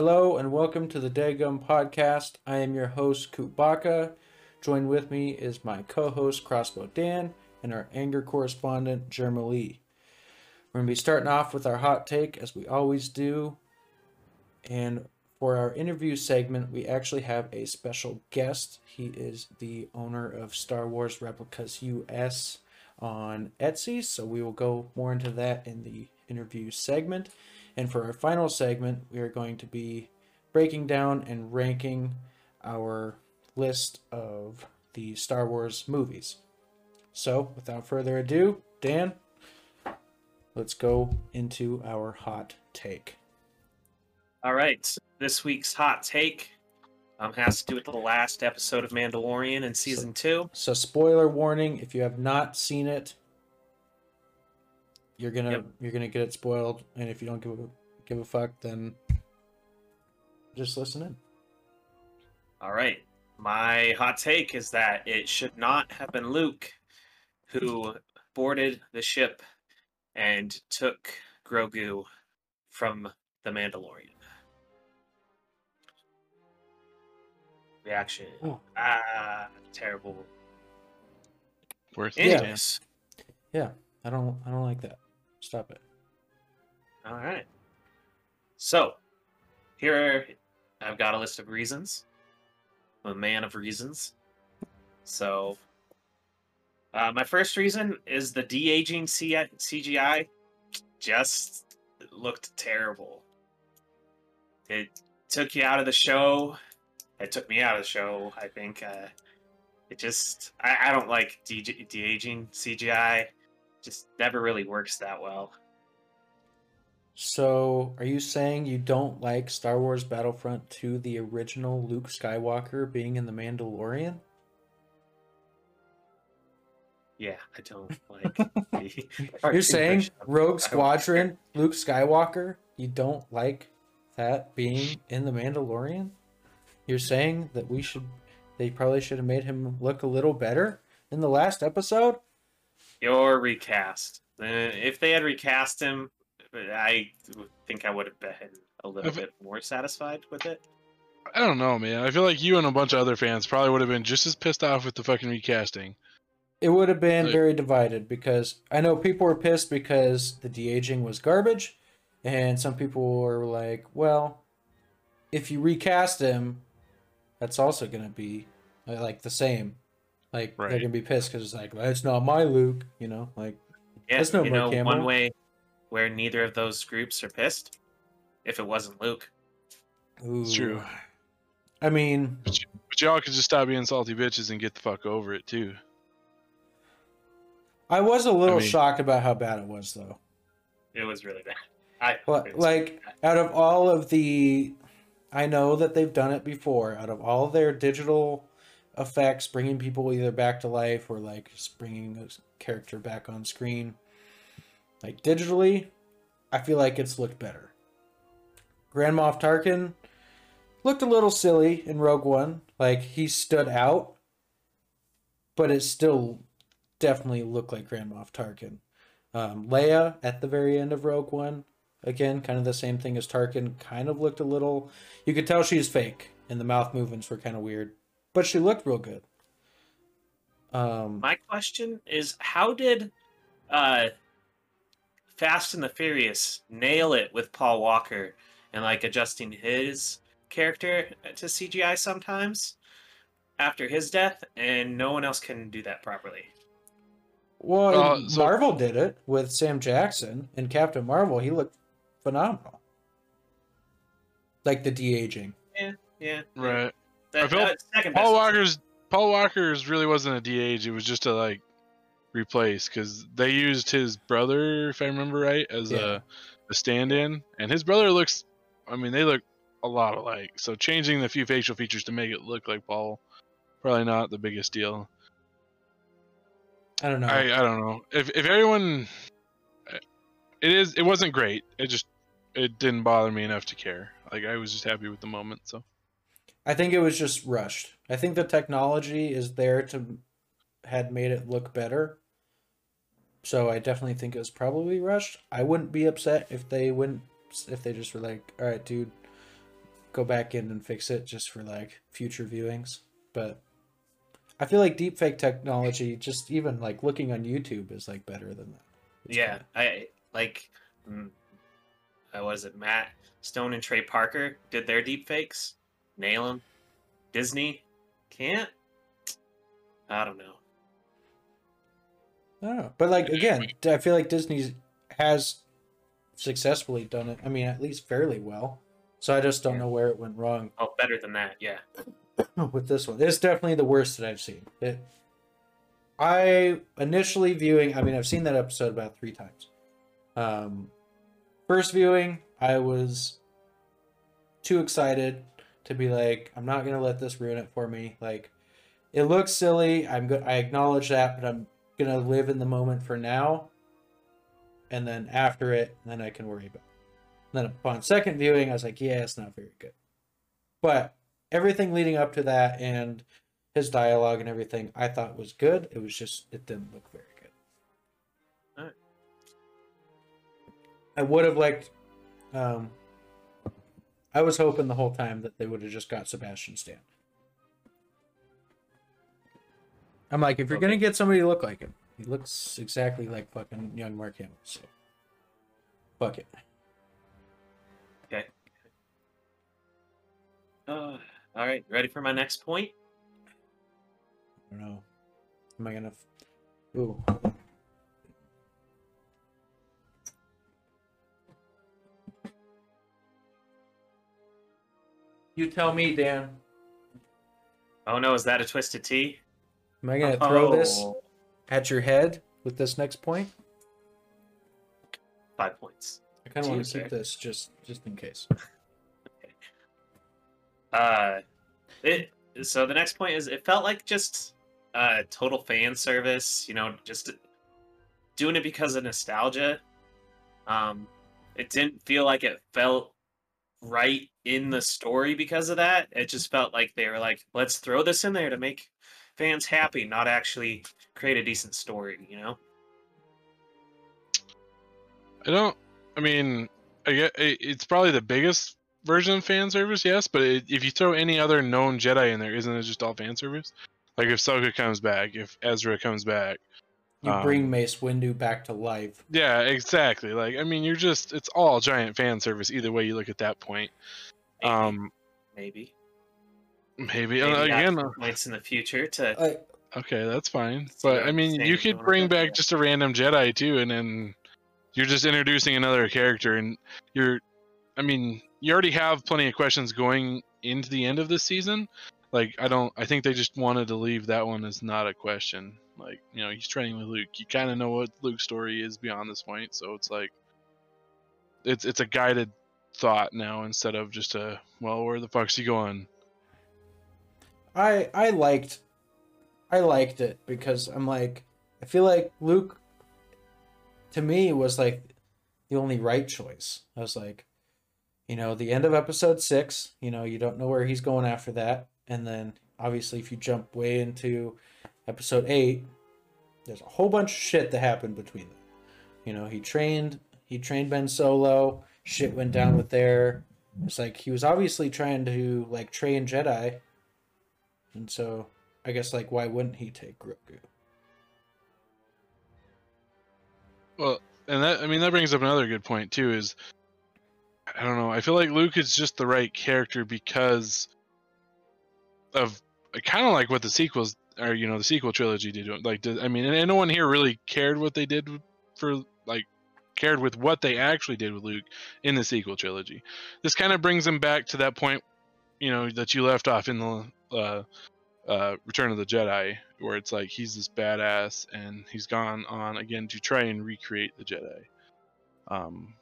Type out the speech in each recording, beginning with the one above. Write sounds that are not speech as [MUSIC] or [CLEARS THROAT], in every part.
Hello and welcome to the Daggum Podcast. I am your host, Coopbacca. Joined with me is my co-host, Crossbow Dan, and our anger correspondent, Jermalee. We're going to be starting off with our hot take, as we always do. And for our interview segment, we actually have a special guest. He is the owner of Star Wars Replicas US on Etsy, so we will go more into that in the interview segment. And for our final segment, we are going to be breaking down and ranking our list of the Star Wars movies. So, without further ado, Dan, let's go into our hot take. All right, this week's hot take um, has to do with the last episode of Mandalorian in season two. So, spoiler warning: if you have not seen it, you're gonna Yep. you're gonna get it spoiled, and if you don't give a give a fuck, then just listen in. All right, my hot take is that it should not have been Luke who boarded the ship and took Grogu from the Mandalorian. Reaction. Oh. Ah, terrible. Worth Yeah. it. Anyways, Yeah, I don't I don't like that. Stop it. All right. So, here I've got a list of reasons. I'm a man of reasons. So, uh, my first reason is the de aging CGI just looked terrible. It took you out of the show. It took me out of the show, I think. Uh, it just, I, I don't like de aging CGI. Just never really works that well. So, are you saying you don't like Star Wars Battlefront 2 the original Luke Skywalker being in the Mandalorian? Yeah, I don't like. [LAUGHS] the You're saying Rogue Squadron, Luke Skywalker, you don't like that being in the Mandalorian? You're saying that we should they probably should have made him look a little better in the last episode? Your recast. Uh, if they had recast him, I think I would have been a little If- bit more satisfied with it. I don't know, man. I feel like you and a bunch of other fans probably would have been just as pissed off with the fucking recasting. It would have been Like- very divided because I know people were pissed because the de aging was garbage, and some people were like, well, if you recast him, that's also going to be like the same. Like, they're going to be pissed because it's like, well, it's not my Luke, you know? Like, Yeah, That's no you know, Hamill. one way where neither of those groups are pissed, if it wasn't Luke. ooh. It's true. I mean, But, you, but y'all could just stop being salty bitches and get the fuck over it too. I was a little mean- shocked about how bad it was, though. It was really bad. [LAUGHS] I Well, like bad. out of all of the, I know that they've done it before. Out of all their digital effects, bringing people either back to life or like just bringing a character back on screen, like digitally, I feel like it's looked better. Grand Moff Tarkin looked a little silly in Rogue One. Like he stood out, but it still definitely looked like Grand Moff Tarkin. Um, Leia at the very end of Rogue One, again, kind of the same thing as Tarkin. Kind of looked a little. You could tell she's fake, and the mouth movements were kind of weird, but she looked real good. Um, My question is, how did uh, Fast and the Furious nail it with Paul Walker and like adjusting his character to CGI sometimes after his death, and no one else can do that properly? well, Uh, so- Marvel did it with Sam Jackson and Captain Marvel. He looked phenomenal, like the de aging. Yeah, yeah, Right. That, I felt that second Paul best- Walker's Paul Walker's really wasn't a DH. It was just to like replace because they used his brother, if I remember right, as Yeah. a, a stand-in, and his brother looks. I mean, they look a lot alike. So changing the few facial features to make it look like Paul, probably not the biggest deal. I don't know. I, I don't know if if everyone. Uh, it is. It wasn't great. It just it didn't bother me enough to care. Like I was just happy with the moment. So I think it was just rushed. I think the technology is there to had made it look better. So I definitely think it was probably rushed. I wouldn't be upset if they wouldn't if they just were like, "All right, dude, go back in and fix it just for like future viewings. But I feel like deepfake technology, just even like looking on YouTube, is like better than that. It's yeah, I like. mm, was it? Matt Stone and Trey Parker did their deep fakes. Nail them. Disney can't. I don't know. I don't know. But like again, I feel like Disney has successfully done it. I mean, at least fairly well. So I just don't Yeah. know where it went wrong Oh, better than that. Yeah. [CLEARS THROAT] with this one. It's definitely the worst that I've seen. It. I initially viewing. I mean, I've seen that episode about three times. Um, first viewing, I was too excited to be like, I'm not gonna let this ruin it for me. Like, it looks silly. I'm good. I acknowledge that, but I'm gonna live in the moment for now. And then after it, then I can worry about. It. Then upon second viewing, I was like, yeah, it's not very good. But everything leading up to that and his dialogue and everything, I thought was good. It was just it didn't look very good. I would have liked. Um, I was hoping the whole time that they would have just got Sebastian Stan. I'm like, if you're gonna get somebody to look like him, he looks exactly like fucking young Mark Hamill. So, fuck it. Okay. Uh, all right. Ready for my next point? I don't know. Am I gonna? f- Ooh. You tell me, Dan. Oh no, is that a Twisted Tea? Am I gonna throw this Oh, at your head with this next point? Five points. I kind of want to keep this just just in case. [LAUGHS] Uh, it. So the next point is, it felt like just uh total fan service. You know, just doing it because of nostalgia. Um, it didn't feel like it felt right in the story because of that. It just felt like they were like, let's throw this in there to make fans happy, not actually create a decent story. You know. I don't. I mean, I get it's probably the biggest version of fan service, yes. But it, if you throw any other known Jedi in there, isn't it just all fan service? Like if Soka comes back, if Ezra comes back, You Um, bring Mace Windu back to life. yeah, exactly. Like I mean, you're just it's all giant fan service either way you look at that point. Maybe. Um, maybe. maybe, Maybe uh, again, for points in the future to I, Okay, that's fine. But I mean, you you could bring yeah. back just a random Jedi too, and then you're just introducing another character, and you're, I mean, you already have plenty of questions going into the end of this season. Like, I don't, I think they just wanted to leave that one as not a question. Like, you know, he's training with Luke. You kind of know what Luke's story is beyond this point, so it's like, it's it's a guided thought now instead of just a, well, where the fuck's he going? I I liked I liked it because I'm like I feel like Luke to me was like the only right choice. I was like, you know, the end of episode six, you know, you don't know where he's going after that. And then obviously if you jump way into episode eight, there's a whole bunch of shit that happened between them. You know, he trained he trained Ben Solo, shit went down with there. It's like he was obviously trying to like train Jedi and so I guess like why wouldn't he take Grogu? Well, and that I mean that brings up another good point too. Is I don't know. I feel like Luke is just the right character because of kind of like what the sequels or you know the sequel trilogy did. Like, did, I mean, and no one here really cared what they did for like cared with what they actually did with Luke in the sequel trilogy. This kind of brings him back to that point, you know, that you left off in the uh, uh, Return of the Jedi, where it's like he's this badass and he's gone on again to try and recreate the Jedi. Um,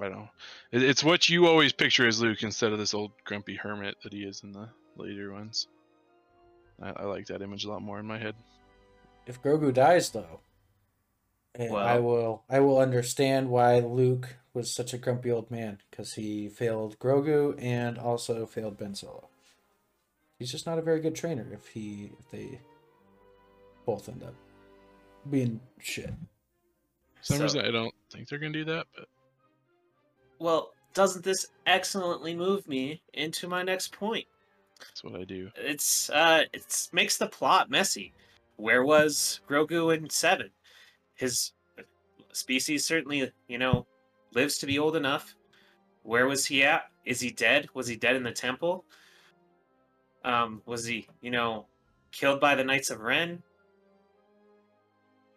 I don't know. It, it's what you always picture as Luke instead of this old grumpy hermit that he is in the later ones. I, I like that image a lot more in my head. If Grogu dies though, and I will I will understand why Luke was such a grumpy old man because he failed Grogu and also failed Ben Solo. He's just not a very good trainer if he if they both end up being shit. For some So- reason, I don't think they're gonna do that, but Well, doesn't this excellently move me into my next point? That's what I do. It's uh, it's makes the plot messy. Where was Grogu in Seven? His species certainly, you know, lives to be old enough. Where was he at? Is he dead? Was he dead in the temple? Um, was he, you know, killed by the Knights of Ren?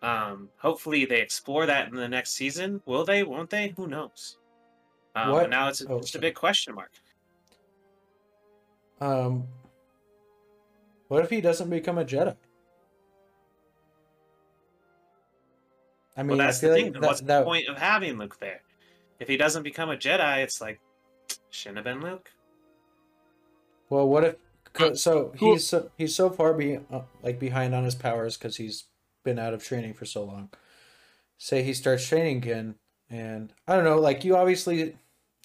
Um, hopefully they explore that in the next season. Will they? Won't they? Who knows? Um, What- now it's oh, just a big question mark. Um, what if he doesn't become a Jedi? I mean, well, that's I feel the like thing. then that, What's that- the point of having Luke there? If he doesn't become a Jedi, it's like shouldn't have been Luke. Well, what if? So Cool. he's so, he's so far be uh, like behind on his powers because he's been out of training for so long. Say he starts training again, and I don't know. Like you obviously,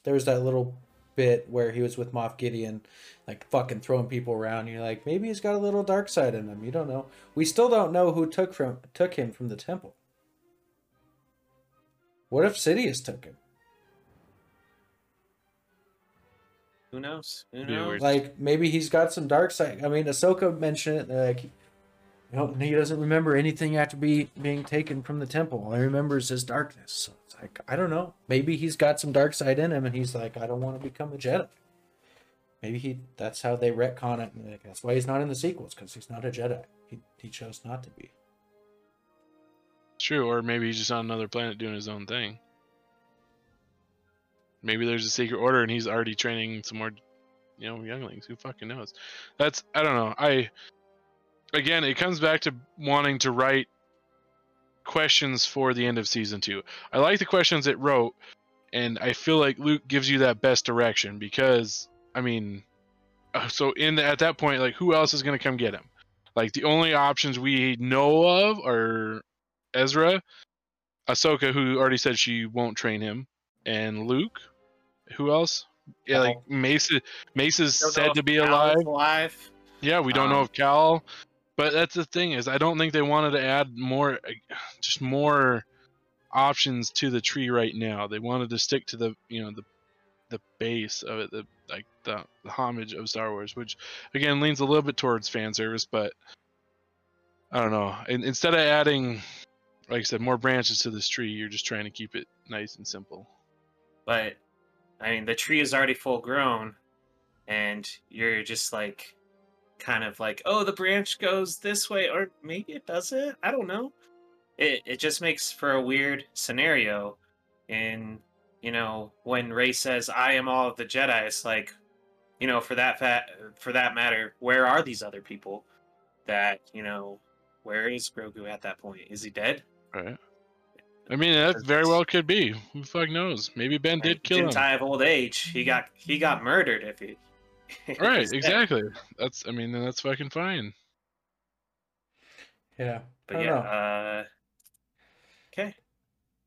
there was that little bit where he was with Moff Gideon, like fucking throwing people around. You're like, maybe he's got a little dark side in him. You don't know. We still don't know who took from took him from the temple. What if Sidious took him? Who knows? Who knows? Like maybe he's got some dark side. I mean, Ahsoka mentioned it. Like, know, he doesn't remember anything after be being taken from the temple. All he remembers is darkness. So it's like I don't know. Maybe he's got some dark side in him, and he's like, I don't want to become a Jedi. Maybe he. That's how they retcon it. And that's why he's not in the sequels because he's not a Jedi. He he chose not to be. True, or maybe he's just on another planet doing his own thing. Maybe there's a secret order and he's already training some more, you know, younglings. Who fucking knows? That's I don't know. I again, it comes back to wanting to write questions for the end of season two. I like the questions it wrote, and I feel like Luke gives you that best direction because I mean, uh, so in the, at that point, like who else is gonna come get him? Like the only options we know of are Ezra, Ahsoka, who already said she won't train him, and Luke. Who else? Yeah, like Mace. Mace is said to be alive. alive. Yeah, we don't know Um, if Cal. But that's the thing is, I don't think they wanted to add more, uh, just more options to the tree right now. They wanted to stick to the, you know, the, the base of it, the like the, the homage of Star Wars, which again leans a little bit towards fan service, but I don't know. And instead of adding, like I said, more branches to this tree, you're just trying to keep it nice and simple. But I mean, the tree is already full grown, and you're just like, kind of like, oh, the branch goes this way, or maybe it doesn't. I don't know. It it just makes for a weird scenario. And you know, when Rey says, "I am all of the Jedi," it's like, you know, for that fa- for that matter, where are these other people? That you know, where is Grogu at that point? Is he dead? Right. I mean, that very well could be. Who fuck knows? Maybe Ben did kill didn't him. die of old age. He got he got murdered if he. If [LAUGHS] Right, exactly. That's I mean that's fucking fine. Yeah. But I don't yeah. know. Uh, okay.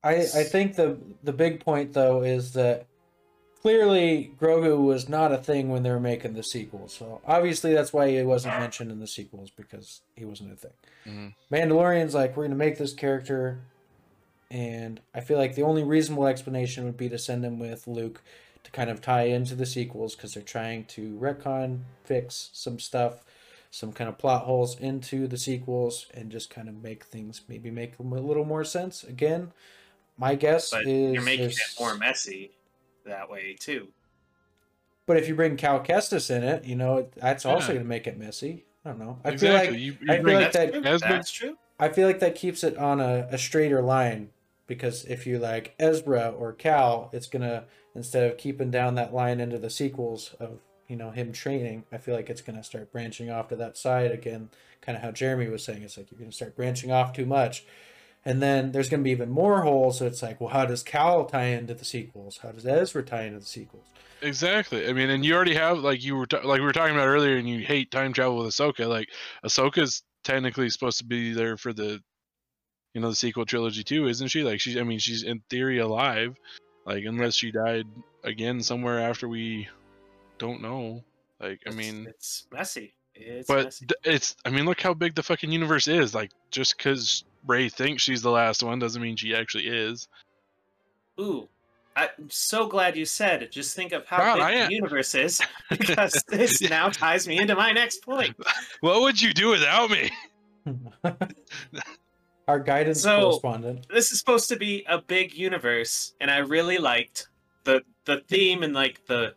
I, I think the the big point though is that clearly Grogu was not a thing when they were making the sequels. So obviously that's why he wasn't mentioned in the sequels because he wasn't a thing. Mhm. Mandalorian's like we're gonna make this character, and I feel like the only reasonable explanation would be to send him with Luke to kind of tie into the sequels because they're trying to retcon, fix some stuff, some kind of plot holes into the sequels, and just kind of make things maybe make them a little more sense. Again, my guess But is you're making it more messy that way too. But if you bring Cal Kestis in it, you know that's also going to make it messy. I don't know. I exactly. feel like you, you I feel bring like that- true. That's true. I feel like that keeps it on a, a straighter line because if you like Ezra or Cal, it's gonna instead of keeping down that line into the sequels of you know him training, I feel like it's gonna start branching off to that side again. Kind of how Jeremy was saying, it's like you're gonna start branching off too much, and then there's gonna be even more holes. So it's like, well, how does Cal tie into the sequels? How does Ezra tie into the sequels? Exactly. I mean, and you already have like you were ta- like we were talking about earlier, and you hate time travel with Ahsoka. Like Ahsoka's technically supposed to be there for the, you know, the sequel trilogy too, isn't she? Like she's, I mean, she's in theory alive, like unless she died again somewhere after we don't know. Like I mean, it's messy. It's but messy. it's I mean, look how big the fucking universe is. Like just because Rey thinks she's the last one doesn't mean she actually is. Ooh, I'm so glad you said. it. Just think of how God, big I the universe is, [LAUGHS] because this Yeah. now ties me into my next point. [LAUGHS] What would you do without me? [LAUGHS] Our guidance So- correspondent. This is supposed to be a big universe, and I really liked the the theme and like the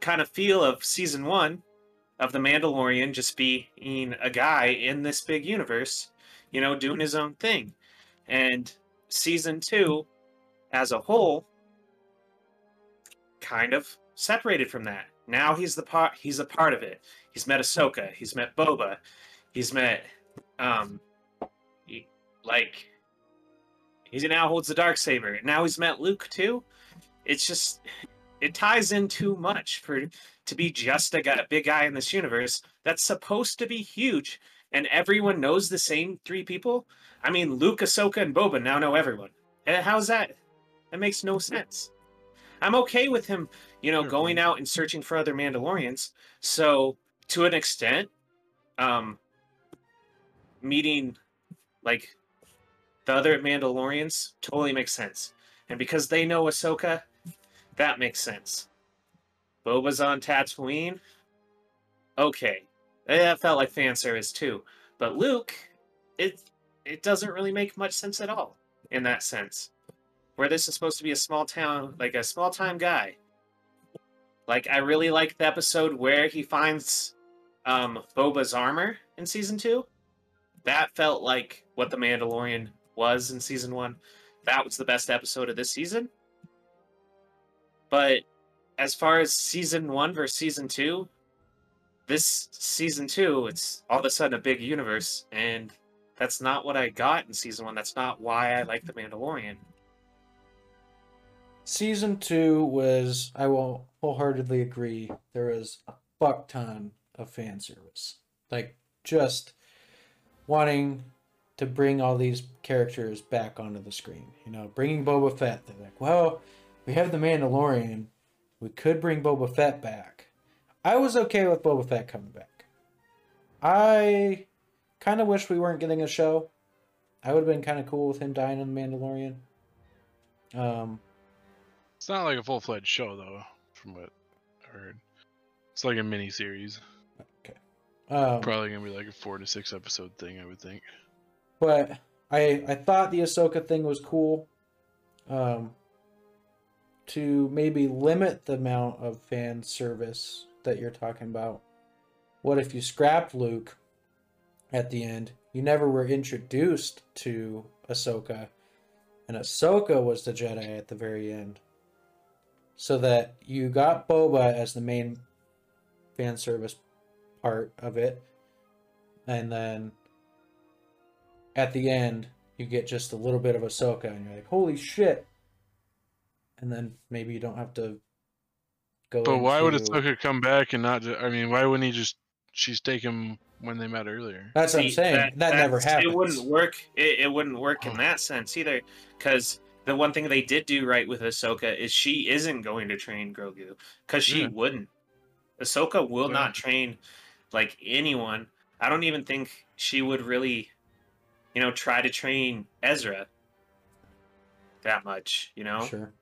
kind of feel of season one of the Mandalorian just being a guy in this big universe, you know, doing his own thing. And season two, as a whole, kind of separated from that. Now he's the part he's a part of it. He's met Ahsoka, he's met Boba, he's met um like he now holds the dark saber. Now he's met Luke too. It's just it ties in too much for to be just a guy, big guy in this universe that's supposed to be huge, and everyone knows the same three people. I mean, Luke, Ahsoka, and Boba now know everyone. And how's that? That makes no sense. I'm okay with him, you know, going out and searching for other Mandalorians. So to an extent, um, meeting like the other Mandalorians totally makes sense. And because they know Ahsoka, that makes sense. Boba's on Tatooine. Okay. That felt like fan service too. But Luke, it it doesn't really make much sense at all in that sense. Where this is supposed to be a small town, like a small time guy. Like I really like the episode where he finds um Boba's armor in season two. That felt like what the Mandalorian was in season one. That was the best episode of this season. But as far as season one versus season two, this season two, it's all of a sudden a big universe, and that's not what I got in season one. That's not why I like the Mandalorian. Season two was, I will wholeheartedly agree, there was a fuck ton of fan service. Like, just wanting to bring all these characters back onto the screen. You know, bringing Boba Fett. They're like, well, we have the Mandalorian. We could bring Boba Fett back. I was okay with Boba Fett coming back. I kind of wish we weren't getting a show. I would have been kind of cool with him dying in the Mandalorian. Um, It's not like a full fledged show though, from what I heard. It's like a mini series. um, Probably gonna be like a four to six episode thing, I would think. But I I thought the Ahsoka thing was cool. Um, to maybe limit the amount of fan service that you're talking about. What if you scrapped Luke at the end? You never were introduced to Ahsoka, and Ahsoka was the Jedi at the very end. So that you got Boba as the main fan service part of it, and then at the end you get just a little bit of Ahsoka, and you're like, "Holy shit!" And then maybe you don't have to go. But why would into- Ahsoka come back and not? Ju- I mean, why wouldn't he just? She's take him when they met earlier. That's what I'm saying. That, never that's- happens. It wouldn't work. It, it wouldn't work Oh. in that sense either. Because the one thing they did do right with Ahsoka is she isn't going to train Grogu. Because she Yeah. wouldn't. Ahsoka will Yeah. not train like anyone. I don't even think she would really, you know, try to train Ezra that much. You know. Sure.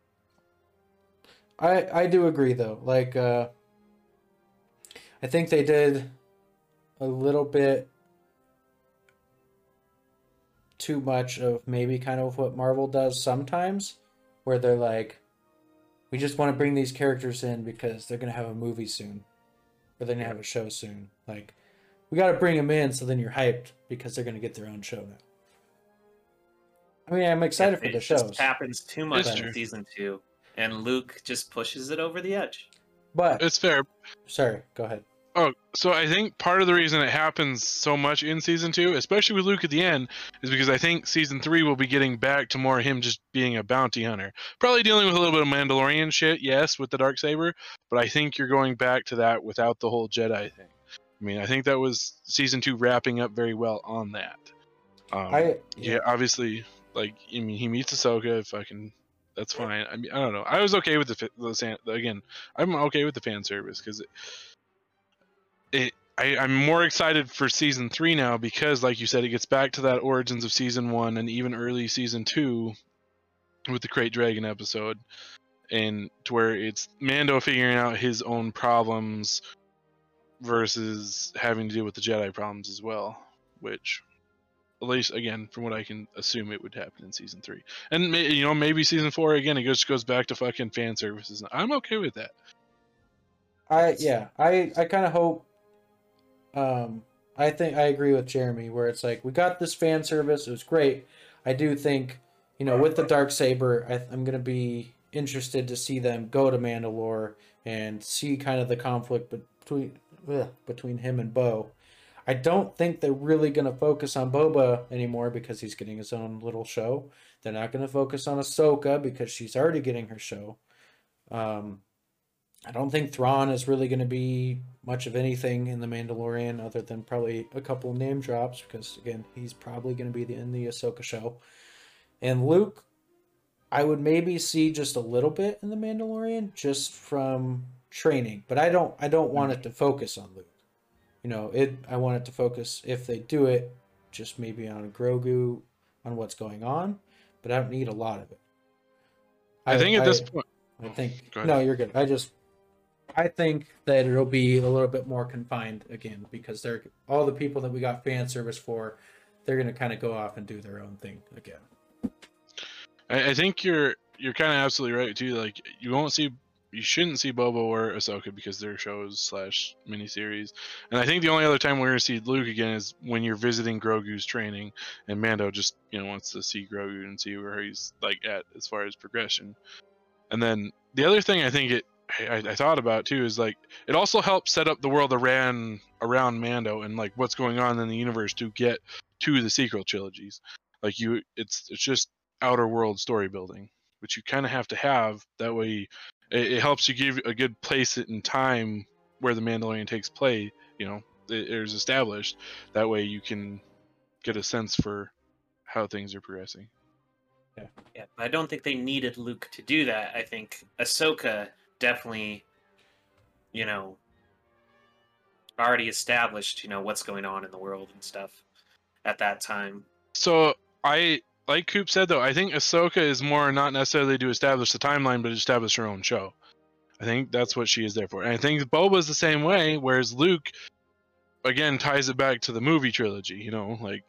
I I do agree though. Like uh I think they did a little bit too much of maybe kind of what Marvel does sometimes where they're like we just want to bring these characters in because they're going to have a movie soon or they're going to have a show soon. Like we got to bring them in so then you're hyped because they're going to get their own show now. I mean, I'm excited for it the just shows. happens too much in season two, and Luke just pushes it over the edge. But It's fair. sorry, go ahead. Oh, so I think part of the reason it happens so much in season two, especially with Luke at the end, is because I think season three will be getting back to more him just being a bounty hunter. Probably dealing with a little bit of Mandalorian shit, yes, with the dark saber, but I think you're going back to that without the whole Jedi thing. I mean, I think that was season two wrapping up very well on that. Um, I yeah, obviously, like I mean, he meets Ahsoka. Fucking, that's fine. I mean, I don't know. I was okay with the, the again. I'm okay with the fan service because it, it I, I'm more excited for season three now because, like you said, it gets back to that origins of season one and even early season two with the Krayt Dragon episode, and to where it's Mando figuring out his own problems versus having to deal with the Jedi problems as well, which at least again from what I can assume it would happen in season three, and you know maybe season four again it just goes back to fucking fan services. I'm okay with that. I yeah, I I kind of hope. Um, I think I agree with Jeremy where it's like we got this fan service. It was great. I do think you know with the dark saber, I, I'm gonna be interested to see them go to Mandalore and see kind of the conflict between ugh, between him and Bo. I don't think they're really going to focus on Boba anymore because he's getting his own little show. They're not going to focus on Ahsoka because she's already getting her show. Um, I don't think Thrawn is really going to be much of anything in the Mandalorian other than probably a couple name drops because again he's probably going to be the, in the Ahsoka show. And Luke, I would maybe see just a little bit in the Mandalorian just from training, but I don't I don't want mm. it to focus on Luke you know, it. I want it to focus if they do it, just maybe on Grogu, on what's going on, but I don't need a lot of it. I, I think at I, this point, I think no, you're good. I just, I think that it'll be a little bit more confined again because they're all the people that we got fan service for, they're gonna kind of go off and do their own thing again. I, I think you're you're kind of absolutely right too. Like you won't see you shouldn't see Boba or Ahsoka because they're shows slash miniseries. And I think the only other time we're gonna see Luke again is when you're visiting Grogu's training, and Mando just you know wants to see Grogu and see where he's like at as far as progression. And then the other thing I think it I, I thought about too is like it also helps set up the world around around Mando and like what's going on in the universe to get to the sequel trilogies. Like you, it's it's just outer world story building which you kind of have to have. That way, it, it, helps you give a good place in time where the Mandalorian takes play. You know, it, it is established. That way, you can get a sense for how things are progressing. Yeah, yeah. I don't think they needed Luke to do that. I think Ahsoka definitely, you know, already established, you know, what's going on in the world and stuff at that time. So I like Coop said though, I think Ahsoka is more not necessarily to establish the timeline, but establish her own show. I think that's what she is there for. And I think Boba's the same way, whereas Luke again ties it back to the movie trilogy, you know, like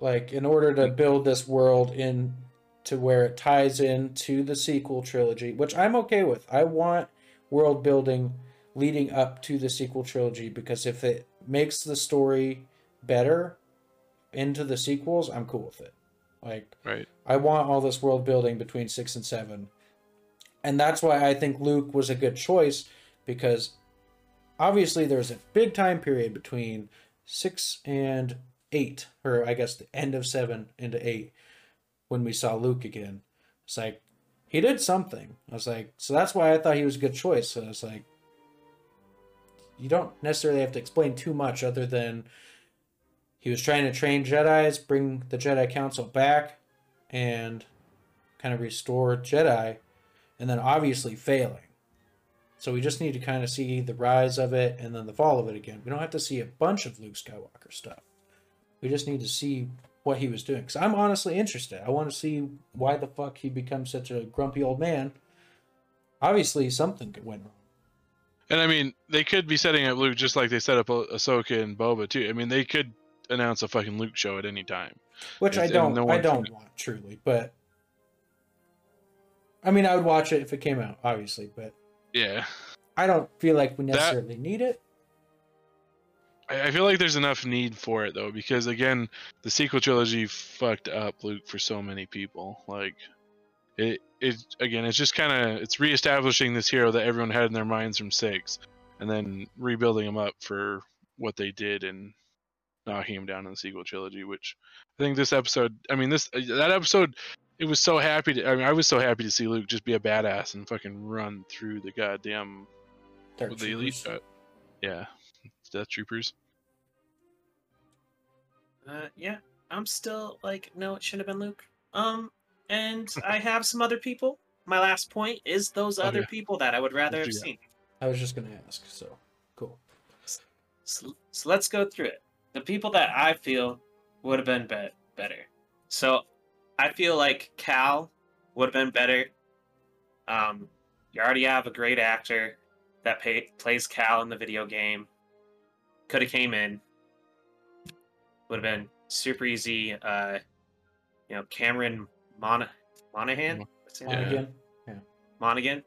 like in order to build this world in to where it ties in to the sequel trilogy, which I'm okay with. I want world building leading up to the sequel trilogy because if it makes the story better into the sequels, I'm cool with it. Like, right. I want all this world building between six and seven, and that's why I think Luke was a good choice because obviously there's a big time period between six and eight, or I guess the end of seven into eight, when we saw Luke again. It's like he did something. I was like, so that's why I thought he was a good choice. So it's like, you don't necessarily have to explain too much other than he was trying to train Jedi's, bring the Jedi Council back, and kind of restore Jedi, and then obviously failing. So we just need to kind of see the rise of it and then the fall of it again. We don't have to see a bunch of Luke Skywalker stuff. We just need to see what he was doing. Because I'm honestly interested. I want to see why the fuck he becomes such a grumpy old man. Obviously, something could went wrong. And I mean, they could be setting up Luke just like they set up Ahsoka and Boba too. I mean, they could announce a fucking Luke show at any time. Which I don't. No I don't want truly, but I mean, I would watch it if it came out, obviously, but yeah, I don't feel like we necessarily that, need it. I, feel like there's enough need for it though, because again, the sequel trilogy fucked up Luke for so many people. Like, it it again, it's just kind of it's reestablishing this hero that everyone had in their minds from six, and then rebuilding him up for what they did and knocking him down in the sequel trilogy. Which I think this episode, I mean, this uh, that episode, it was so happy to. I mean, I was so happy to see Luke just be a badass and fucking run through the goddamn Dark the elite. Uh, yeah, Death Troopers. Uh, yeah, I'm still like, no, it should have been Luke. Um, and [LAUGHS] I have some other people. My last point is those other okay. people that I would rather have seen. I was just gonna ask, so cool. So, so let's go through it the people that I feel would have been be- better. So I feel like Cal would have been better. Um, you already have a great actor that pay, plays Cal in the video game. Could have came in. Would have been super easy. Uh, you know, Cameron Mon- Monaghan. What's his Yeah. again. Monaghan.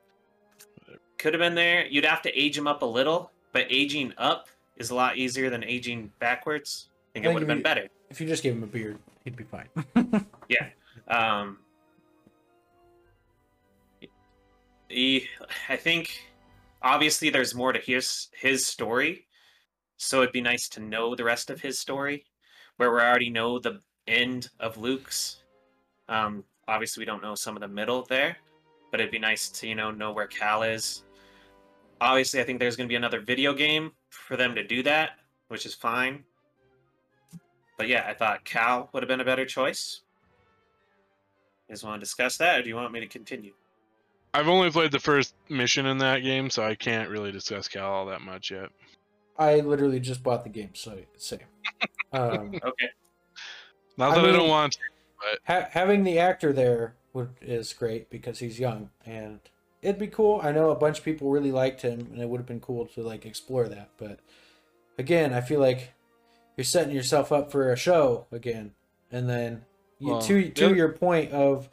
Could have been there. You'd have to age him up a little, but aging up is a lot easier than aging backwards. I think I it would have been better. If you just gave him a beard, he'd be fine. [LAUGHS] Yeah. Um, he, I think, obviously, there's more to his his story, so it'd be nice to know the rest of his story, where we already know the end of Luke's. Um, obviously, we don't know some of the middle there, but it'd be nice to you know know where Cal is. Obviously, I think there's going to be another video game for them to do that, which is fine. But yeah, I thought Cal would have been a better choice. You guys want to discuss that, or do you want me to continue? I've only played the first mission in that game, so I can't really discuss Cal all that much yet. I literally just bought the game, so same. [LAUGHS] Um, Okay. Not I that I, don't want. to. ha- having the actor there would, is great because he's young and it'd be cool. I know a bunch of people really liked him, and it would have been cool to like explore that. But again, I feel like you're setting yourself up for a show again, and then you, Well, to to other- your point of,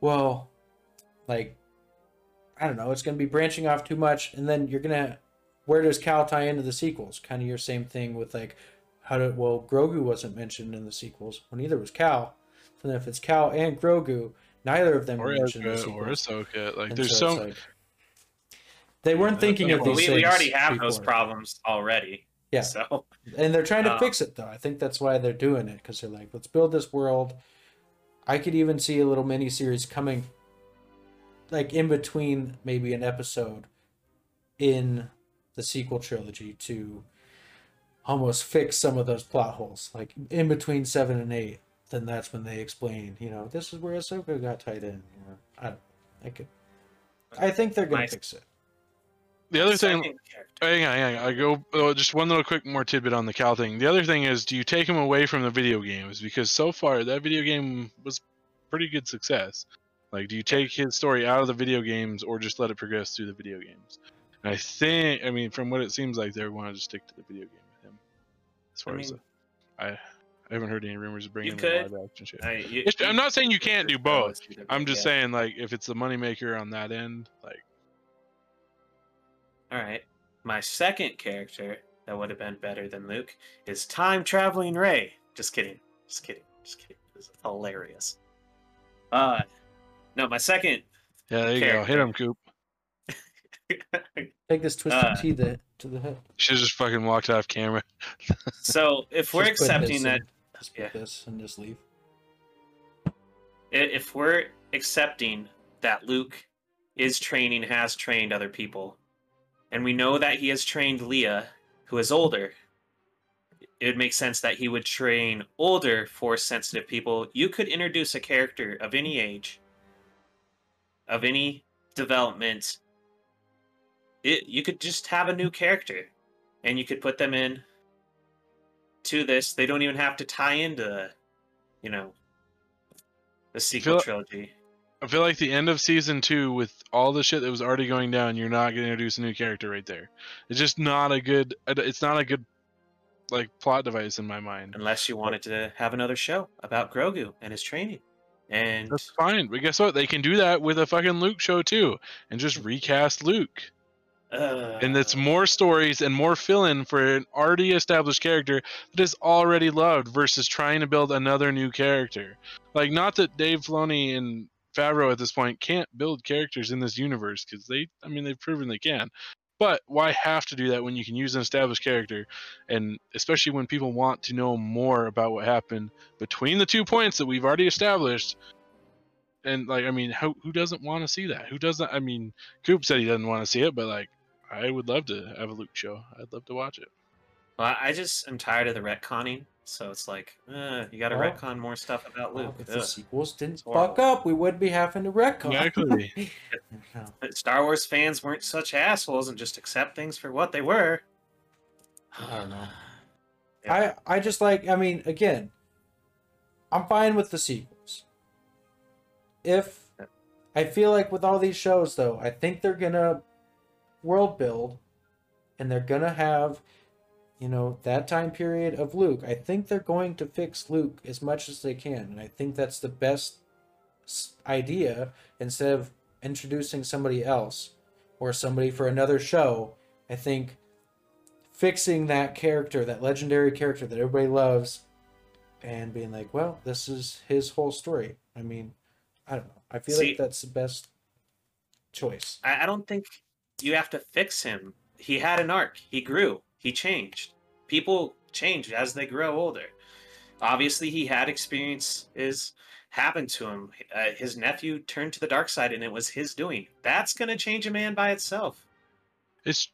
well, like I don't know, it's going to be branching off too much, and then you're gonna where does Cal tie into the sequels? Kind of your same thing with like how did well Grogu wasn't mentioned in the sequels. Well, neither was Cal. So then if it's Cal and Grogu, neither of them Or are mentioned Ezra, or. Ahsoka. Like, And there's so so. like- they weren't Yeah, thinking of well, these we, we already have those problems already. Yeah. So and they're trying to Um, fix it though. I think that's why they're doing it because they're like, let's build this world. I could even see a little mini series coming, like in between maybe an episode, in the sequel trilogy to almost fix some of those plot holes. Like in between seven and eight, then that's when they explain. You know, this is where Ahsoka got tied in. You know, I, I could, I think they're gonna Nice. fix it. The other thing. character. Oh, hang on, hang on. I go oh, just one little quick more tidbit on the Cal thing. The other thing is, do you take him away from the video games? Because so far that video game was pretty good success. Like, do you take his story out of the video games or just let it progress through the video games? And I think, I mean, from what it seems like, they want to just stick to the video game with him. As I far as mean- I, I haven't heard any rumors of bringing You the could. live action shit. I, you, It's- you- I'm not saying you can't do both. I'm just Yeah. saying, like, if it's the moneymaker on that end, like, All right. My second character that would have been better than Luke is time traveling Rey. Just kidding. Just kidding. Just kidding. This is hilarious. Uh, no, my second. yeah, there you go. Hit him, Coop. Take this twisted Uh, tea the, to the head. Should just fucking walked off camera. [LAUGHS] so if we're Just accepting that and- just put yeah. this and just leave. if we're accepting that Luke is training, has trained other people, and we know that he has trained Leia, who is older, it would make sense that he would train older, force sensitive people. You could introduce a character of any age, of any development. It, you could just have a new character, and you could put them in to this. They don't even have to tie into, you know, the sequel feel- trilogy. I feel like the end of season two, with all the shit that was already going down, you're not going to introduce a new character right there. It's just not a good. It's not a good, like plot device in my mind. unless you wanted to have another show about Grogu and his training. And That's fine, but guess what? They can do that with a fucking Luke show too, and just recast Luke. Uh, And it's more stories and more fill-in for an already established character that is already loved versus trying to build another new character. Like, not that Dave Filoni and Favreau at this point can't build characters in this universe because they, I mean, they've proven they can. But why have to do that when you can use an established character, and especially when people want to know more about what happened between the two points that we've already established? And like, I mean, how, who doesn't want to see that? Who doesn't? I mean, Coop said he doesn't want to see it, but like, I would love to have a Luke show. I'd love to watch it. well, I just am tired of the retconning. So it's like, uh, you got to Well, retcon more stuff about Wow, Luke. if the sequels didn't fuck up, we would be having to retcon. Exactly. [LAUGHS] Star Wars fans weren't such assholes and just accept things for what they were. I don't know. Yeah. I I just like I mean again, I'm fine with the sequels. If I feel like with all these shows though, I think they're gonna world build and they're gonna have you know that time period of Luke. I think they're going to fix Luke as much as they can, and I think that's the best idea instead of introducing somebody else or somebody for another show. I think fixing that character, that legendary character that everybody loves, and being like, well, this is his whole story. I mean, I don't know. I feel See- like that's the best choice. I, I don't think you have to fix him. He had an arc. He grew. He changed. People change as they grow older. Obviously, he had experiences happen to him. Uh, his nephew turned to the dark side, and it was his doing. That's gonna change a man by itself. It's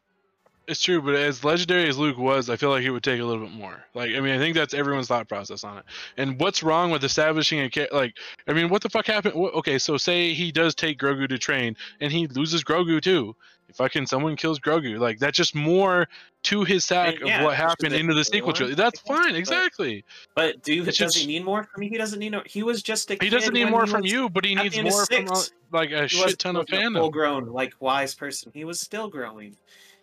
it's true, but as legendary as Luke was, I feel like it would take a little bit more. Like, I mean, I think that's everyone's thought process on it. And what's wrong with establishing a like? I mean, what the fuck happened? Okay, so say he does take Grogu to train, and he loses Grogu too. Fucking someone kills Grogu, like that's just more to his sack And yeah, of what happened into the sequel trilogy. That's fine, exactly. But do It's does just- he need more from you? He doesn't need no. He was just a. Kid. He doesn't need more from was- you, but he needs more from uh, six. like a He shit ton of fandom. full grown, like wise person. He was still growing.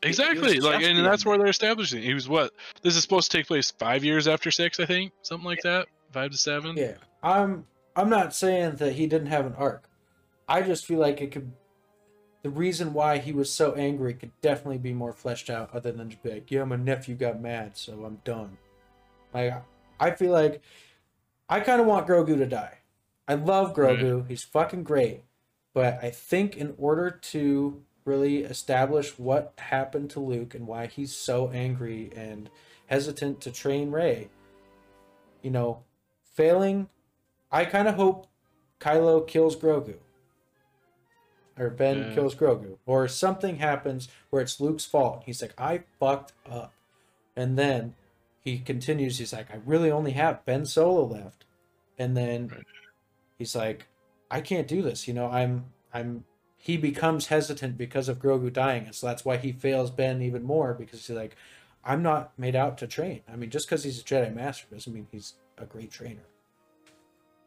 he was Exactly. Like, just and that's where they're establishing. He was what? This is supposed to take place five years after six, I think, something like that. Five to seven. Yeah, I'm. I'm not saying that he didn't have an arc. I just feel like it could. The reason why he was so angry could definitely be more fleshed out, other than just be like, "Yeah, my nephew got mad, so I'm done." Like, I feel like I kind of want Grogu to die. I love Grogu; he's fucking great. But I think in order to really establish what happened to Luke and why he's so angry and hesitant to train Rey, you know, failing I kind of hope Kylo kills Grogu. Or Ben kills Grogu. Or something happens where it's Luke's fault. He's like, I fucked up. And then he continues, he's like, I really only have Ben Solo left. And then Right. he's like, I can't do this. You know, I'm I'm he becomes hesitant because of Grogu dying. And so that's why he fails Ben even more because he's like, I'm not made out to train. I mean, just because he's a Jedi Master doesn't mean he's a great trainer.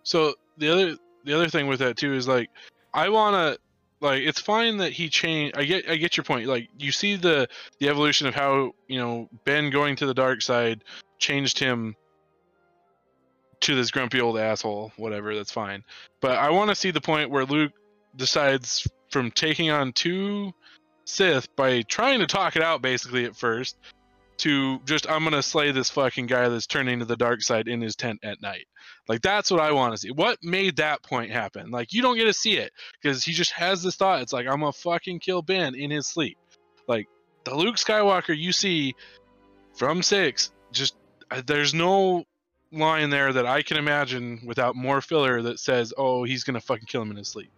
So the other the other thing with that too is like I want to like it's fine that he changed. I get I get your point. Like you see the the evolution of how you know Ben going to the dark side changed him to this grumpy old asshole. Whatever, that's fine. But I want to see the point where Luke decides from taking on two Sith by trying to talk it out basically at first to just I'm gonna slay this fucking guy that's turning to the dark side in his tent at night. Like that's what I want to see. What made that point happen? Like you don't get to see it because he just has this thought. It's like I'm gonna fucking kill Ben in his sleep. Like the Luke Skywalker you see from six, just uh, there's no line there that I can imagine without more filler that says, "Oh, he's gonna fucking kill him in his sleep."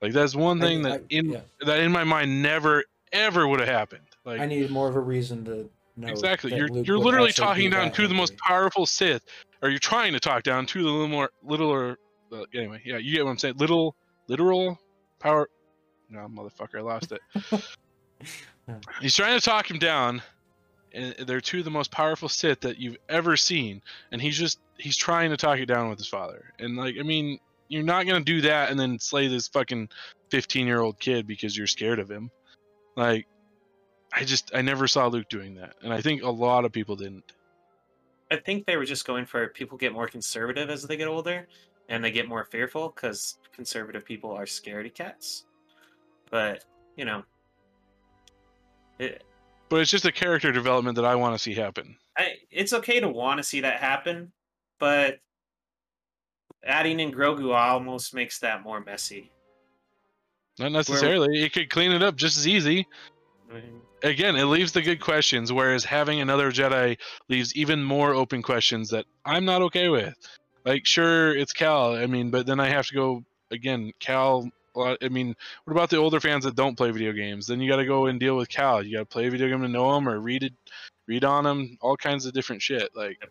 Like that's one thing I- that in yeah. that in my mind never ever would have happened. Like I need more of a reason to. Exactly, you're Luke you're literally talking down that to the most powerful Sith, or you're trying to talk down to the little more littler. Uh, anyway, yeah, you get what I'm saying. Little literal power. No, motherfucker, I lost it. [LAUGHS] He's trying to talk him down, and they're two of the most powerful Sith that you've ever seen, and he's just he's trying to talk it down with his father. And like, I mean, you're not gonna do that and then slay this fucking 15 year old kid because you're scared of him. Like, I just I never saw Luke doing that, and I think a lot of people didn't. I think they were just going for people get more conservative as they get older, and they get more fearful because conservative people are scaredy cats. But you know, it, But it's just a character development that I want to see happen. I, it's okay to want to see that happen, but adding in Grogu almost makes that more messy. Not necessarily. It could clean it up just as easy. I mean, Again, it leaves the good questions, whereas having another Jedi leaves even more open questions that I'm not okay with. Like, sure, it's Cal. I mean, but then I have to go again. Cal. I mean, what about the older fans that don't play video games? Then you got to go and deal with Cal. You got to play a video game to know him or read it, read on him, all kinds of different shit. Like,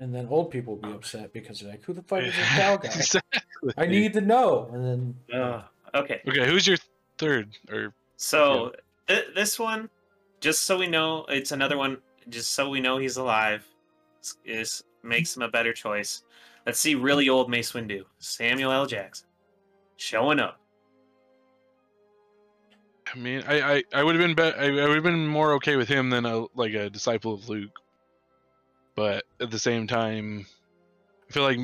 And then old people will be upset because they're like, "Who the fuck is this cow [LAUGHS] guy? exactly. I need to know." And then ugh. okay, Okay, who's your third? Or so th- this one, just so we know, it's another one. Just so we know he's alive, is- makes him a better choice. Let's see, really old Mace Windu, Samuel L. Jackson, showing up. I mean, I I, I would have been bet I, I would have been more okay with him than a like a disciple of Luke. But at the same time, I feel like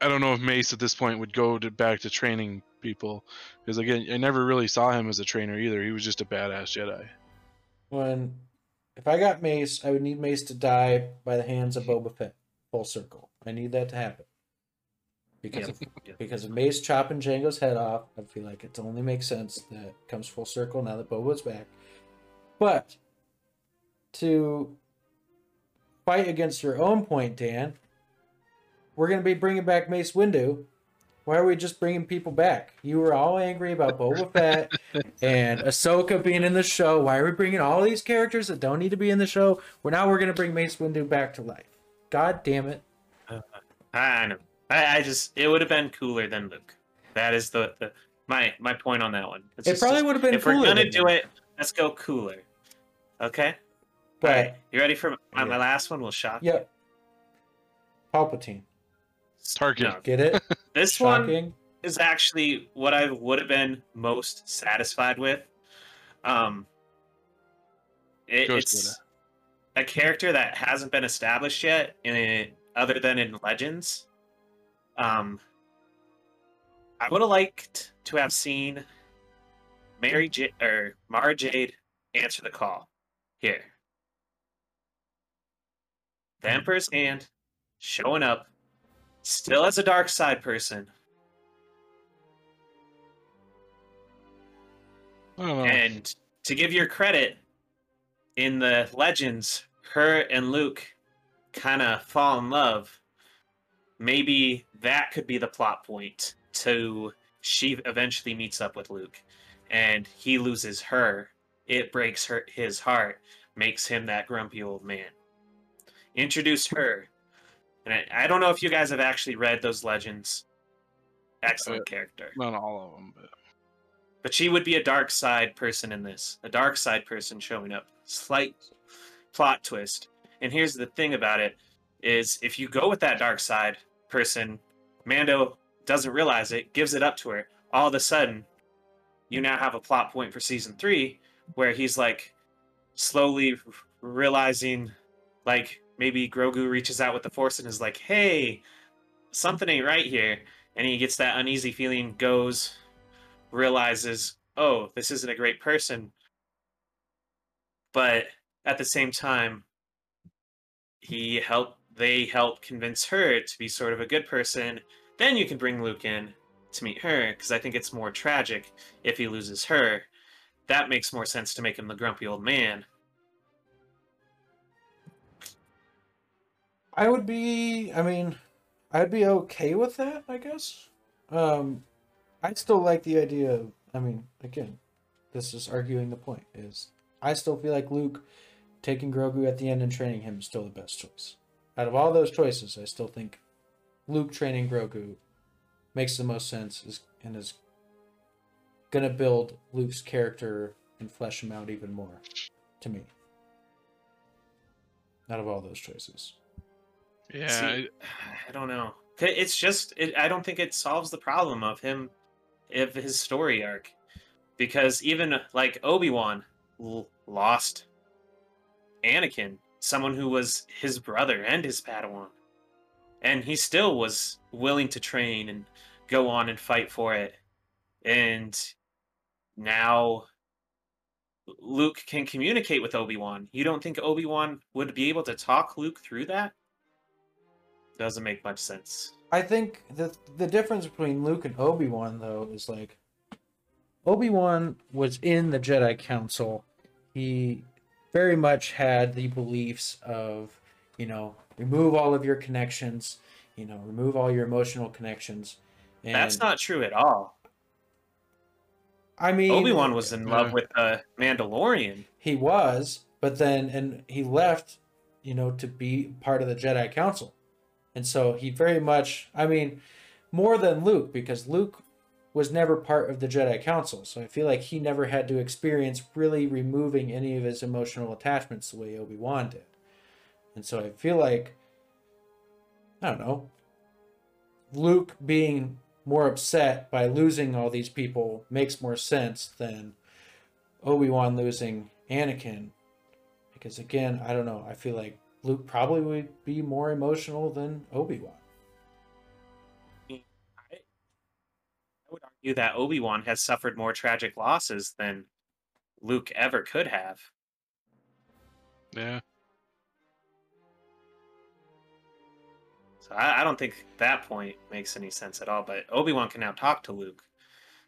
I don't know if Mace at this point would go to back to training people because again, I never really saw him as a trainer either. He was just a badass Jedi. When if I got Mace, I would need Mace to die by the hands of Boba Fett. Full circle. I need that to happen. Because if, because of Mace chopping Django's head off, I feel like it only makes sense that it comes full circle now that Boba's back. But to fight against your own point, Dan, we're gonna be bringing back Mace Windu. Why are we just bringing people back? You were all angry about Boba Fett and Ahsoka being in the show. Why are we bringing all these characters that don't need to be in the show? Well, now we're gonna bring Mace Windu back to life. God damn it! I know. I, I just it would have been cooler than Luke. That is the, the my my point on that one. It's It just- probably would have been if cooler. we're gonna do it, let's go cooler. Okay. but Alright, you ready for my, my last one? Will shock. yep. Palpatine, Tarkin. No, get it? [LAUGHS] this one is actually what I would have been most satisfied with. Um, it, Ghost it's a character that hasn't been established yet, in other than in Legends. Um, I would have liked to have seen Mary J- or Mara Jade answer the call here. The Emperor's hand showing up, still as a dark side person, I. And to give your credit, in the legends, her and Luke kind of fall in love. Maybe that could be the plot point to she eventually meets up with Luke and he loses her. It breaks her his heart, makes him that grumpy old man. Introduce her. And I, I don't know if you guys have actually read those legends. Excellent uh, character. Not all of them, but But she would be a dark side person in this. A dark side person showing up. Slight plot twist. And here's the thing about it is if you go with that dark side person, Mando doesn't realize it, gives it up to her. All of a sudden, you now have a plot point for season 3 where he's like slowly realizing like maybe Grogu reaches out with the force and is like, "Hey, something ain't right here." And he gets that uneasy feeling, goes realizes, oh, this isn't a great person. But at the same time, he helped they help convince her to be sort of a good person. Then you can bring Luke in to meet her, because I think it's more tragic if he loses her. That makes more sense to make him the grumpy old man. I would be. I mean, I'd be okay with that. I guess. Um, I still like the idea of. I mean, again, this is arguing the point. Is I still feel like Luke taking Grogu at the end and training him is still the best choice. Out of all those choices, I still think Luke training Grogu makes the most sense is, and is gonna build Luke's character and flesh him out even more. To me, out of all those choices. Yeah, See, I- I don't know. It's just it, I don't think it solves the problem of him of his story arc because even like Obi-Wan l- lost Anakin, someone who was his brother and his Padawan. And he still was willing to train and go on and fight for it. And now Luke can communicate with Obi-Wan. You don't think Obi-Wan would be able to talk Luke through that? Doesn't make much sense. I think the the difference between Luke and Obi Wan though is like Obi Wan was in the Jedi Council. He very much had the beliefs of you know remove all of your connections, you know remove all your emotional connections. And That's not true at all. I mean Obi Wan was in love Yeah. with the Mandalorian. He was, but then and he left, you know, to be part of the Jedi Council. And so he very much, I mean, more than Luke because Luke was never part of the Jedi Council. So I feel like he never had to experience really removing any of his emotional attachments the way Obi-Wan did. And so I feel like I don't know. Luke being more upset by losing all these people makes more sense than Obi Wan losing Anakin, because again, I don't know. I feel like Luke probably would be more emotional than Obi Wan. I would argue that Obi Wan has suffered more tragic losses than Luke ever could have. Yeah. So I, I don't think that point makes any sense at all. But Obi Wan can now talk to Luke,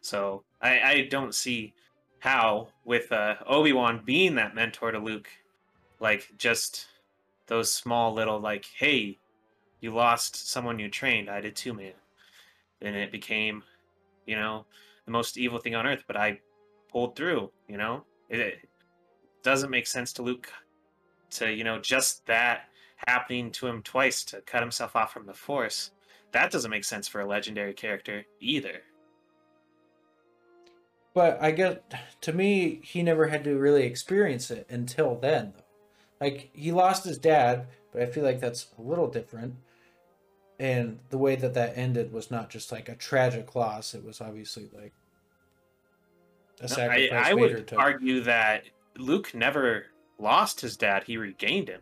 so I, I don't see how with uh, Obi Wan being that mentor to Luke, like just those small little like, hey, you lost someone you trained. I did too, man. And it became, you know, the most evil thing on earth. But I pulled through. You know, it, it doesn't make sense to Luke to you know just that happening to him twice to cut himself off from the Force. That doesn't make sense for a legendary character either. But I get to me, he never had to really experience it until then, though. Like he lost his dad, but I feel like that's a little different. And the way that that ended was not just like a tragic loss; it was obviously like a No, I, sacrifice. I would took. argue that Luke never lost his dad; he regained him.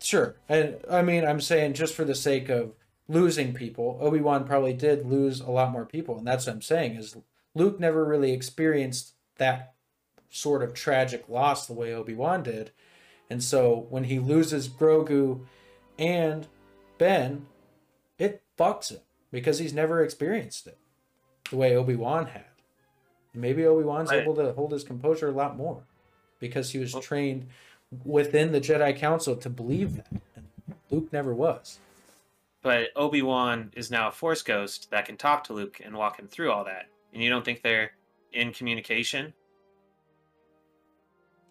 Sure. And I mean, I'm saying just for the sake of losing people, Obi-Wan probably did lose a lot more people. And that's what I'm saying is Luke never really experienced that sort of tragic loss the way Obi-Wan did. And so when he loses Grogu and Ben, it fucks him because he's never experienced it the way Obi-Wan had. Maybe Obi-Wan's Right. able to hold his composure a lot more because he was Well- trained within the Jedi Council to believe that. And Luke never was. But Obi Wan is now a Force ghost that can talk to Luke and walk him through all that. And you don't think they're in communication?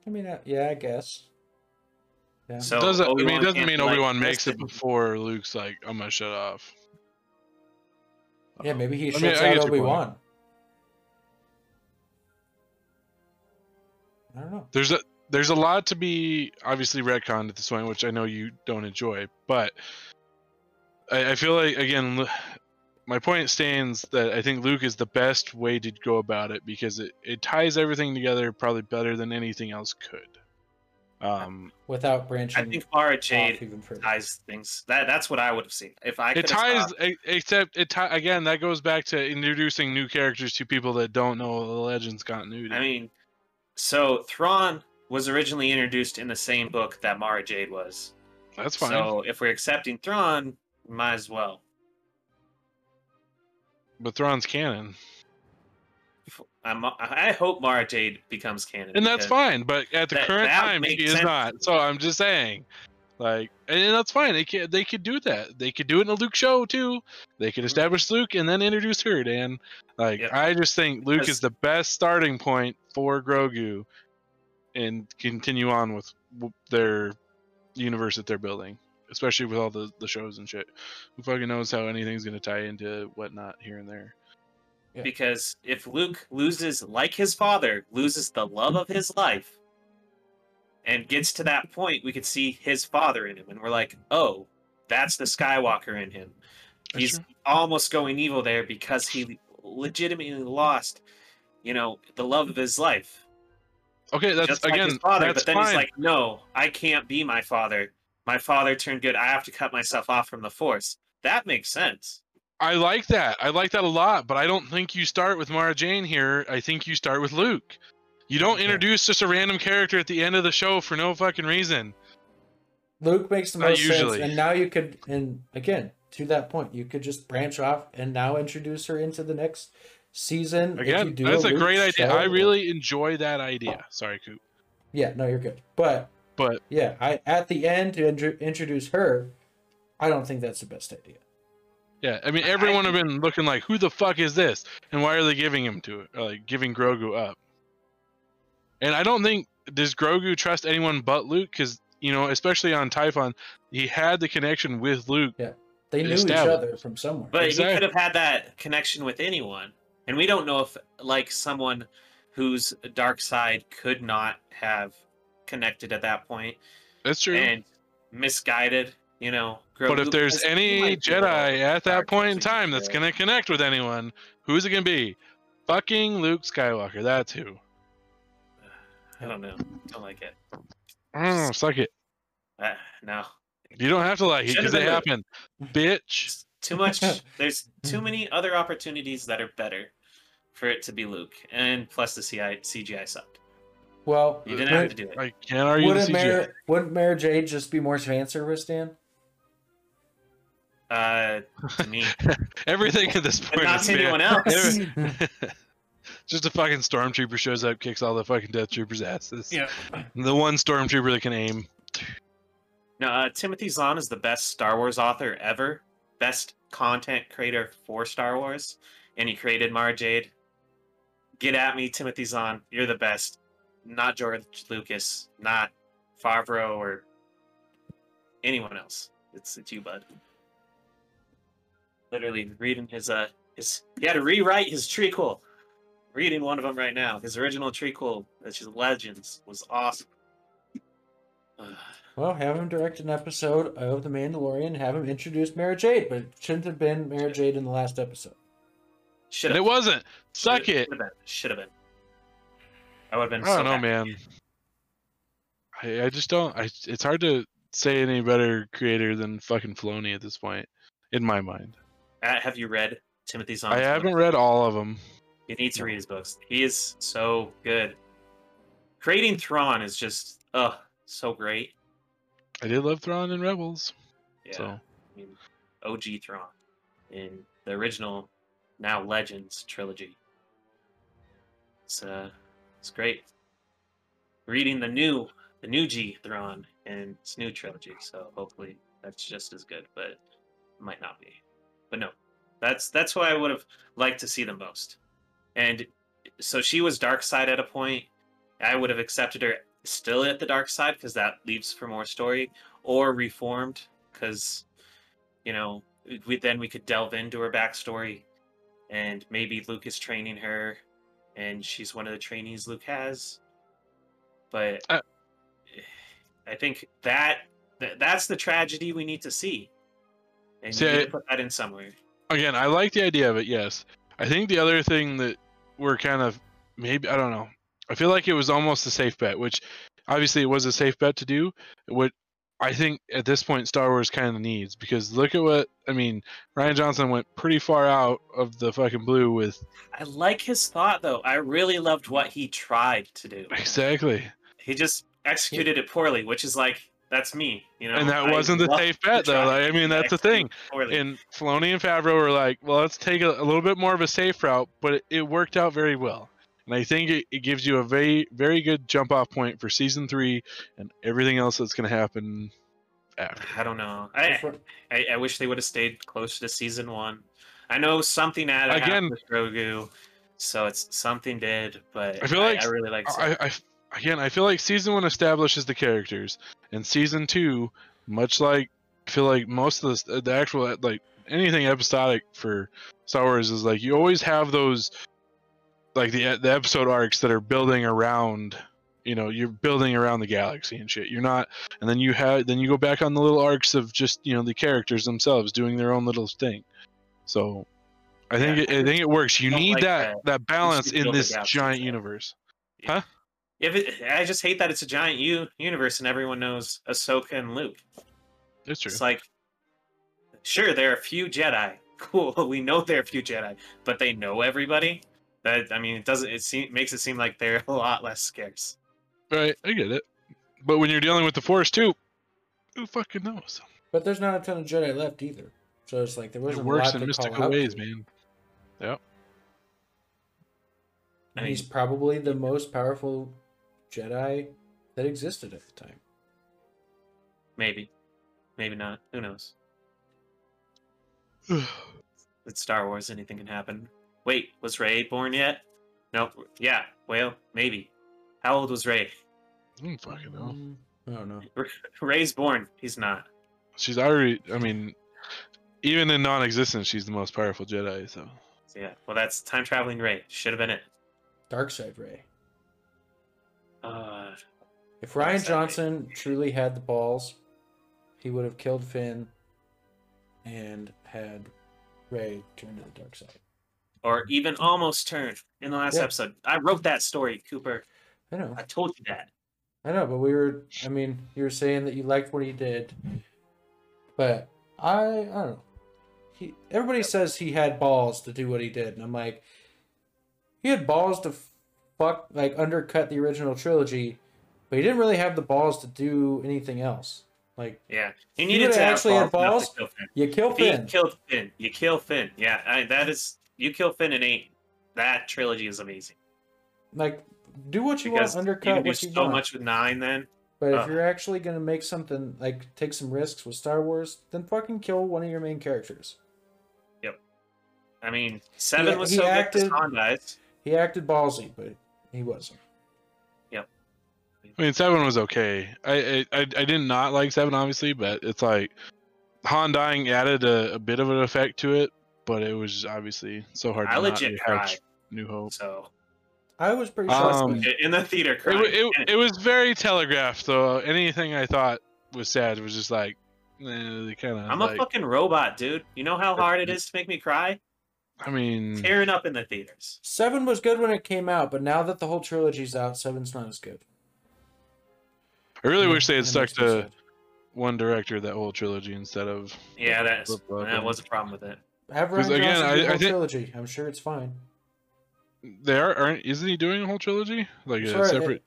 I mean, uh, yeah, I guess. Yeah. So doesn't I mean it doesn't mean be, Obi Wan makes it before Luke's like, I'm gonna shut off. yeah, maybe he I mean, shuts I out Obi. Wan. I don't know. There's a there's a lot to be obviously retconned at this point, which I know you don't enjoy, but I, I feel like again, my point stands that I think Luke is the best way to go about it because it, it ties everything together probably better than anything else could. Um, Without branching, I think Mara Jade even ties things. That that's what I would have seen if I could. it ties, e- except it ti- again that goes back to introducing new characters to people that don't know the Legends continuity. I mean, so Thrawn was originally introduced in the same book that Mara Jade was. that's fine. So if we're accepting Thrawn, might as well. but Thrawn's canon, I'm, I hope Mara Jade becomes canon. and that's fine. But at the that- current that time, he makes is not. So I'm just saying, like, and that's fine. They could they could do that. They could do it in a Luke show too. They could Mhm. establish Luke and then introduce her. Dan, like, Yep. I just think Luke is the best starting point for Grogu, and continue on with their universe that they're building. Especially with all the, the shows and shit. Who fucking knows how anything's gonna tie into whatnot here and there. Yeah. Because if Luke loses, like his father, loses the love of his life, and gets to that point, we could see his father in him, and we're like, oh, that's the Skywalker in him. That's He's true. almost going evil there because he legitimately lost, you know, the love of his life. Okay, that's just again his father. that's But then fine. he's like, no, I can't be my father. My father turned good. I have to cut myself off from the Force. That makes sense. I like that. I like that a lot, but I don't think you start with Mara Jade here. I think you start with Luke. You don't introduce just a random character at the end of the show for no fucking reason. Luke makes the Not most usually. sense, and now you could, and again, to that point, you could just branch off and now introduce her into the next season. if you Again, that's a Luke great idea. show. I really enjoy that idea. Sorry, Coop. yeah, no, you're good, but But yeah, I at the end to intro- introduce her, I don't think that's the best idea. Yeah, I mean, I- everyone have been looking like, who the fuck is this? And why are they giving him to it? Like giving Grogu up? And I don't think does Grogu trust anyone but Luke because you know, especially on Tython, he had the connection with Luke. Yeah, They knew each other from somewhere. But he could have had that connection with anyone. And we don't know if, like, someone whose dark side could not have connected at that point That's true. and misguided, you know. But if there's any might be a little Jedi at that point in time that's gonna connect with anyone, who's it gonna be? Fucking Luke Skywalker. That's who. I don't know. Don't like it. Mm, suck it. Uh, no. You don't have to like it because they been happen, bitch. It's too much. [LAUGHS] There's too many other opportunities that are better for it to be Luke, and plus the CI, CGI sucked. Well, You didn't have to do it. I can't argue the wouldn't CGI. Mary, wouldn't Mary Jade just be more fan service, Dan? Uh, to me, [LAUGHS] Everything at this but point not is to anyone else. [LAUGHS] [LAUGHS] Just a fucking stormtrooper shows up, kicks all the fucking death troopers' asses. yeah. The one stormtrooper that can aim. No, uh, Timothy Zahn is the best Star Wars author ever, best content creator for Star Wars, and he created Mara Jade. Get at me, Timothy Zahn. You're the best. Not George Lucas, not Favreau or anyone else. It's it's you, bud. Literally reading his uh his he had to rewrite his trequel. Reading one of them right now. His original trequel, which is Legends, was awesome. Well, have him direct an episode of The Mandalorian. Have him introduce Mara Jade, but it shouldn't have been Mara Jade in the last episode. Should And it wasn't. Suck it. Should have been. Should have been. I would have been. I don't so know, happy. man. I, I just don't. I. It's hard to say any better creator than fucking Filoni at this point, in my mind. Uh, have you read Timothy Zahn's I haven't read all of them. You need to read his books. He is so good. Creating Thrawn is just, ugh, so great. I did love Thrawn and Rebels. Yeah. So I mean, OG Thrawn in the original, now Legends trilogy. It's uh, it's great. Reading the new, the new G Thrawn and its new trilogy. So hopefully that's just as good, but it might not be. But no, that's that's what I would have liked to see the most. And so she was dark side at a point. I would have accepted her still at the dark side because that leaves for more story, or reformed because you know we then we could delve into her backstory, and maybe Luke is training her, and she's one of the trainees Luke has. But Uh, I think that, that that's the tragedy we need to see, and See, you need I- to put that in somewhere. again, I like the idea of it. Yes, I think the other thing that we're kind of maybe I don't know. I feel like it was almost a safe bet, which obviously it was a safe bet to do. What I think at this point Star Wars kind of needs because look at what I mean. Rian Johnson went pretty far out of the fucking blue with I like his thought though. I really loved what he tried to do. exactly, He just executed it poorly, which is like that's me, you know. and that I wasn't the safe bet though. Like, I mean, that's the thing. poorly. And Filoni and Favreau were like, well, let's take a, a little bit more of a safe route, but it, it worked out very well. And I think it, it gives you a very, very good jump off point for season three and everything else that's going to happen after. I don't know. I, I I wish they would have stayed close to season one. I know something had Again- happened with Grogu, so it's something did, but I feel like I really like. I, I, again, I feel like season one establishes the characters, and season two, much like I feel like most of the the actual like anything episodic for Star Wars is like you always have those like the the episode arcs that are building around you know you're building around the galaxy and shit. You're not and then you have then you go back on the little arcs of just you know the characters themselves doing their own little thing. So i think Yeah, it, i think it works. You need like that that. that balance in this giant universe If it, I just hate that it's a giant u- universe and everyone knows Ahsoka and Luke. it's true It's like, sure, there are a few Jedi. [LAUGHS] Cool, we know there are a few Jedi, but they know everybody. That I mean, it doesn't. It seem, makes it seem like they're [LAUGHS] a lot less scarce. Right, I get it. But when you're dealing with the Force too, who fucking knows? But there's not a ton of Jedi left either. So it's like there wasn't a works lot in to mystical call out ways, to. man. I He's probably the most powerful Jedi that existed at the time. Maybe, maybe not. Who knows? [SIGHS] It's Star Wars. Anything can happen. Wait, was Rey born yet? No. Yeah. Well, maybe. How old was Rey? I don't fucking know. Mm, I don't know. Rey's born. He's not. She's already. I mean, even in non-existence, she's the most powerful Jedi. So So, yeah. Well, that's time traveling Rey. Should have been it. Dark side Rey. Uh, If Rian Dark side Rey. Johnson truly had the balls, he would have killed Finn and had Rey turn to the dark side. or even almost turned in the last Yeah. episode. I wrote that story, Cooper. I know. I told you that. I know, but we were. I mean, you were saying that you liked what he did, but I, I don't know. He everybody says he had balls to do what he did, and I'm like, he had balls to fuck like undercut the original trilogy, but he didn't really have the balls to do anything else. Like Yeah, he needed to actually had balls to kill Finn. you kill If he Finn, killed Finn. You kill Finn. Yeah, I, that is you kill Finn in eight. That trilogy is amazing like do what you because want, you undercut can do what you so want. much with nine. Then But if Ugh. you're actually gonna make something like take some risks with Star Wars, then fucking kill one of your main characters. Yep. I mean, seven He- was he so acted- good. He acted ballsy, but he wasn't. I mean, seven was okay. I I, I I did not like seven, obviously, but it's like Han dying added a, a bit of an effect to it, but it was obviously so hard I to legit not cried. New Hope. So I was pretty Um, shocked. by it. in the theater, It, crying. wa- it, it was very telegraphed, though. Anything I thought was sad was just like, eh, kind of. I'm like, a fucking robot, dude. You know how hard it is to make me cry? I mean, Tearing up in the theaters. Seven was good when it came out, but now that the whole trilogy's out, Seven's not as good. I really Yeah, wish they had that stuck to sad. one director that whole trilogy instead of. Yeah, that's Flip that was a problem with it. Have 'Cause Rian again, Johnson I- do the I think- trilogy. I'm sure it's fine. They are, aren't? Isn't he doing a whole trilogy, like a Sorry, separate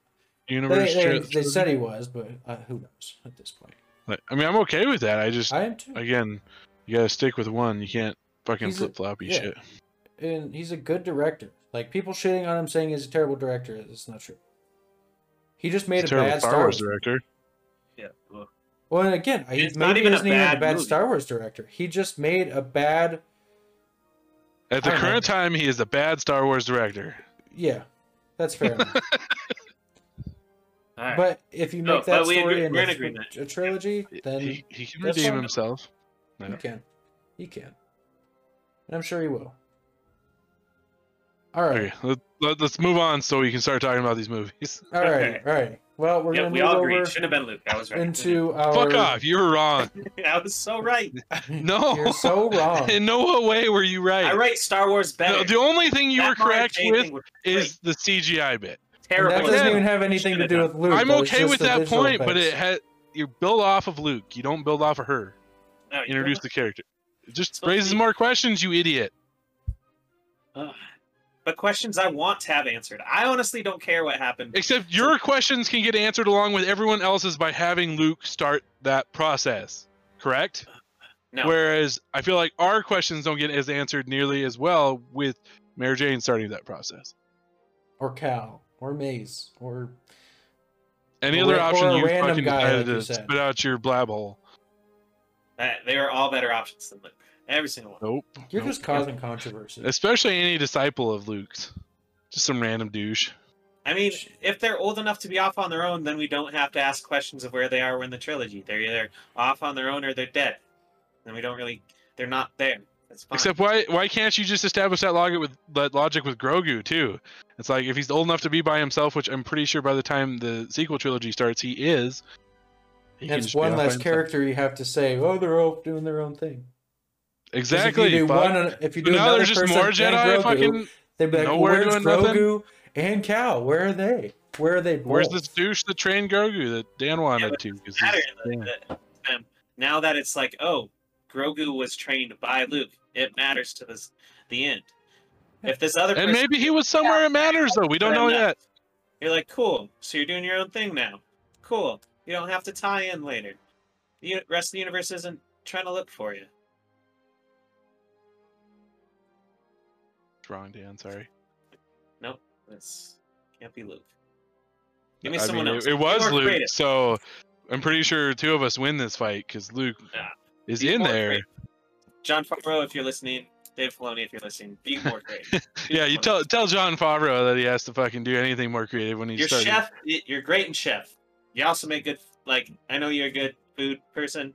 They, universe? they, tri- they said he was, but uh, who knows at this point. Like, I mean, I'm okay with that. I just, I am too. again, you gotta stick with one. You can't fucking flip floppy yeah. shit. and he's a good director. Like people shitting on him saying he's a terrible director, it's not true. He just made He's a a bad Star Wars director. Yeah. well, Well, and again, he It's not maybe even a isn't even a bad bad movie. Star Wars director. He just made a bad. At the I don't know. current time, he is a bad Star Wars director. Yeah, that's fair. enough. [LAUGHS] all right. But if you No, make that story agree- in a- a trilogy, then he, he can redeem fine. himself. he can. He can. And I'm sure he will. All right. Okay, let, let, us move on so we can start talking about these movies. [LAUGHS] All right. Okay. All right. Well, we're yeah, gonna we move all over agreed. Shouldn't have been Luke. I was right. into [LAUGHS] our. Fuck off! You were wrong. [LAUGHS] I was so right. No, You're so wrong. In no way were you right. I write Star Wars better. No, the only thing you That were correct with is the CGI bit. And terrible. that doesn't Again, even have anything to do with Luke. I'm okay with that visual point, but it effects. had you build off of Luke. You don't build off of her. No, you Introduce know the character. It just Supposed to raises be- more questions, you idiot. what? Ugh. but questions I want to have answered. I honestly don't care what happened. Except your questions can get answered along with everyone else's by having Luke start that process. Correct? Uh, no, Whereas I feel like our questions don't get as answered nearly as well with Mary Jane starting that process. or Cal or Mace or Any Or other ra- or option you random fucking guy, decided like you to said. spit out your blab hole. Uh, they are all better options than Luke. Every single one. Nope. you're Nope. just causing controversy. Especially any disciple of Luke's. Just some random douche. I mean, if they're old enough to be off on their own, then we don't have to ask questions of where they are in the trilogy. They're either off on their own or they're dead. Then we don't really. They're not there. That's fine. Except why why can't you just establish that logic with that logic with Grogu too? It's like if he's old enough to be by himself, which I'm pretty sure by the time the sequel trilogy starts he is. He can That's one off by less himself. character you have to say. Oh, they're all doing their own thing. Exactly. If you do fuck. one, if you So do now another there's just person more Jedi Grogu, fucking they'd be like, nowhere "Where's doing nothing?" Grogu and Cal? Where are they? Where are they? Where's this douche that trained Grogu that Dan wanted but to? 'cause matter he's- in the- the- um, now that it's like, oh, Grogu was trained by Luke, it matters to this the end. If this other And maybe he was somewhere it matters though. We don't know I'm yet. you're like, cool, so you're doing your own thing now. Cool, you don't have to tie in later. The rest of the universe isn't trying to look for you. It's wrong, Dan. Sorry. Nope. This can't be Luke. Give me I someone mean, else. It, it was Luke, creative. so I'm pretty sure two of us win this fight because Luke is Be in there. creative. Jon Favreau, if you're listening, Dave Filoni, if you're listening, be more [LAUGHS] creative. Be Yeah, you tell tell Jon Favreau that he has to fucking do anything more creative when he's You're starting. chef. You're great in chef. You also make good. Like I know you're a good food person.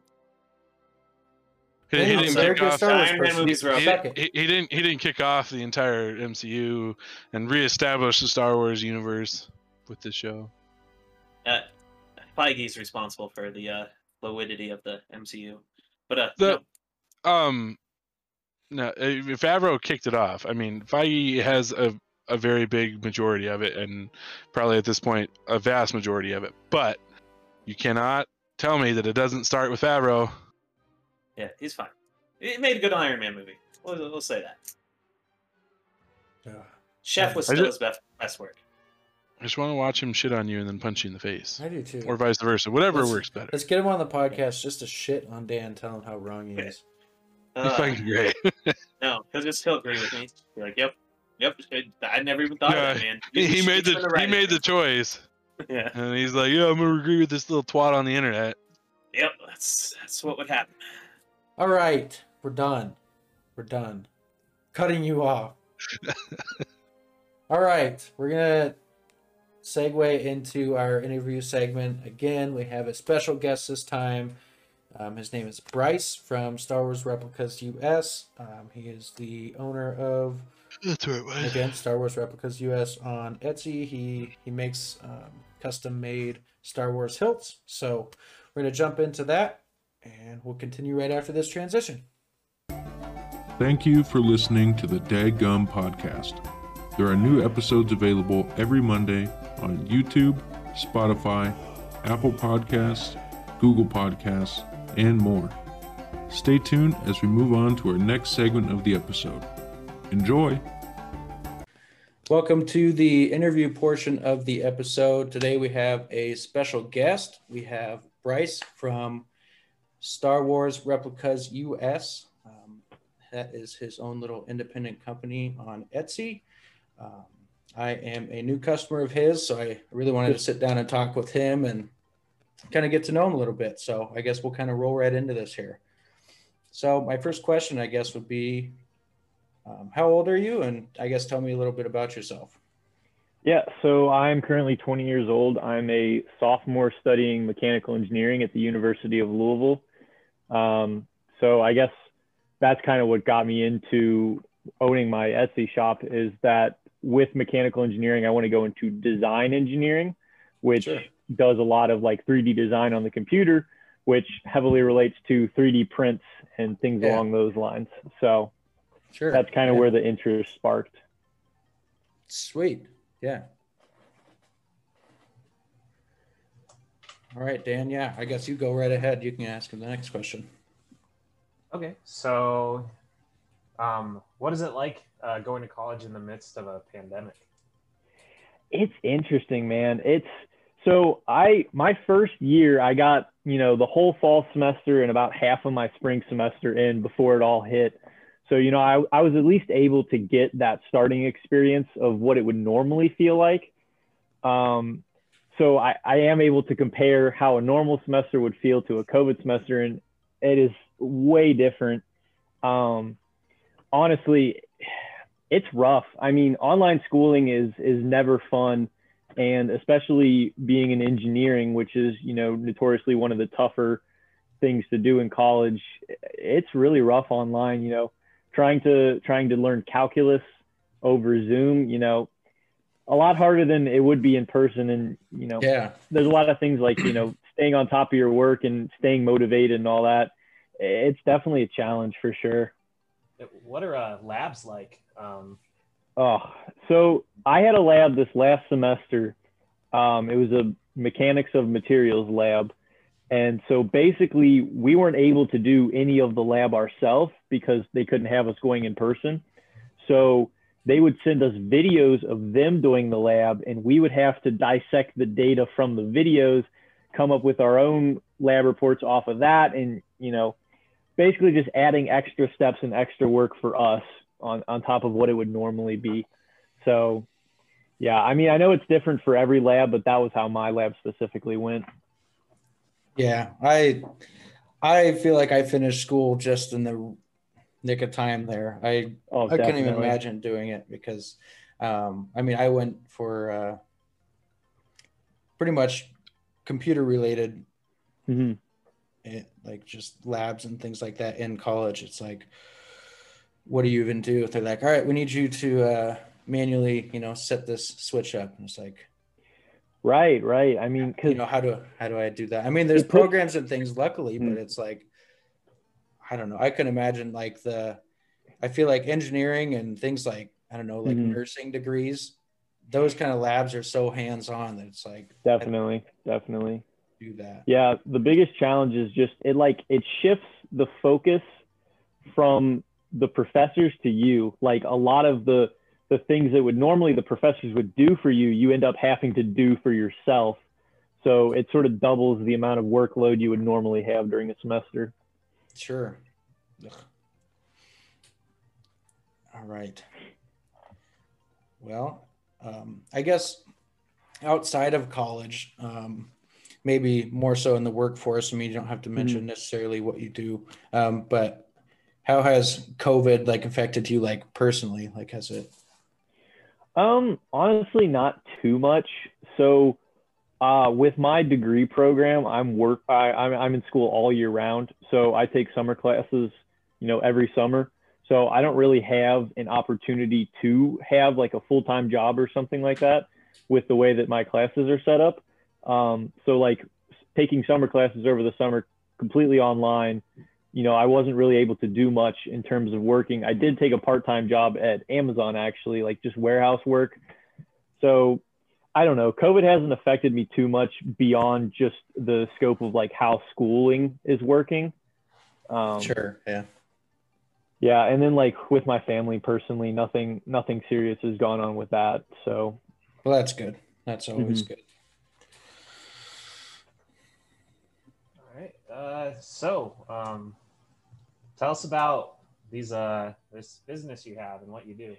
He, he didn't kick off. Iron Man movies He, okay. Suck didn't- it. he, he didn't. He didn't kick off the entire MCU and reestablish the Star Wars universe with this show. Uh, Feige's responsible for the uh, fluidity of the MCU. But uh, The- no, Um, no, Favreau kicked it off. I mean, Feige has a a very big majority of it, and probably at this point a vast majority of it. But you cannot tell me that it doesn't start with Favreau. Yeah, he's fine. He made a good Iron Man movie. We'll, we'll say that. Yeah. Chef was I still ju- his best best work. I just want to watch him shit on you and then punch you in the face, I do too. or vice versa, whatever Let's- works better. Let's get him on the podcast just to shit on Dan, tell him how wrong he is. He's Uh, fucking great. [LAUGHS] no, he'll just he'll agree with me. Be like, yep, yep. I never even thought Yeah, of that, man. [LAUGHS] he, he made should the spin he made the choice, [LAUGHS] Yeah. and he's like, "Yeah, I'm gonna agree with this little twat on the internet." Yep. That's that's what would happen. All right, we're done. We're done. Cutting you off. [LAUGHS] All right, we're gonna segue into our interview segment. Again, we have a special guest this time. Um, his name is Bryce from Star Wars Replicas US. Um, he is the owner of That's right, man. again Star Wars Replicas US on Etsy. He he makes um, custom made Star Wars hilts. So we're gonna jump into that, and we'll continue right after this transition. Thank you for listening to the Daggum Podcast. There are new episodes available every Monday on YouTube, Spotify, Apple Podcasts, Google Podcasts, and more. Stay tuned as we move on to our next segment of the episode. Enjoy! Welcome to the interview portion of the episode. Today we have a special guest. We have Bryce from Star Wars Replicas US. Um, that is his own little independent company on Etsy. Um, I am a new customer of his, so I really wanted to sit down and talk with him and kind of get to know him a little bit. So I guess we'll kind of roll right into this here. So my first question, I guess, would be um, how old are you? And I guess tell me a little bit about yourself. Yeah, so I'm currently 20 years old. I'm a sophomore studying mechanical engineering at the University of Louisville. Um, so I guess that's kind of what got me into owning my Etsy shop is that with mechanical engineering, I want to go into design engineering, which Sure. does a lot of like 3D design on the computer, which heavily relates to 3D prints and things Yeah. along those lines. So Sure. that's kind of Yeah. where the interest sparked. Sweet. Yeah. All right, Dan. Yeah, I guess you go right ahead. You can ask him the next question. Okay, so um, what is it like uh, going to college in the midst of a pandemic? It's interesting, man. It's so I my first year I got, you know, the whole fall semester and about half of my spring semester in before it all hit. So, you know, I, I was at least able to get that starting experience of what it would normally feel like. Um, so I, I am able to compare how a normal semester would feel to a COVID semester, and it is way different. Um, honestly, it's rough. I mean, online schooling is is never fun, and especially being in engineering, which is you know notoriously one of the tougher things to do in college. It's really rough online. You know, trying to trying to learn calculus over Zoom. You know, a lot harder than it would be in person, and you know, Yeah. there's a lot of things like you know [CLEARS THROAT] staying on top of your work and staying motivated and all that. It's definitely a challenge for sure. What are uh, labs like? Um, Oh, so I had a lab this last semester. Um, it was a mechanics of materials lab. And so basically, we weren't able to do any of the lab ourselves because they couldn't have us going in person. So they would send us videos of them doing the lab, and we would have to dissect the data from the videos, come up with our own lab reports off of that, and, you know, basically just adding extra steps and extra work for us on, on top of what it would normally be. So, yeah, I mean, I know it's different for every lab, but that was how my lab specifically went. Yeah. I I feel like I finished school just in the nick of time there. I Oh, I couldn't even imagine doing it because um I mean I went for uh pretty much computer related Mhm. eh, like just labs and things like that in college. It's like, what do you even do? If they're like, all right, we need you to uh, manually, you know, set this switch up, and it's like, Right, right. I mean, you know, how do how do I do that? I mean, there's programs and things, luckily, but Mm. it's like, I don't know. I can imagine like the, I feel like engineering and things like I don't know, like Mhm. nursing degrees, those kind of labs are so hands on that it's like Definitely, definitely. do that. Yeah, the biggest challenge is just it like it shifts the focus from the professors to you. Like a lot of the the things that would normally the professors would do for you, you end up having to do for yourself. So it sort of doubles the amount of workload you would normally have during a semester. Sure. Ugh. All right. Well, um, I guess outside of college, um, maybe more so in the workforce. I mean, you don't have to mention necessarily what you do, um, but how has COVID like affected you, like personally? Like, has it? Um, honestly, not too much. So, uh, with my degree program, I'm work. I, I'm I'm in school all year round. So I take summer classes, you know, every summer. So I don't really have an opportunity to have like a full time job or something like that with the way that my classes are set up. Um, so like taking summer classes over the summer completely online, you know, I wasn't really able to do much in terms of working. I did take a part time job at Amazon actually, like just warehouse work. So I don't know. COVID hasn't affected me too much beyond just the scope of like how schooling is working. Um, Sure. Yeah. yeah, and then like with my family personally, nothing nothing serious has gone on with that. So Well, that's good. That's always good. All right. Uh, so, um, tell us about these uh this business you have and what you do.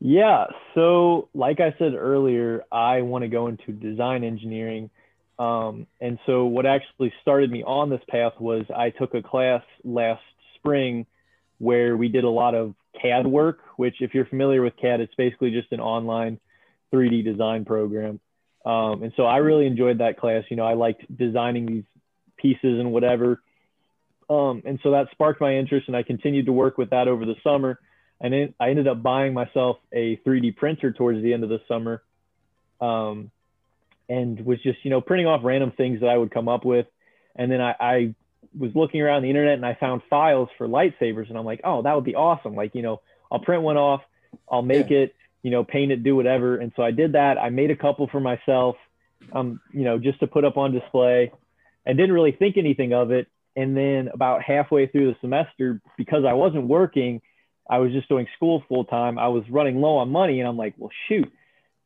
yeah, so like I said earlier, I want to go into design engineering. Um, and so what actually started me on this path was I took a class last spring where we did a lot of CAD work, which if you're familiar with CAD, it's basically just an online 3D design program. Um, and so I really enjoyed that class. You know, I liked designing these pieces and whatever. Um, and so that sparked my interest, and I continued to work with that over the summer. And then I ended up buying myself a 3D printer towards the end of the summer, um, and was just you know printing off random things that I would come up with. And then I, I was looking around the internet and I found files for lightsabers, and I'm like, oh, that would be awesome. Like you know, I'll print one off, I'll make it, you know, paint it, do whatever. And so I did that. I made a couple for myself, um, you know, just to put up on display, and didn't really think anything of it. And then about halfway through the semester, because I wasn't working, I was just doing school full time. I was running low on money, and I'm like, well, shoot,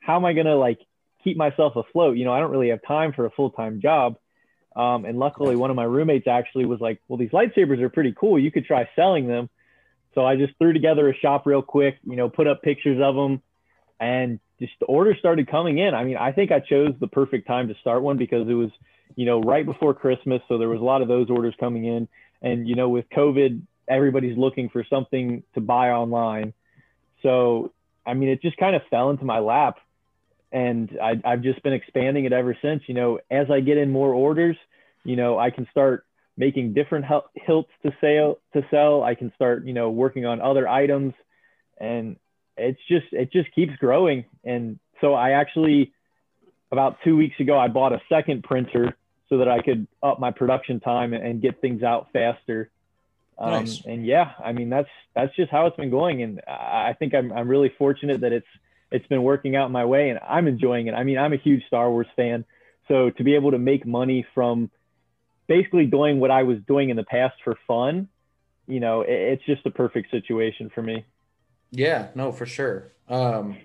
how am I gonna like keep myself afloat? You know, I don't really have time for a full time job. Um, and luckily, one of my roommates actually was like, well, these lightsabers are pretty cool. You could try selling them. So I just threw together a shop real quick, you know, put up pictures of them, and just the orders started coming in. I mean, I think I chose the perfect time to start one because it was, you know, right before Christmas. So there was a lot of those orders coming in. And, you know, with COVID, everybody's looking for something to buy online. So, I mean, it just kind of fell into my lap. And I, I've just been expanding it ever since. You know, as I get in more orders, you know, I can start making different hilts to sell to sell. I can start, you know, working on other items and it's just it just keeps growing. And so I actually about two weeks ago I bought a second printer so that I could up my production time and, get things out faster. Um, Nice. And yeah, I mean that's that's just how it's been going, and I I think I'm I'm really fortunate that it's it's been working out my way, and I'm enjoying it. I mean I'm a huge Star Wars fan, so to be able to make money from basically doing what I was doing in the past for fun, you know, it, it's just a perfect situation for me. Yeah, no, for sure. Um,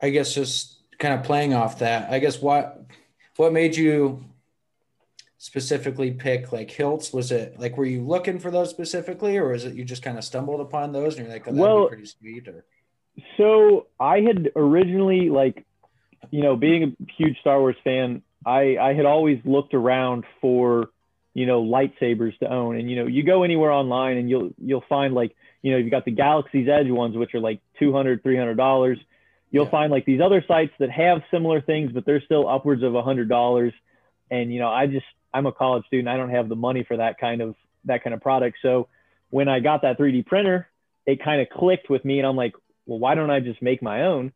I guess just kind of playing off that. I guess what what made you specifically pick like hilts? Was it like were you looking for those specifically, or was it you just kind of stumbled upon those and you're like, oh, that'd Well- be pretty sweet? Or So I had originally like, you know, being a huge Star Wars fan, I I had always looked around for, you know, lightsabers to own. And you know, you go anywhere online and you'll you'll find like, you know, you've got the Galaxy's Edge ones which are like 200 300 dollars. You'll Yeah. find like these other sites that have similar things, but they're still upwards of a hundred dollars. And you know, I just I'm a college student. I don't have the money for that kind of that kind of product. So when I got that 3D printer, it kind of clicked with me, and I'm like, well, why don't I just make my own?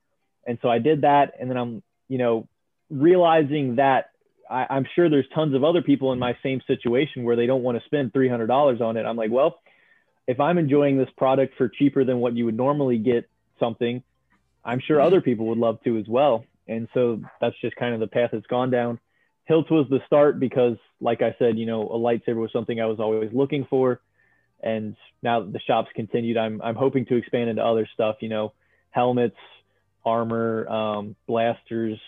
And so I did that. And then I'm, you know, realizing that I, I'm sure there's tons of other people in my same situation where they don't want to spend $300 on it. I'm like, well, if I'm enjoying this product for cheaper than what you would normally get something, I'm sure other people would love to as well. And so that's just kind of the path it's gone down. Hilts was the start because, like I said, you know, a lightsaber was something I was always looking for. And now that the shop's continued, I'm I'm hoping to expand into other stuff. You know, helmets, armor, um, blasters,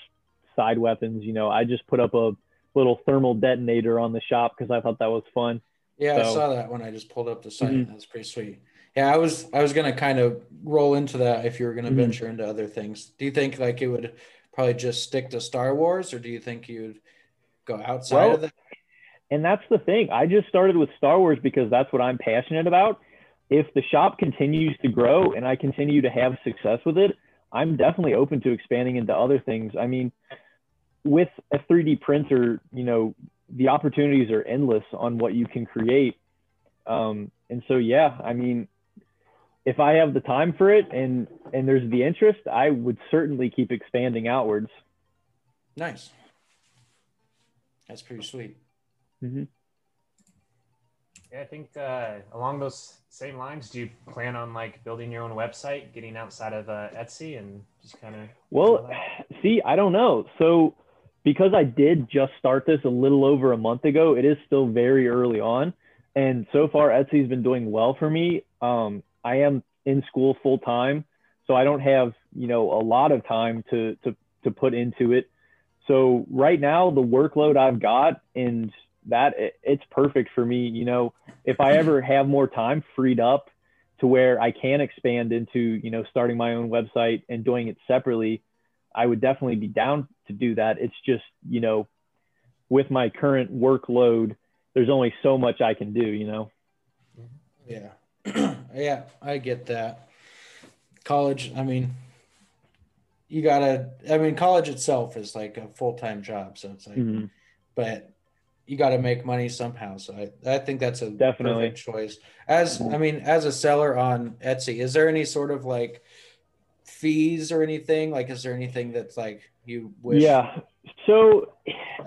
side weapons. You know, I just put up a little thermal detonator on the shop because I thought that was fun. Yeah, I saw that when I just pulled up the site. Mhm. That's pretty sweet. Yeah, I was I was gonna kind of roll into that if you were gonna Mhm. venture into other things. Do you think like it would probably just stick to Star Wars, or do you think you'd go outside Well, of that? And that's the thing. I just started with Star Wars because that's what I'm passionate about. If the shop continues to grow and I continue to have success with it, I'm definitely open to expanding into other things. I mean, with a 3D printer, you know, the opportunities are endless on what you can create. Um, and so, yeah, I mean, if I have the time for it and and there's the interest, I would certainly keep expanding outwards. Nice. That's pretty sweet. Mhm. Yeah, I think uh, along those same lines, do you plan on like building your own website, getting outside of uh, Etsy, and just kind of? Well, see, I don't know. So, because I did just start this a little over a month ago, it is still very early on. And so far, Etsy's been doing well for me. Um, I am in school full time, so I don't have, you know, a lot of time to, to, to put into it. So, right now, the workload I've got and that it, it's perfect for me. You know, if I ever [LAUGHS] have more time freed up to where I can expand into, you know, starting my own website and doing it separately, I would definitely be down to do that. It's just, you know, with my current workload, there's only so much I can do, you know. Yeah. Yeah, I get that. College, I mean, you gotta, I mean, college itself is like a full time job. So it's like, Mhm. but you got to make money somehow. So I, I think that's a Definitely. perfect choice. As I mean, as a seller on Etsy, is there any sort of like fees or anything? Like, is there anything that's like you wish? Yeah. So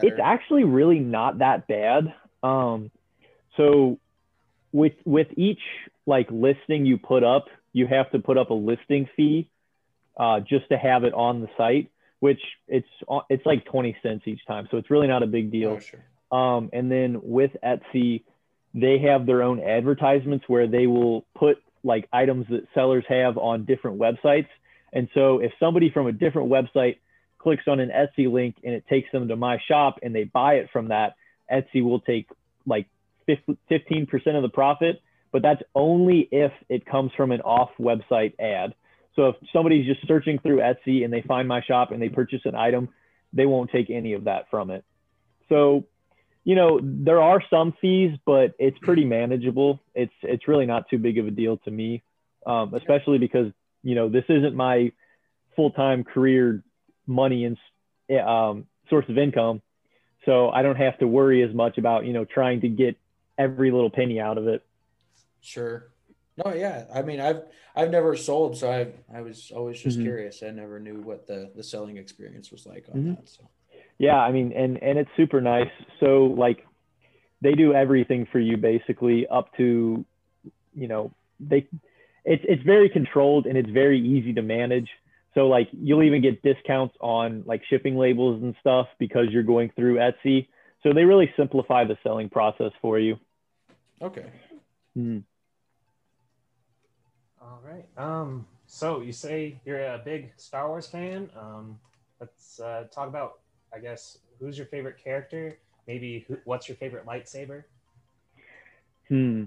it's actually really not that bad. Um, so with with each like listing you put up, you have to put up a listing fee uh, just to have it on the site, which it's it's like 20 cents each time. So it's really not a big deal. Oh, sure. Um, and then with Etsy, they have their own advertisements where they will put like items that sellers have on different websites. And so if somebody from a different website clicks on an Etsy link and it takes them to my shop and they buy it from that, Etsy will take like 15% of the profit, but that's only if it comes from an off website ad. So if somebody's just searching through Etsy and they find my shop and they purchase an item, they won't take any of that from it. So, you know, there are some fees, but it's pretty manageable. It's it's really not too big of a deal to me, um, especially because you know this isn't my full time career money and um, source of income, so I don't have to worry as much about you know trying to get every little penny out of it. Sure. No, yeah. I mean, I've I've never sold, so I I was always just Mhm. curious. I never knew what the the selling experience was like on Mhm. that. So Yeah, I mean, and and it's super nice. So like, they do everything for you basically, up to, you know, they, it's it's very controlled and it's very easy to manage. So like, you'll even get discounts on like shipping labels and stuff because you're going through Etsy. So they really simplify the selling process for you. okay. Mhm. All right. Um. So you say you're a big Star Wars fan. Um. Let's uh, talk about, I guess, who's your favorite character? Maybe who, what's your favorite lightsaber? Hmm.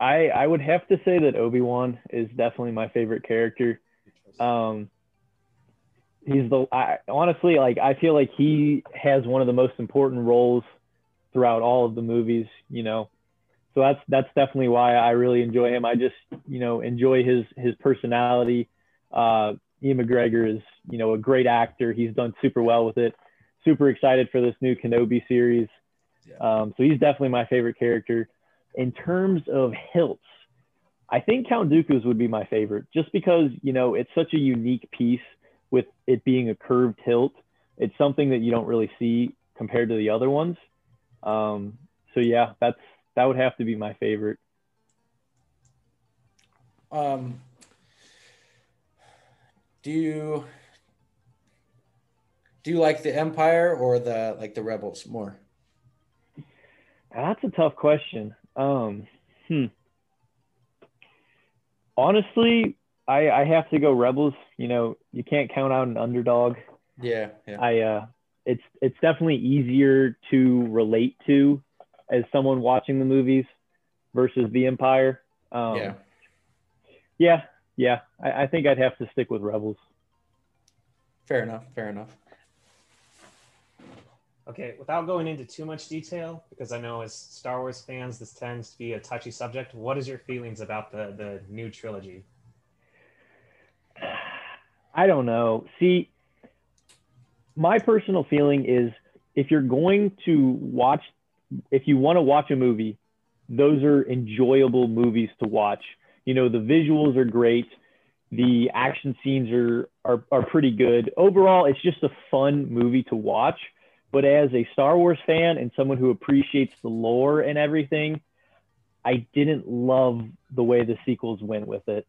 I I would have to say that Obi Wan is definitely my favorite character. Um, he's the I, honestly like I feel like he has one of the most important roles throughout all of the movies. You know, so that's that's definitely why I really enjoy him. I just you know enjoy his his personality. Uh, Ewan McGregor is you know a great actor. He's done super well with it. Super excited for this new Kenobi series. Yeah. Um, so he's definitely my favorite character. In terms of hilts, I think Count Dooku's would be my favorite, just because you know it's such a unique piece with it being a curved hilt. It's something that you don't really see compared to the other ones. Um, so yeah, that's that would have to be my favorite. Um, do you do you like the Empire or the like the Rebels more? That's a tough question. Um, hmm. Honestly, I I have to go Rebels. You know, you can't count out an underdog. Yeah, yeah. I uh, it's it's definitely easier to relate to as someone watching the movies versus the Empire. Um, yeah. yeah, yeah. I, I think I'd have to stick with Rebels. Fair enough. Fair enough. Okay, without going into too much detail, because I know as Star Wars fans, this tends to be a touchy subject. What is your feelings about the the new trilogy? [SIGHS] I don't know. See, my personal feeling is if you're going to watch, if you want to watch a movie, those are enjoyable movies to watch. You know, the visuals are great. The action scenes are, are, are pretty good. Overall, it's just a fun movie to watch. But as a Star Wars fan and someone who appreciates the lore and everything, I didn't love the way the sequels went with it.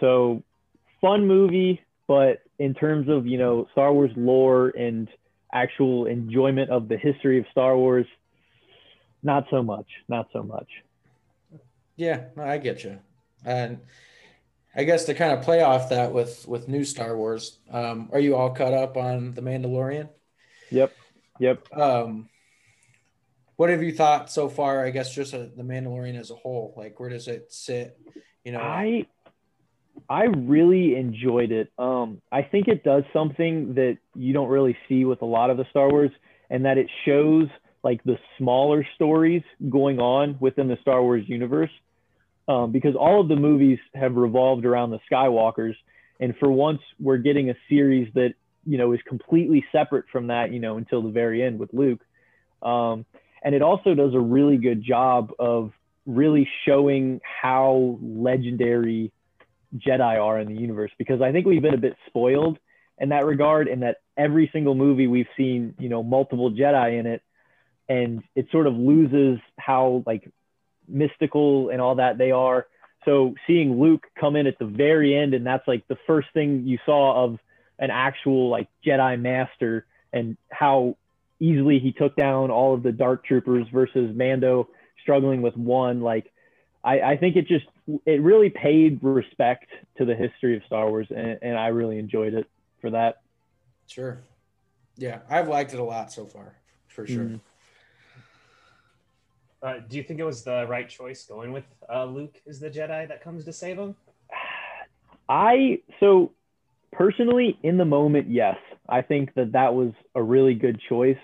So, fun movie, but in terms of you know Star Wars lore and actual enjoyment of the history of Star Wars, not so much. Not so much. Yeah, I get you. And I guess to kind of play off that with with new Star Wars, um, are you all caught up on the Mandalorian? Yep. Yep. Um, what have you thought so far? I guess just uh the Mandalorian as a whole. Like, where does it sit? You know, I I really enjoyed it. Um, I think it does something that you don't really see with a lot of the Star Wars, and that it shows like the smaller stories going on within the Star Wars universe. Um, because all of the movies have revolved around the Skywalkers, and for once we're getting a series that you know is completely separate from that. You know, until the very end with Luke. Um, and it also does a really good job of really showing how legendary Jedi are in the universe because I think we've been a bit spoiled in that regard in that every single movie we've seen, you know, multiple Jedi in it and it sort of loses how like mystical and all that they are. So seeing Luke come in at the very end and that's like the first thing you saw of an actual like Jedi master and how easily he took down all of the dark troopers versus Mando struggling with one like I, I think it just it really paid respect to the history of Star Wars, and, and I really enjoyed it for that. Sure. Yeah, I've liked it a lot so far, for sure. Mhm. Uh, do you think it was the right choice going with uh, Luke as the Jedi that comes to save him? I so personally in the moment, yes, I think that that was a really good choice.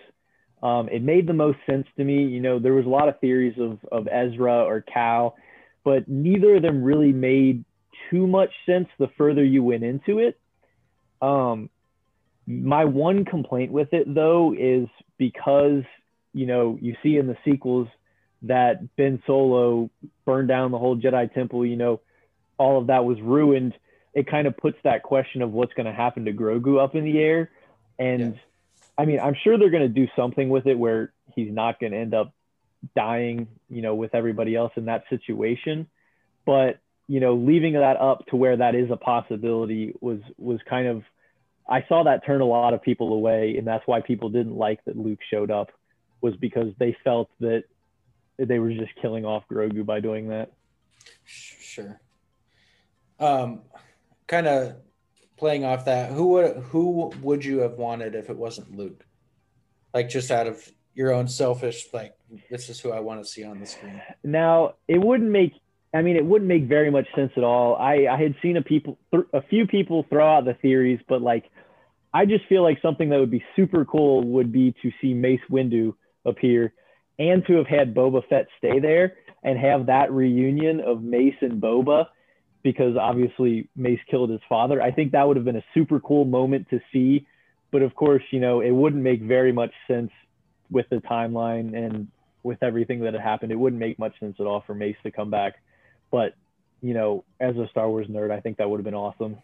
Um, it made the most sense to me. You know, there was a lot of theories of of Ezra or Cal, but neither of them really made too much sense the further you went into it. Um, my one complaint with it though is because you know you see in the sequels that Ben Solo burned down the whole Jedi Temple. You know, all of that was ruined. It kind of puts that question of what's going to happen to Grogu up in the air. And Yeah. I mean, I'm sure they're going to do something with it where he's not going to end up dying, you know, with everybody else in that situation. But, you know, leaving that up to where that is a possibility was was kind of I saw that turn a lot of people away, and that's why people didn't like that Luke showed up, was because they felt that they were just killing off Grogu by doing that. Sure. Um, kind of playing off that, who would who would you have wanted if it wasn't Luke? Like just out of your own selfish, like this is who I want to see on the screen. Now, it wouldn't make I mean, it wouldn't make very much sense at all. I, I had seen a people th- a few people throw out the theories, but like I just feel like something that would be super cool would be to see Mace Windu appear and to have had Boba Fett stay there and have that reunion of Mace and Boba because obviously Mace killed his father. I think that would have been a super cool moment to see. But of course, you know, it wouldn't make very much sense with the timeline and with everything that had happened. It wouldn't make much sense at all for Mace to come back. But, you know, as a Star Wars nerd, I think that would have been awesome.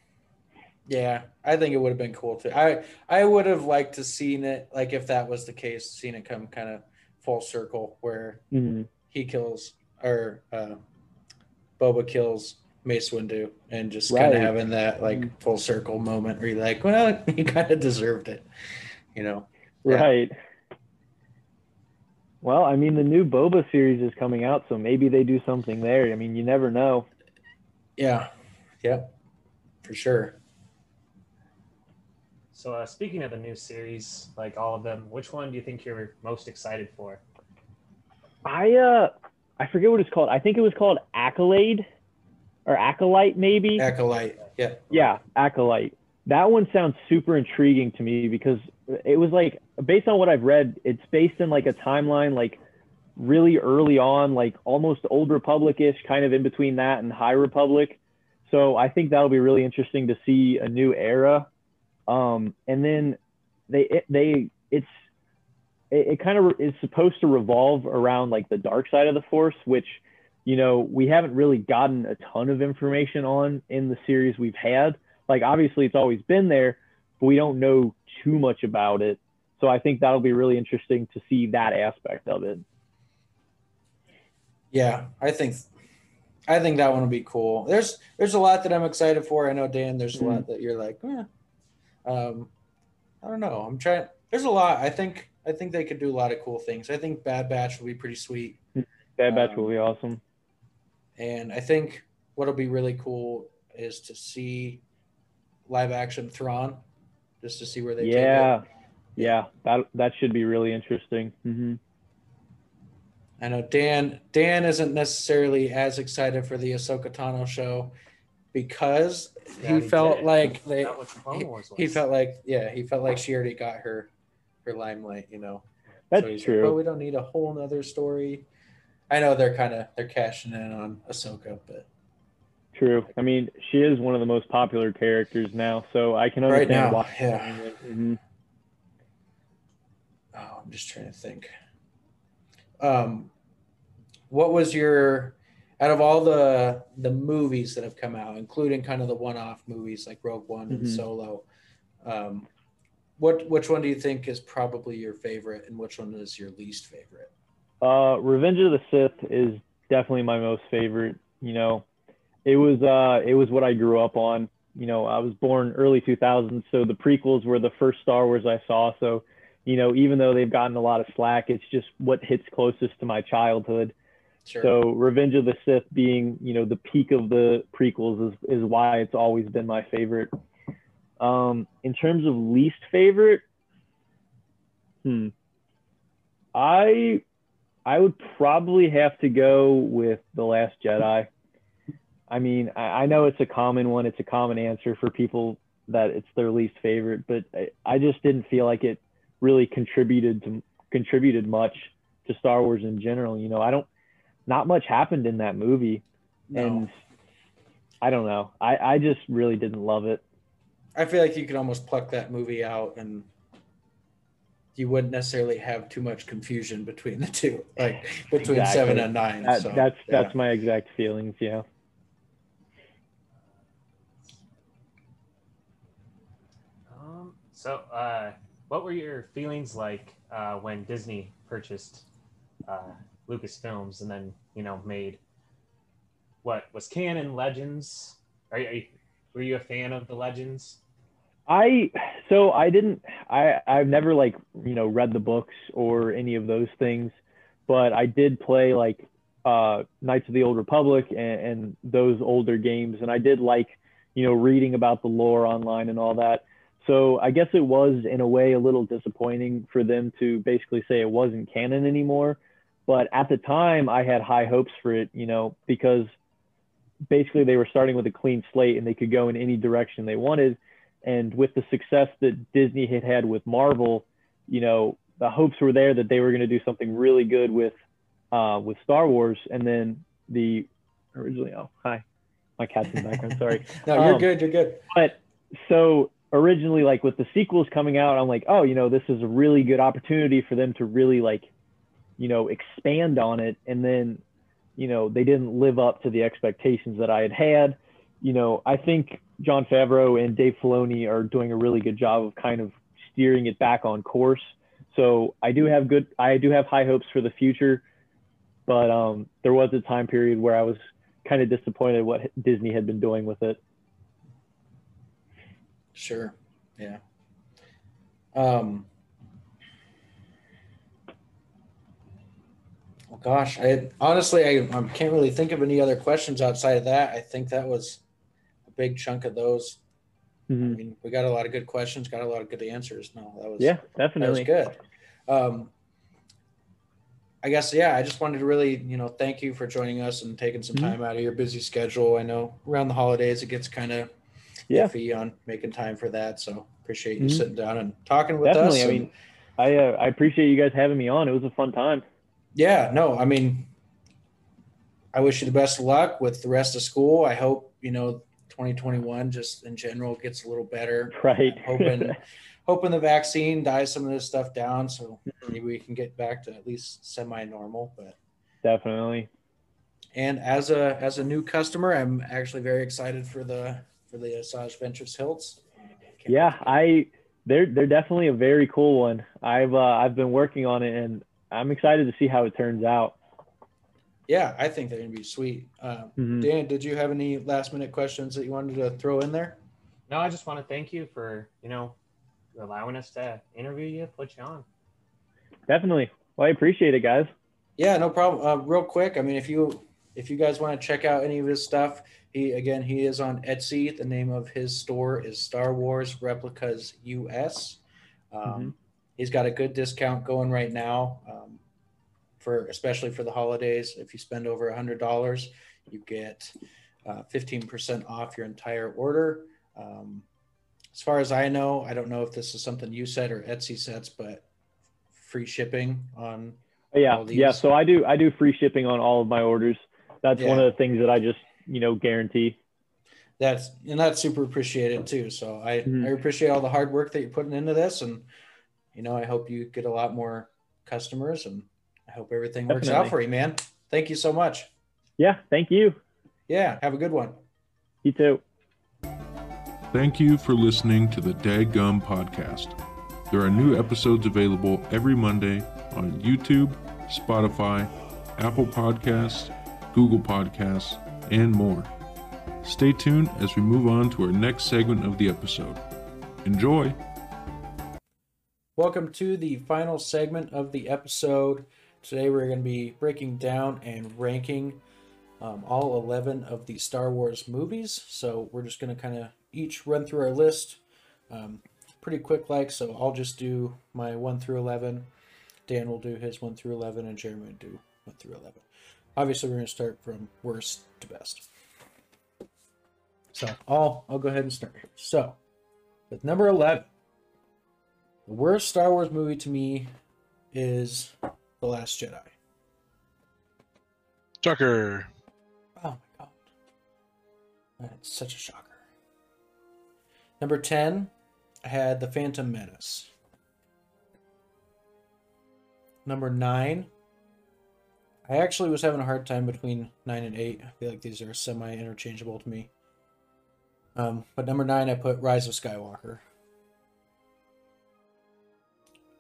Yeah, I think it would have been cool too. I I would have liked to seen it like if that was the case, seen it come kind of full circle where Mhm. he kills or uh, Boba kills Mace Windu and just kind of having that like full circle moment where you're like, well, [LAUGHS] he kind of deserved it, you know? Yeah. Right. Well, I mean, the new Boba series is coming out, so maybe they do something there. I mean, you never know. Yeah. Yep. For sure. So, uh, speaking of the new series, like all of them, which one do you think you're most excited for? I uh, I forget what it's called. I think it was called Accolade, or Acolyte, maybe. Acolyte. Yeah. Yeah, Acolyte. That one sounds super intriguing to me because it was like based on what I've read, it's based in like a timeline like really early on, like almost old Republic-ish, kind of in between that and High Republic. So I think that'll be really interesting to see a new era. Um, and then they it, they it's it, it kind of is supposed to revolve around like the dark side of the Force, which you know we haven't really gotten a ton of information on in the series we've had like obviously it's always been there but we don't know too much about it so i think that'll be really interesting to see that aspect of it Yeah. I think, I think that one will be cool. There's, there's a lot that I'm excited for. I know Dan, there's a Mm-hmm. lot that you're like, eh. um, I don't know. I'm trying, there's a lot. I think, I think they could do a lot of cool things. I think Bad Batch will be pretty sweet. bad batch Um, will be awesome And I think what'll be really cool is to see live action Thrawn, just to see where they yeah take it. yeah. That that should be really interesting. Hmm I know Dan Dan isn't necessarily as excited for the Ahsoka Tano show because Yeah, he he felt did. like they Not the Clone Wars he felt like yeah he felt like she already got her her limelight you know? That's so true like, well we don't need a whole nother story. I know they're kind of they're cashing in on Ahsoka but true i mean she is one of the most popular characters now so i can right understand now why yeah Mhm. Oh, I'm just trying to think. Um, what was your out of all the the movies that have come out, including kind of the one-off movies like Rogue One and Mhm. Solo? Um, what which one do you think is probably your favorite, and which one is your least favorite? Uh, Revenge of the Sith is definitely my most favorite. You know, it was uh, it was what I grew up on. You know, I was born early 2000s, so the prequels were the first Star Wars I saw. So, you know, even though they've gotten a lot of slack, it's just what hits closest to my childhood. Sure. So, Revenge of the Sith being, you know, the peak of the prequels is is why it's always been my favorite. Um, in terms of least favorite, hmm, I I would probably have to go with The Last Jedi. I mean, I, I know it's a common one, it's a common answer for people that it's their least favorite, but I, I just didn't feel like it really contributed to contributed much to Star Wars in general. You know, I don't not much happened in that movie. no. And I don't know. I, I just really didn't love it. I feel like you could almost pluck that movie out and you wouldn't necessarily have too much confusion between the two, like between Exactly. seven and nine. That, so, that's yeah. that's my exact feelings, yeah. Um, so, uh, what were your feelings like uh, when Disney purchased uh, Lucasfilms and then you know made what was canon Legends? Are you, are you were you a fan of the Legends? I so I didn't I I've never like you know read the books or any of those things, but I did play like uh, Knights of the Old Republic and, and those older games, and I did like you know reading about the lore online and all that. So I guess it was in a way a little disappointing for them to basically say it wasn't canon anymore. But at the time, I had high hopes for it, you know, because basically they were starting with a clean slate and they could go in any direction they wanted and with the success that Disney had had with Marvel, you know, the hopes were there that they were going to do something really good with uh, with Star Wars, and then the originally, oh hi, my cat's in the background, sorry. [LAUGHS] no, you're um, good. You're good. But so originally, like with the sequels coming out, I'm like, oh, you know, this is a really good opportunity for them to really like, you know, expand on it, and then, you know, they didn't live up to the expectations that I had had. You know, I think Jon Favreau and Dave Filoni are doing a really good job of kind of steering it back on course. So I do have good, I do have high hopes for the future, but um, there was a time period where I was kind of disappointed what Disney had been doing with it. Sure. Yeah. Um. Well, gosh, I honestly I, I can't really think of any other questions outside of that. I think that was a big chunk of those. I Mhm. mean, we got a lot of good questions, got a lot of good answers. No, that was Yeah, definitely that was good. Um, I guess yeah. I just wanted to really you know thank you for joining us and taking some Mhm. time out of your busy schedule. I know around the holidays it gets kind of Yeah, iffy on making time for that. So appreciate you Mhm. sitting down and talking with definitely. us. I mean, I uh, I appreciate you guys having me on. It was a fun time. yeah, no, I mean, I wish you the best of luck with the rest of school. I hope you know 2021 just in general gets a little better. Right. I'm hoping [LAUGHS] hoping the vaccine dies some of this stuff down, so maybe we can get back to at least semi-normal. But definitely. and as a as a new customer, I'm actually very excited for the for the Asajj Ventress Hilts. Can't Yeah. I they're they're definitely a very cool one. I've uh, I've been working on it and I'm excited to see how it turns out. yeah, I think they're gonna be sweet. Um, Mhm. Dan, did you have any last minute questions that you wanted to throw in there? No, I just want to thank you for you know allowing us to interview you, put you on. Definitely. Well, I appreciate it, guys. Yeah, no problem. Uh, real quick, I mean, if you if you guys want to check out any of his stuff, he again he is on Etsy. The name of his store is Star Wars Replicas US. Um, Mhm. He's got a good discount going right now, um, for especially for the holidays. If you spend over a hundred dollars, you get uh, fifteen percent off your entire order. Um, as far as I know, I don't know if this is something you said or Etsy sets, but free shipping on Yeah, yeah. So I do I do free shipping on all of my orders. That's one of the things that I just you know guarantee. that's and that's super appreciated too. So I, Mhm. I appreciate all the hard work that you're putting into this, and you know I hope you get a lot more customers, and I hope everything works out for you, man. Thank you so much. Yeah, thank you. Yeah, have a good one. You too. Thank you for listening to the Daggum Podcast. There are new episodes available every Monday on YouTube, Spotify, Apple Podcasts, Google Podcasts, and more. Stay tuned as we move on to our next segment of the episode. Enjoy! Welcome to the final segment of the episode. Today we're going to be breaking down and ranking um, all 11 of the Star Wars movies. So we're just going to kind of each run through our list um, pretty quick like. So I'll just do my 1 through 11. Dan will do his 1 through 11 and Jeremy will do 1 through 11. Obviously we're going to start from worst to best. So I'll, I'll go ahead and start. Here. So with number 11. The worst Star Wars movie to me is The Last Jedi. Tucker. Oh my god. That's such a shocker. Number 10, I had The Phantom Menace. Number 9, I actually was having a hard time between 9 and 8. I feel like these are semi interchangeable to me. Um, but number 9, I put Rise of Skywalker.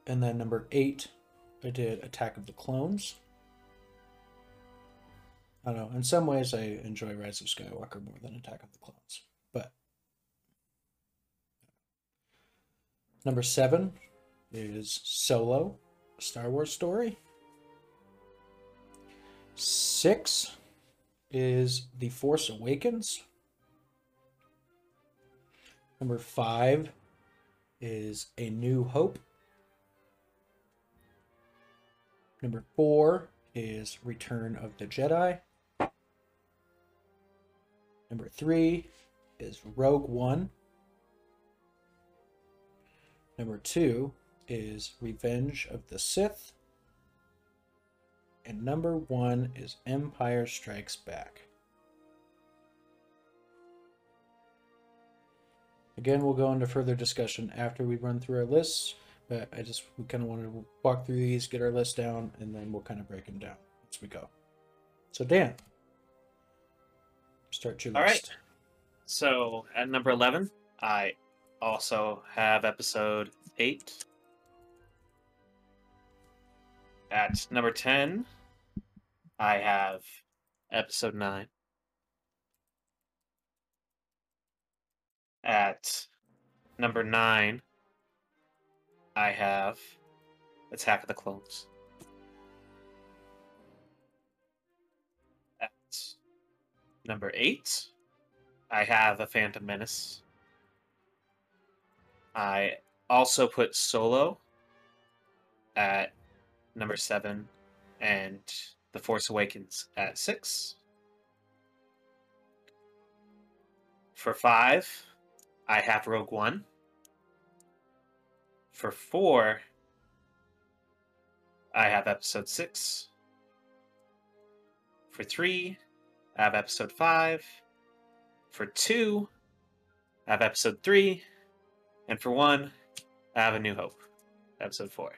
And then number 8, I did Attack of the Clones. I don't know. In some ways, I enjoy Rise of Skywalker more than Attack of the Clones. But number seven is Solo, Star Wars story. Six is The Force Awakens. Number five is A New Hope. Number four is Return of the Jedi. Number three is Rogue One. Number two is Revenge of the Sith. And number one is Empire Strikes Back. Again, we'll go into further discussion after we run through our lists, but I just we kind of wanted to walk through these, get our list down, and then we'll kind of break them down as we go. So, Dan, start your All right. list. So at number 11, I also have episode 8. At number 10, I have episode nine at number nine. I have Attack of the Clones. At number eight, I have A Phantom Menace. I also put Solo at number seven and the Force Awakens at six. For five, I have Rogue One. For four, I have episode six. For three, I have episode five. For two, I have episode three. And for one, I have A New Hope, episode four.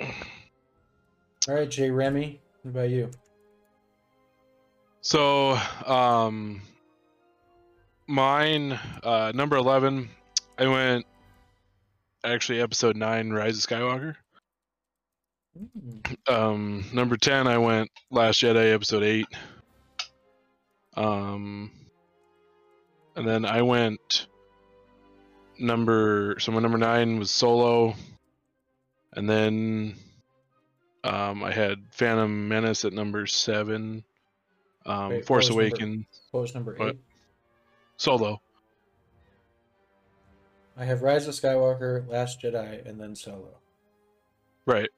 All right, Jeremy, what about you? So, um, mine, uh, number 11, I went actually episode 9, Rise of Skywalker. Mm, Um, number 10, I went Last Jedi, episode 8. Um, and then I went number, so my number 9 was Solo. And then, um, I had Phantom Menace at number 7. Um, Wait, Force number- What was number What? eight? Solo. I have Rise of Skywalker, Last Jedi, and then Solo. Right.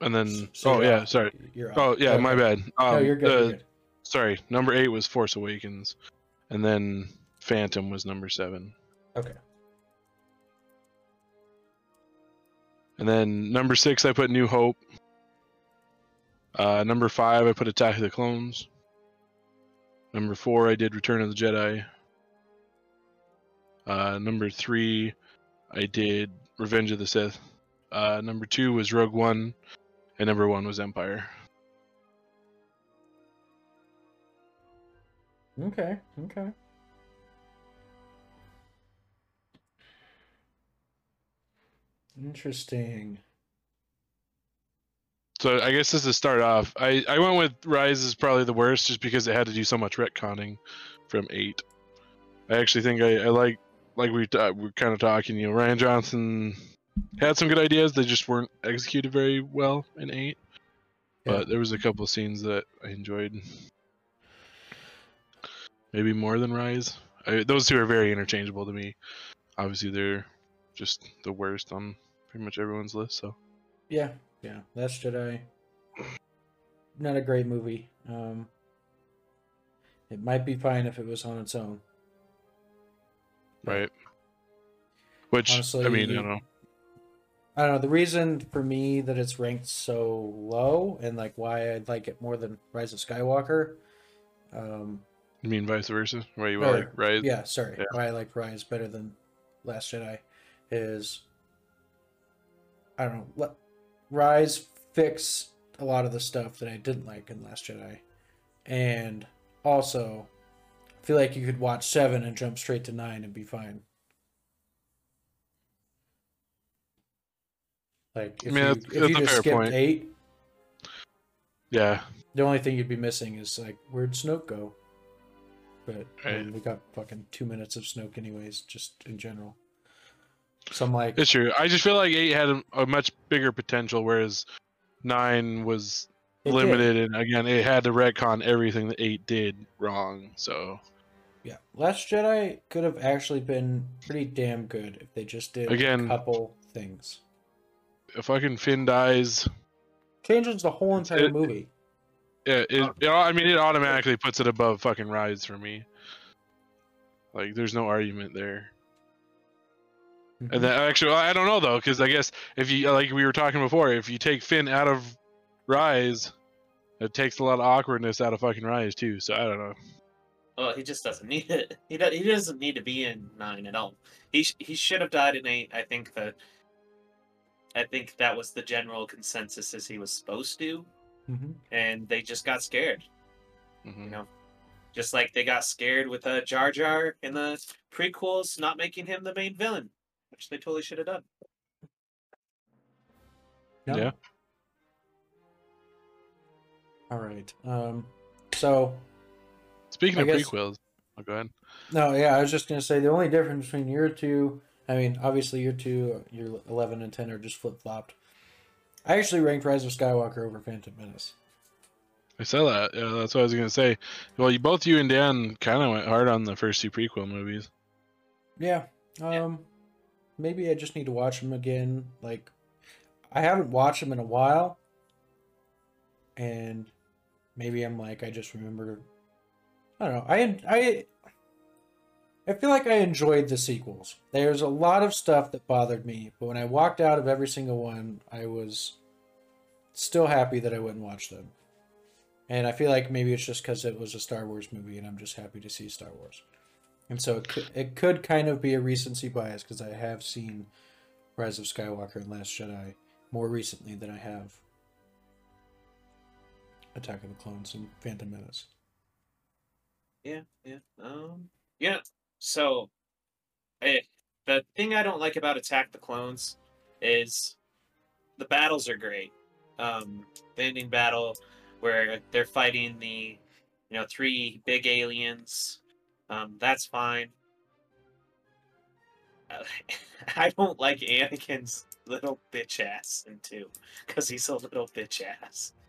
And then, So oh yeah, off. sorry. Oh yeah, my Okay. bad. No, Um, you're good. uh, you're good. Sorry, number eight was Force Awakens, and then Phantom was number seven, Okay. And then number six I put New Hope. Uh, number five I put Attack of the Clones. Number four I did Return of the Jedi. Uh, number three I did Revenge of the Sith. Uh, number two was Rogue One, and number one was Empire. Okay. Okay. Interesting. So I guess just to start off, I, I went with Rise is probably the worst just because it had to do so much retconning from eight. I actually think I, I like like we uh, we're kind of talking. You know, Rian Johnson had some good ideas. They just weren't executed very well in eight. Yeah. But there was a couple of scenes that I enjoyed. Maybe more than Rise. I, those two are very interchangeable to me. Obviously, they're just the worst on pretty much everyone's list. So Yeah. Yeah. Last Jedi. Not a great movie. Um, it might be fine if it was on its own. right. Which Honestly, I mean, I you- don't know. I don't know. The reason for me that it's ranked so low and like why I'd like it more than Rise of Skywalker. Um, You mean vice versa? Why you or- like Rise? Yeah, sorry. Yeah. Why I like Rise better than Last Jedi is I don't know. Let, Rise fix a lot of the stuff that I didn't like in Last Jedi, and also I feel like you could watch seven and jump straight to nine and be fine. Like if I mean, you, that's- if that's you just skipped point. eight, Yeah. the only thing you'd be missing is like where'd Snoke go? But I mean, we got fucking two minutes of Snoke anyways, just in general. So I'm like, It's true. I just feel like eight had a, a much bigger potential, whereas nine was it did. limited, and again, it had to retcon everything that eight did wrong. So Yeah, Last Jedi could have actually been pretty damn good if they just did Again- a couple things. if fucking Finn dies, Changes the whole entire It- movie. yeah, it, it, I mean, it automatically puts it above fucking Rise for me. Like, there's no argument there. And then actually, I don't know though, because I guess if you like we were talking before, if you take Finn out of Rise, it takes a lot of awkwardness out of fucking Rise too. So I don't know. Well, he just doesn't need it. He do, he doesn't need to be in nine at all. He sh- he should have died in eight. I think that. I think that was the general consensus as he was supposed to, Mhm. and they just got scared. Mhm. You know, just like they got scared with uh, Jar Jar in the prequels, not making him the main villain, which they totally should have done. No? Yeah. All right. Um. So Speaking I of guess- prequels, oh, go ahead. No, yeah, I was just gonna say the only difference between year two. I mean, obviously year two, year eleven and ten are just flip flopped. I actually ranked Rise of Skywalker over Phantom Menace. I saw that. Yeah, that's what I was gonna say. Well, you both you and Dan kind of went hard on the first two prequel movies. Yeah. Um, maybe I just need to watch them again. Like, I haven't watched them in a while, and maybe I'm like I just remember. I don't know. I I I feel like I enjoyed the sequels. There's a lot of stuff that bothered me, but when I walked out of every single one, I was still happy that I wouldn't watch them. And I feel like maybe it's just because it was a Star Wars movie, and I'm just happy to see Star Wars. And so it could, it could kind of be a recency bias because I have seen Rise of Skywalker and Last Jedi more recently than I have Attack of the Clones and Phantom Menace. Yeah, yeah. Um, yeah. So, eh, the thing I don't like about Attack the Clones is the battles are great. Um, the ending battle where they're fighting the, you know, three big aliens. Um, that's fine. Uh, [LAUGHS] I don't like Anakin's little bitch ass in two because he's a little bitch ass. [LAUGHS]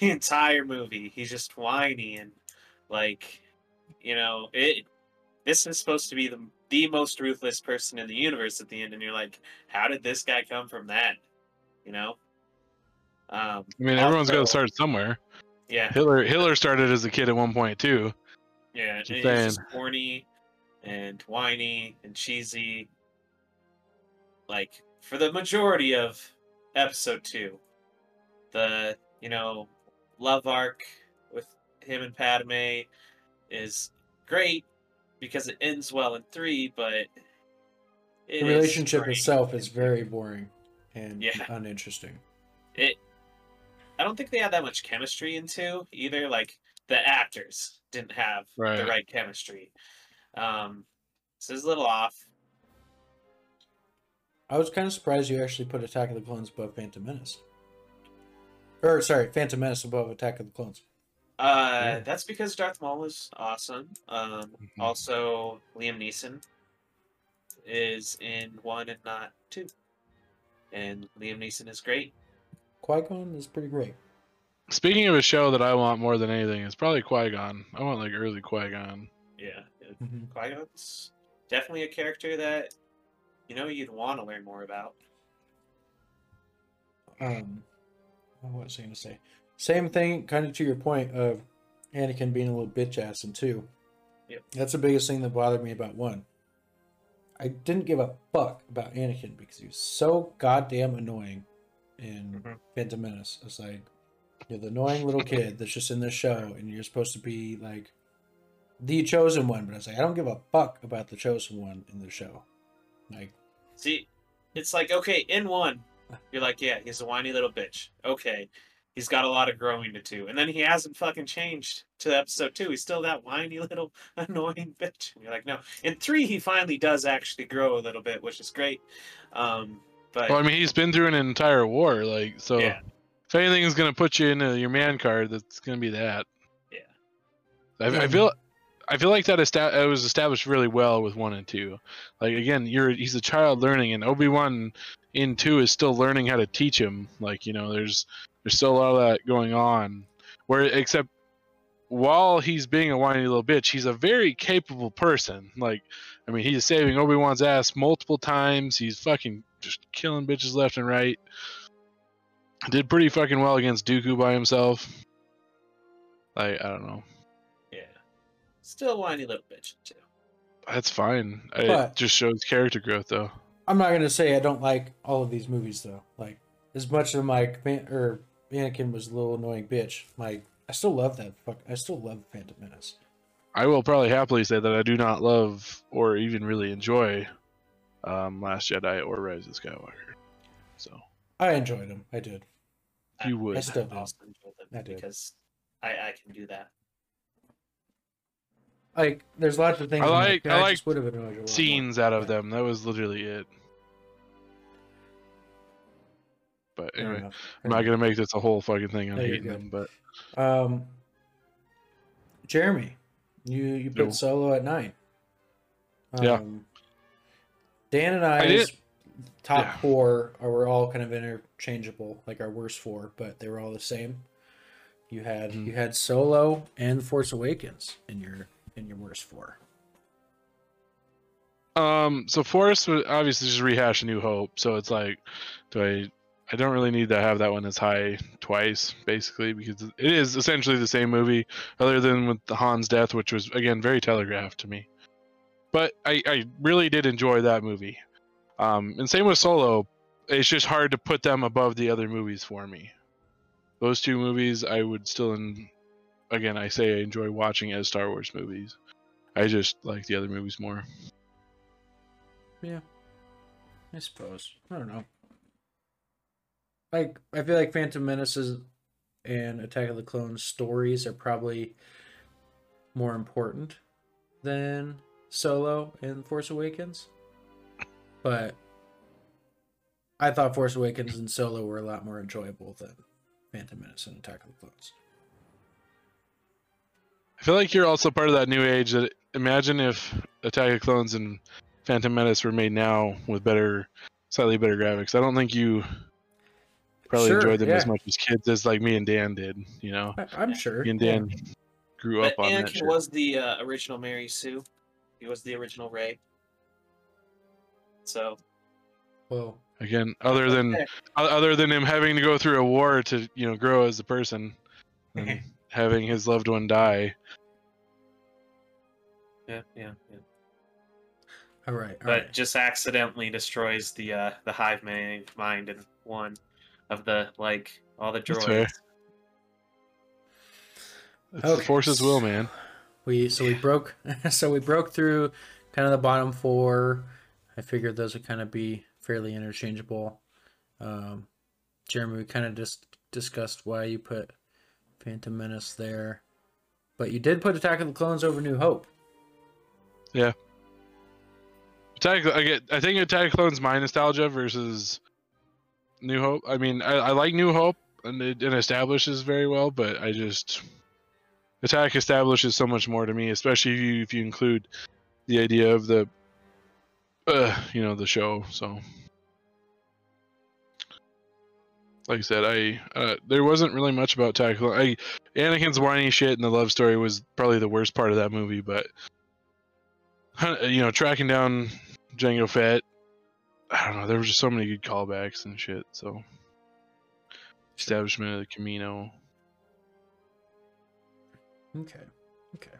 The entire movie, he's just whiny and like you know it this is supposed to be the the most ruthless person in the universe at the end and you're like how did this guy come from that you know um I mean, everyone's got to start somewhere. yeah Hitler Hitler started as a kid at one point too. Yeah and Just he's saying. just corny and whiny and cheesy like for the majority of episode two the you know love arc with him and Padme is great because it ends well in three, but it The relationship draining. itself is very boring and Yeah. uninteresting. It. I don't think they had that much chemistry in two either. Like the actors didn't have the Right. right chemistry. Um, so it's a little off. I was kind of surprised you actually put Attack of the Clones above Phantom Menace. Or sorry, Phantom Menace above Attack of the Clones. Uh, Yeah. that's because Darth Maul is awesome. Um, Mhm. also Liam Neeson is in one and not two, and Liam Neeson is great. Qui Gon is pretty great. Speaking of a show that I want more than anything, it's probably Qui Gon. I want like early Qui Gon. Yeah, Mhm. Qui Gon's definitely a character that you know you'd want to learn more about. Um, what was I going to say? Same thing, kind of to your point of Anakin being a little bitch ass in two. Yep. That's the biggest thing that bothered me about one. I didn't give a fuck about Anakin because he was so goddamn annoying in Mhm. Phantom Menace. It's like you're the annoying little kid that's just in this show, and you're supposed to be like the chosen one. But I was like, I don't give a fuck about the chosen one in the show. Like, See, it's like okay, in one, you're like, yeah, he's a whiny little bitch. Okay, he's got a lot of growing to do, and then he hasn't fucking changed to episode two. He's still that whiny little [LAUGHS] annoying bitch. And you're like, no. In three, he finally does actually grow a little bit, which is great. Um, but Well, I mean, he's been through an entire war, like so. Yeah. If anything is gonna put you into your man card, that's gonna be that. Yeah. I, I feel, I feel like that esta- it was established really well with one and two. Like again, you're he's a child learning, and Obi Wan in two is still learning how to teach him. Like you know, there's there's still a lot of that going on. Where except while he's being a whiny little bitch, he's a very capable person. Like, I mean, he's saving Obi Wan's ass multiple times. He's fucking just killing bitches left and right. Did pretty fucking well against Dooku by himself. I I don't know. yeah, still a whiny little bitch too. That's fine. It just shows character growth, though. I'm not gonna say I don't like all of these movies though. Like as much as my command or Anakin was a little annoying bitch, like I still love that. Fuck, I still love Phantom Menace. I will probably happily say that I do not love or even really enjoy um, Last Jedi or Rise of Skywalker. So I enjoyed them. I did. You I- would. I still do. also enjoy them I did. because I I can do that. Like there's lots of things. I like- I like just would have enjoyed it a lot scenes out of Yeah, them. That was literally it. But anyway, I'm fair not gonna make this a whole fucking thing on No, you're hating them. But. Um, Jeremy, You you put No. Solo at nine. Yeah. Um, Dan and I I's did- top yeah. four are were all kind of interchangeable, like our worst four, but they were all the same. You had Mhm. you had Solo and Force Awakens in your in your worst four. Um, so Force would obviously just rehash a New Hope, so it's like, do I? I don't really need to have that one as high twice, basically, because it is essentially the same movie, other than with the Han's death, which was again very telegraphed to me. But I, I really did enjoy that movie. Um, and same with Solo. It's just hard to put them above the other movies for me. Those two movies, I would still, in, again, I say I enjoy watching as Star Wars movies. I just like the other movies more. Yeah. I suppose. I don't know. Like I feel like Phantom Menaces and Attack of the Clones stories are probably more important than Solo and Force Awakens. But I thought Force Awakens and Solo were a lot more enjoyable than Phantom Menace and Attack of the Clones. I feel like you're also part of that new age that imagine if Attack of Clones and Phantom Menace were made now with better, slightly better graphics. I don't think you probably Sure, enjoyed them as much as kids as like me and Dan did. You know, I, I'm sure. me and yeah. Dan grew up But on that. Anakin was the uh, original Mary Sue. He was the original Rey. So Well, Again, other than Okay. other than him having to go through a war to you know grow as a person, [LAUGHS] and having his loved one die. yeah, yeah, yeah. all right. All but right. just accidentally destroys the uh, the hive mind mind in one of the like all the That's fair. droids. It's the force's will, man. We so we broke [LAUGHS] so we broke through kind of the bottom four. I figured those would kind of be fairly interchangeable. Um, Jeremy, we kind of just discussed why you put Phantom Menace there, but you did put Attack of the Clones over New Hope. Yeah. Attack, I get. I think Attack of the Clones my nostalgia versus New Hope. I mean, I, I like New Hope and it, it establishes very well, but I just Attack establishes so much more to me, especially if you, if you include the idea of the, uh, you know, the show. So, like I said, I uh, there wasn't really much about Attack. of I Anakin's whiny shit and the love story was probably the worst part of that movie, but you know, tracking down Jango Fett. I don't know. There were just so many good callbacks and shit. So, establishment of the Kamino, Okay. Okay.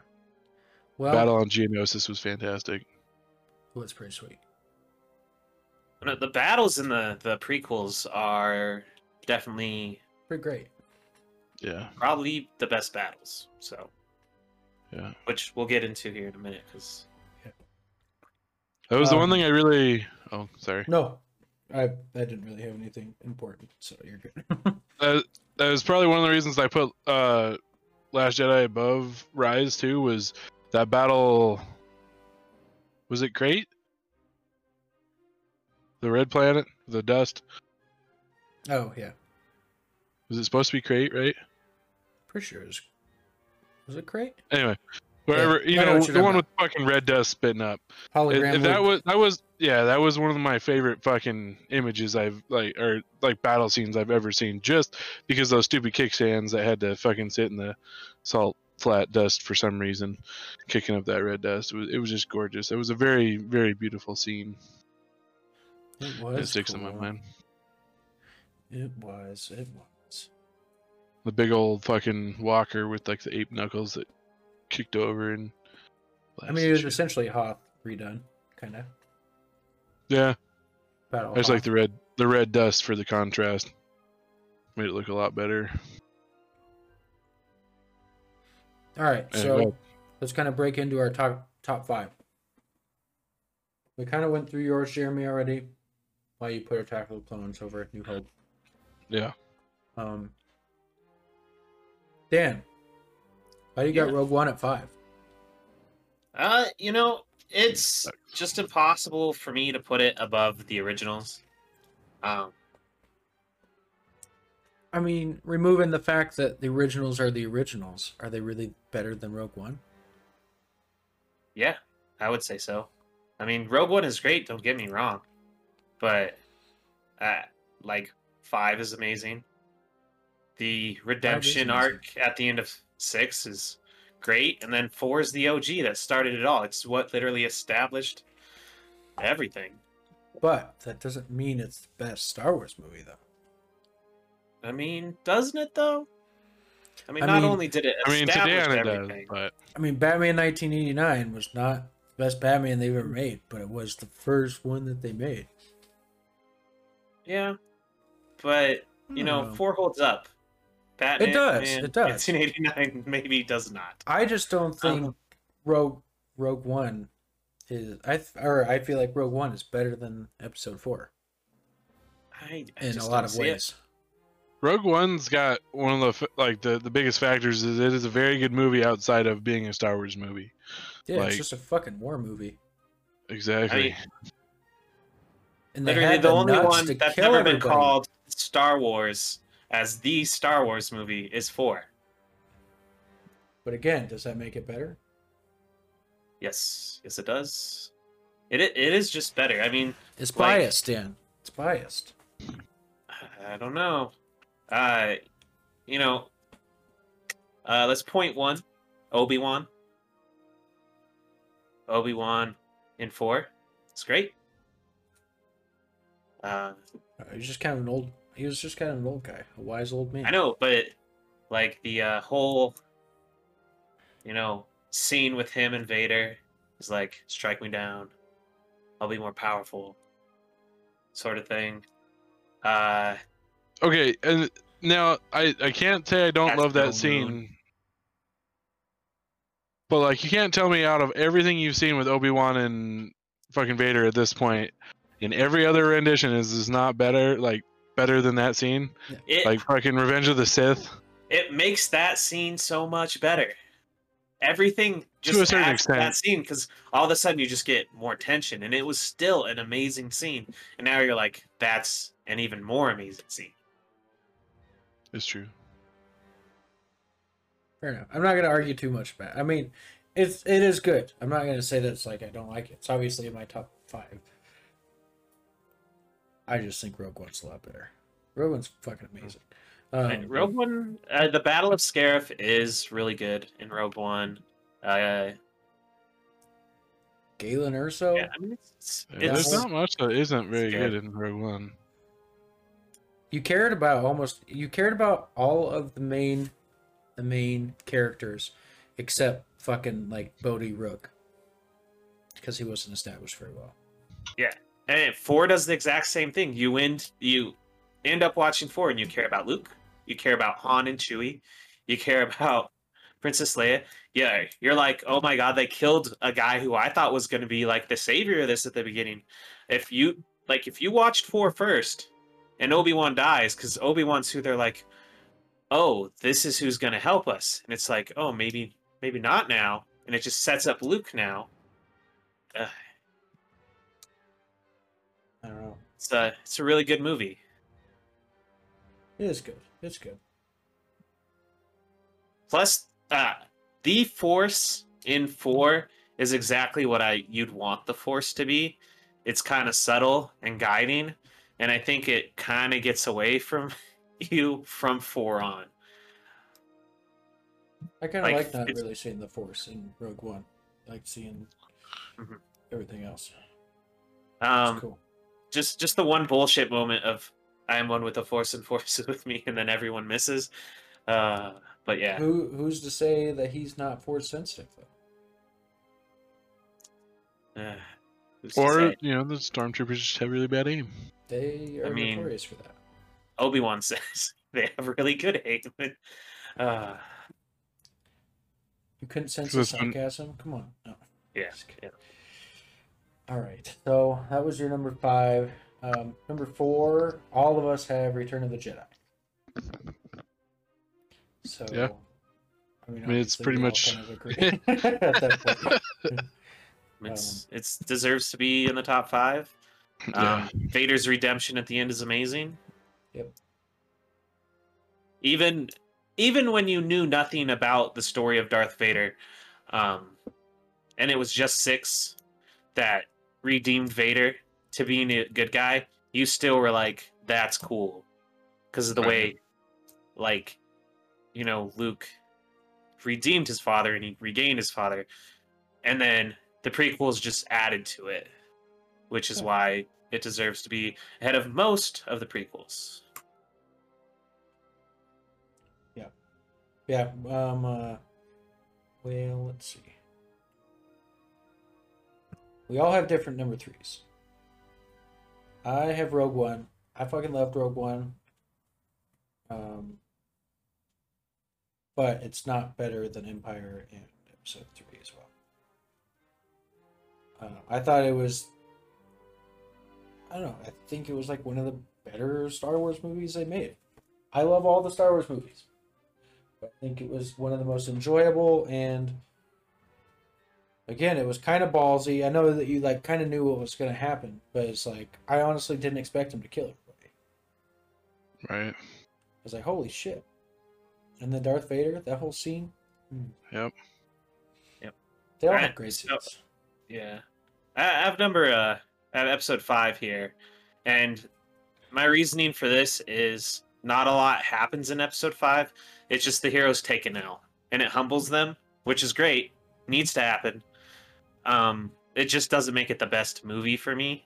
Well, battle on Geonosis was fantastic. Well, it's pretty sweet. No, The battles in the the prequels are definitely Pretty great. Yeah, probably the best battles. So, yeah. which we'll get into here in a minute because That was the one Um, thing I really. Oh, sorry. No, I I didn't really have anything important, so you're good. [LAUGHS] That that was probably one of the reasons I put uh, Last Jedi above Rise too. Was that battle? Was it great? The red planet, the dust. oh yeah, Was it supposed to be great, right? pretty sure it was. Was it great? Anyway, wherever you know know, the one with fucking red dust spitting up. Hologram. if that was that was yeah, that was one of my favorite fucking images I've like or like battle scenes I've ever seen. Just because those stupid kickstands that had to fucking sit in the salt flat dust for some reason, kicking up that red dust. It was, it was just gorgeous. It was a very very beautiful scene. It It was sticks in my mind. It was. It was. The big old fucking walker with like the ape knuckles that kicked over and. I mean, it was essentially Hoth redone, kind of. yeah. Battle. I just like the red the red dust for the contrast. Made it look a lot better. All right, And, so let's kind of break into our top top five. We kind of went through yours, Jeremy, already. Why you put Attack of the Clones over New Hope? yeah. Um, Dan, why do you got Rogue One at five? uh, you know, it's just impossible for me to put it above the originals. Um, I mean, removing the fact that the originals are the originals, are they really better than Rogue One? Yeah, I would say so. I mean, Rogue One is great. Don't get me wrong, but uh, like five is amazing. The redemption amazing. arc at the end of six is great, and then four is the OG that started it all. It's what literally established everything. But that doesn't mean it's the best Star Wars movie, though. I mean, doesn't it though? I mean, I not mean- only did it I mean, establish today on it does, everything, but I mean, Batman 1989 was not the best Batman they've ever made, but it was the first one that they made. yeah, but you know, Hmm. four holds up. Batman, it does, it does. 1989 [LAUGHS] maybe does not. I just don't think Um, Rogue Rogue One is I th- or I feel like Rogue One is better than Episode Four I, I in a just lot don't of ways. it. Ways. Rogue One's got one of the like the the biggest factors is it is a very good movie outside of being a Star Wars movie. Yeah, Like- it's just a fucking war movie. Exactly. And Literally, had the only one that's ever never been everybody. called Star Wars as the Star Wars movie is four. But again, does that make it better? Yes, yes, it does. It it, it is just better. I mean, It's Like- biased, Dan. It's biased. I don't know. Uh, you know, uh, let's point one. Obi Wan. Obi Wan in four. It's great. Uh, He's just kind of an old. He was just kind of an old guy, a wise old man. I know, but like the uh, whole, you know, scene with him and Vader is like, strike me down, I'll be more powerful, sort of thing. Uh, Okay, and now I I can't say I don't That's love that scene. moon. But like you can't tell me out of everything you've seen with Obi-Wan and fucking Vader at this point, in every other rendition is is not better like better than that scene? it Like fucking Revenge of the Sith? it makes that scene so much better. Everything To just a certain adds to that scene because all of a sudden you just get more tension, and it was still an amazing scene. And now you're like, that's an even more amazing scene. It's true. Fair enough. I'm not gonna argue too much about. It. I mean, it's it is good. I'm not gonna say that it's like I don't like it. It's obviously in my top five. I just think Rogue One's a lot better. Rogue One's fucking amazing. Um, Rogue One, uh, the Battle of Scarif is really good in Rogue One. Uh, Galen Erso. yeah, I mean, it's, Yeah, it's, There's not much that isn't very good. good in Rogue One. You cared about almost. You cared about all of the main, the main characters, except fucking like Bodhi Rook, because he wasn't established very well. Yeah, and four does the exact same thing. You end you end up watching four, and you care about Luke, you care about Han and Chewie, you care about [LAUGHS] Princess Leia. Yeah, you're like, oh my god, they killed a guy who I thought was going to be like the savior of this at the beginning. If you like, if you watched four first, and Obi Wan dies, because Obi Wan's who they're like, oh, this is who's going to help us, and it's like, oh, maybe, maybe not now, and it just sets up Luke now. Ugh, I don't know. it's a, it's a really good movie. It is good. It's good. Plus, uh, the Force in four is exactly what I you'd want the Force to be. It's kind of subtle and guiding, and I think it kind of gets away from [LAUGHS] you from four on. I kind of Like, like, not it's- really seeing the Force in Rogue One, like seeing Mhm. everything else. It's Um, cool. just just the one bullshit moment of I am one with the Force and [LAUGHS] Force is with me, and then everyone misses. Uh, but yeah, Who who's to say that he's not Force sensitive though? uh, Or you know the stormtroopers just have really bad aim. They are I mean- notorious for that. Obi Wan [LAUGHS] says they have really good aim. Uh, You couldn't sense the it's when- sarcasm? Come on. No. yeah, yeah. All right. So that was your number five. Um, number four, all of us have Return of the Jedi. So Yeah. I mean, I mean, it's pretty much- kind of [LAUGHS] agree [LAUGHS] at that point. It's it's deserves to be in the top five. Yeah. Um, Vader's redemption at the end is amazing. Yep. Even even when you knew nothing about the story of Darth Vader, um, and it was just six that redeemed Vader to being a good guy, you still were like, "That's cool," because of the way, like, you know, Luke redeemed his father and he regained his father, and then the prequels just added to it, which is why it deserves to be ahead of most of the prequels. Yeah. Um. Uh, well, let's see. We all have different number threes. I have Rogue One. I fucking loved Rogue One. Um. But it's not better than Empire and Episode Three as well. Uh, I thought it was. I don't know. I think it was like one of the better Star Wars movies they made. I love all the Star Wars movies. I think it was one of the most enjoyable and again it was kind of ballsy. I know that you like kind of knew what was going to happen, but it's like I honestly didn't expect him to kill everybody. Right. I was like, holy shit! And then Darth Vader, that whole scene. hmm. Yep. They all Alright, have great so- scenes. Yeah, I I have number uh, I have episode five here, and my reasoning for this is not a lot happens in episode five. It's just the heroes take an L, and it humbles them, which is great. Needs to happen. Um, it just doesn't make it the best movie for me.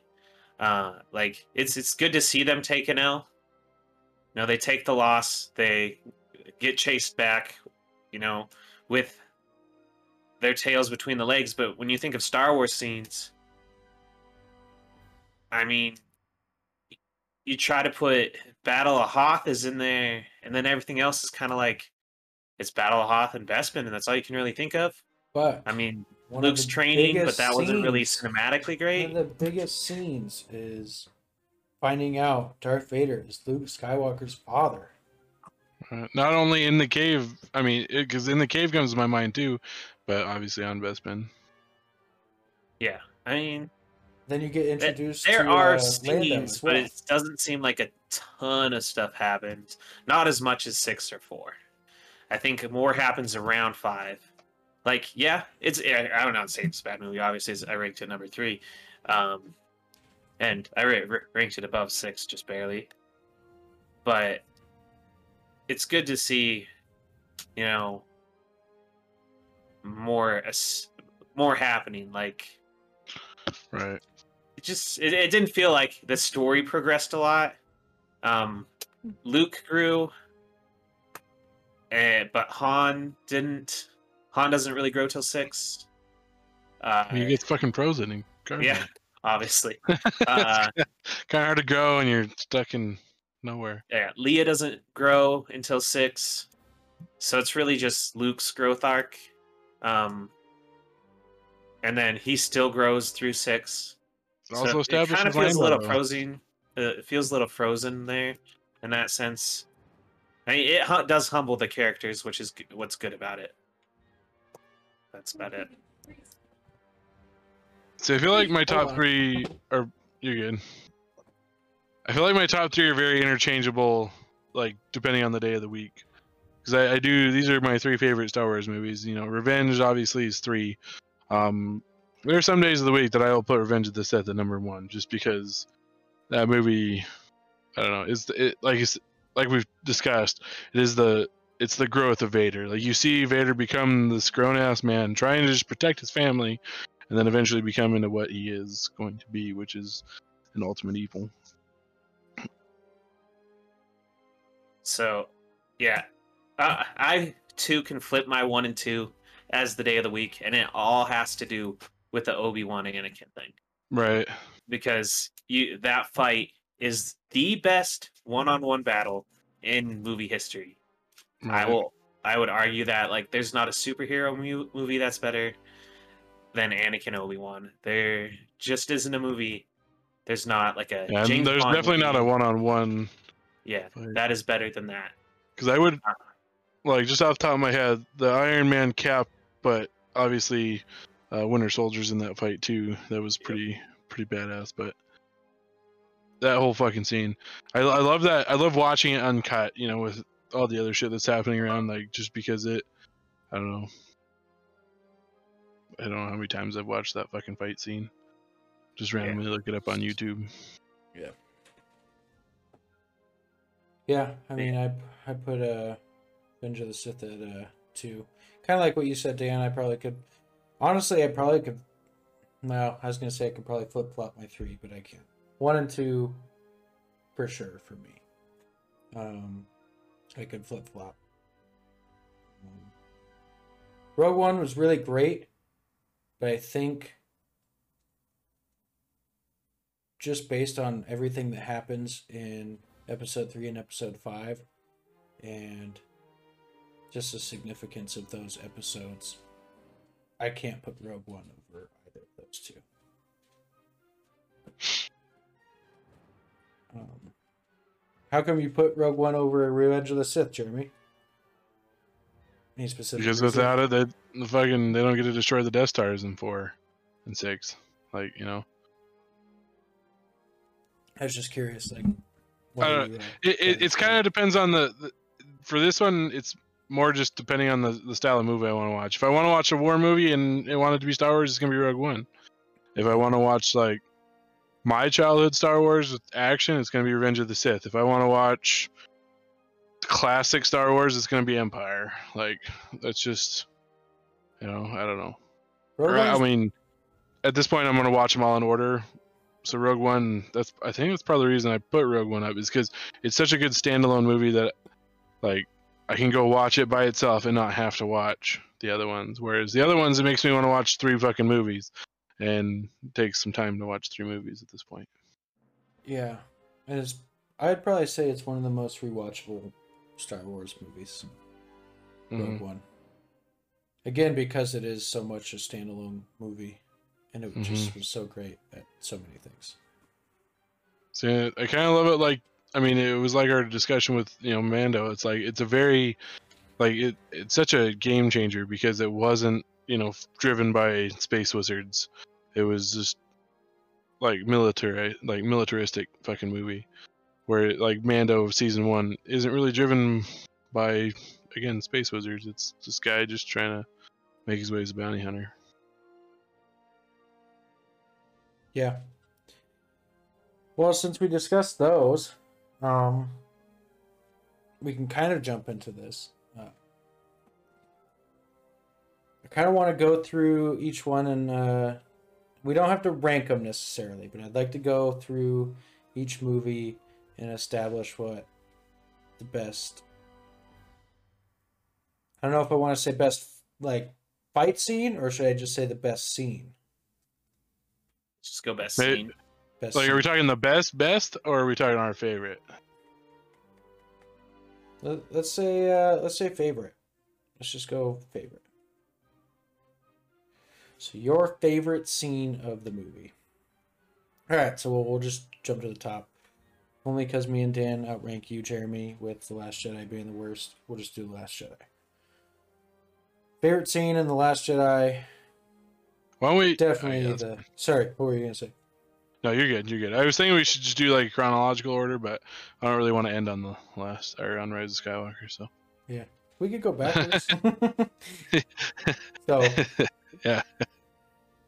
Uh, like it's it's good to see them take an L. Know, they take the loss. They get chased back. You know, with their tails between the legs. But when you think of Star Wars scenes, I mean, you try to put Battle of Hoth is in there, and then everything else is kind of like it's Battle of Hoth and Bespin, and that's all you can really think of. But I mean, one Luke's training, but biggest that wasn't really cinematically great. One of the biggest scenes is finding out Darth Vader is Luke Skywalker's father. Uh, not only in the cave, I mean, because in the cave comes to my mind too, but obviously on Bespin. Yeah, I mean, Then you get introduced there to are uh, scenes, but it doesn't seem like a ton of stuff happens. Not as much as six or four. I think more happens around five. Like, yeah, it's I I don't know. Say it's a bad movie. Obviously, I ranked it number three, um, and I ra- ra- ranked it above six just barely. But it's good to see, you know, more more happening. Like Right. It just it, it didn't feel like the story progressed a lot. Um luke grew uh, but han didn't han doesn't really grow till six. Uh he gets fucking frozen and yeah obviously. [LAUGHS] Uh [LAUGHS] kind of hard to grow, and you're stuck in nowhere. yeah Leia doesn't grow until six. So it's really just luke's growth arc. Um and then he still grows through six It also it kind of feels a little Lando. frozen. Uh, it feels a little frozen there, in that sense. I mean, it hu- does humble the characters, which is g- what's good about it. That's about it. So I feel like my top three are you're good. I feel like my top three are very interchangeable, like depending on the day of the week. Because I, I do these are my three favorite Star Wars movies. You know, Revenge obviously is three. Um, there are some days of the week that I will put Revenge of the Sith at number one, just because that movie. I don't know. Is it like it's, like we've discussed? It is the it's the growth of Vader. Like you see Vader become this grown ass man trying to just protect his family, and then eventually become into what he is going to be, which is an ultimate evil. So, yeah, uh, I too can flip my one and two as the day of the week, and it all has to do with the Obi Wan Anakin thing Right. because you that fight is the best one-on-one battle in movie history. I will. I would argue that like there's not a superhero mu- movie that's better than Anakin Obi Wan. There just isn't a movie. There's not like a. Yeah, and there's Bond definitely not a one-on-one Yeah, that is better than that. because I would Uh, like just off the top of my head the Iron Man cap, but obviously uh, Winter Soldier's in that fight too. That was pretty pretty badass, but that whole fucking scene, I, I love that. I love watching it uncut. You know, with all the other shit that's happening around, like just because it, I don't know. I don't know how many times I've watched that fucking fight scene. Just randomly look it up on YouTube. Yeah, Yeah, I mean, I I put uh, Revenge of the Sith at uh, two. Kind of like what you said, Dan. I probably could. Honestly, I probably could. No, I was gonna say I could probably flip flop my three, but I can't. One and two, for sure for me. Um, I could flip flop. Um, Rogue One was really great, but I think just based on everything that happens in episode three and episode five, and just the significance of those episodes, I can't put Rogue One over either of those two. Um, how come you put Rogue One over a Revenge of the Sith, Jeremy? Any specific? Because reason? without it, they the fucking they don't get to destroy the Death Stars in four and six. Like you know, I was just curious, like. Don't- you, uh, it, it it's kind of depends on the, the. For this one, it's more just depending on the, the style of movie I want to watch. If I want to watch a war movie and it wanted to be Star Wars, it's gonna be Rogue One. If I want to watch like my childhood Star Wars with action, it's gonna be Revenge of the Sith. If I want to watch classic Star Wars, it's gonna be Empire. Like that's just, you know, I don't know. Or, I mean, at this point, I'm gonna watch them all in order. So Rogue One, that's I think that's probably the reason I put Rogue One up is because it's such a good standalone movie that, like, I can go watch it by itself and not have to watch the other ones. Whereas the other ones, it makes me want to watch three fucking movies, and it takes some time to watch three movies at this point. Yeah, and it's. I'd probably say it's one of the most rewatchable Star Wars movies. Rogue Mhm. One. Again, because it is so much a standalone movie, and it just was so great at so many things. So I kind of love it. Like, I mean, it was like our discussion with you know Mando. It's like it's a very, like it. It's such a game changer because it wasn't you know driven by space wizards. It was just like military, like militaristic fucking movie, where like Mando of season one isn't really driven by again space wizards. It's this guy just trying to make his way as a bounty hunter. Yeah. Well, since we discussed those, um, we can kind of jump into this. Uh, I kind of want to go through each one, and uh, we don't have to rank them necessarily, but I'd like to go through each movie and establish what the best. I don't know if I want to say best like fight scene or should I just say the best scene? Just go best May- scene. Best Like, are we talking the best, best, or are we talking our favorite? Let, let's say uh, let's say favorite. Let's just go favorite. So your favorite scene of the movie. All right, so we'll, we'll just jump to the top. Only because me and Dan outrank you, Jeremy, with the Last Jedi being the worst. We'll just do the Last Jedi. Favorite scene in the Last Jedi, Why don't we? definitely uh, yeah, the. Sorry, what were you gonna say? No, you're good. You're good. I was thinking we should just do like chronological order, but I don't really want to end on the last or on Rise of Skywalker. So yeah, We could go backwards. [LAUGHS] [LAUGHS] so [LAUGHS] Yeah.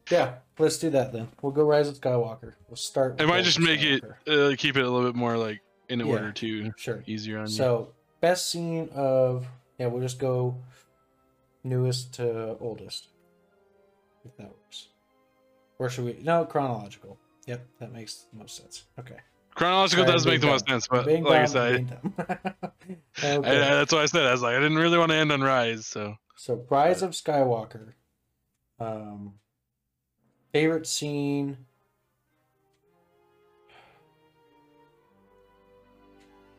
Yeah, let's do that then. We'll go Rise of Skywalker. We'll start. I might just make it uh, keep it a little bit more like in Yeah. order too, Sure. easier on you. So best scene of yeah, we'll just go newest to oldest. If that works. Or should we no chronological. Yep, that makes the most sense. Okay. Chronological Sorry, does make the most sense, but Being like I said, being dumb. [LAUGHS] I, that's why I said I was like I didn't really want to end on Rise. So So Rise of Skywalker. Um favorite scene.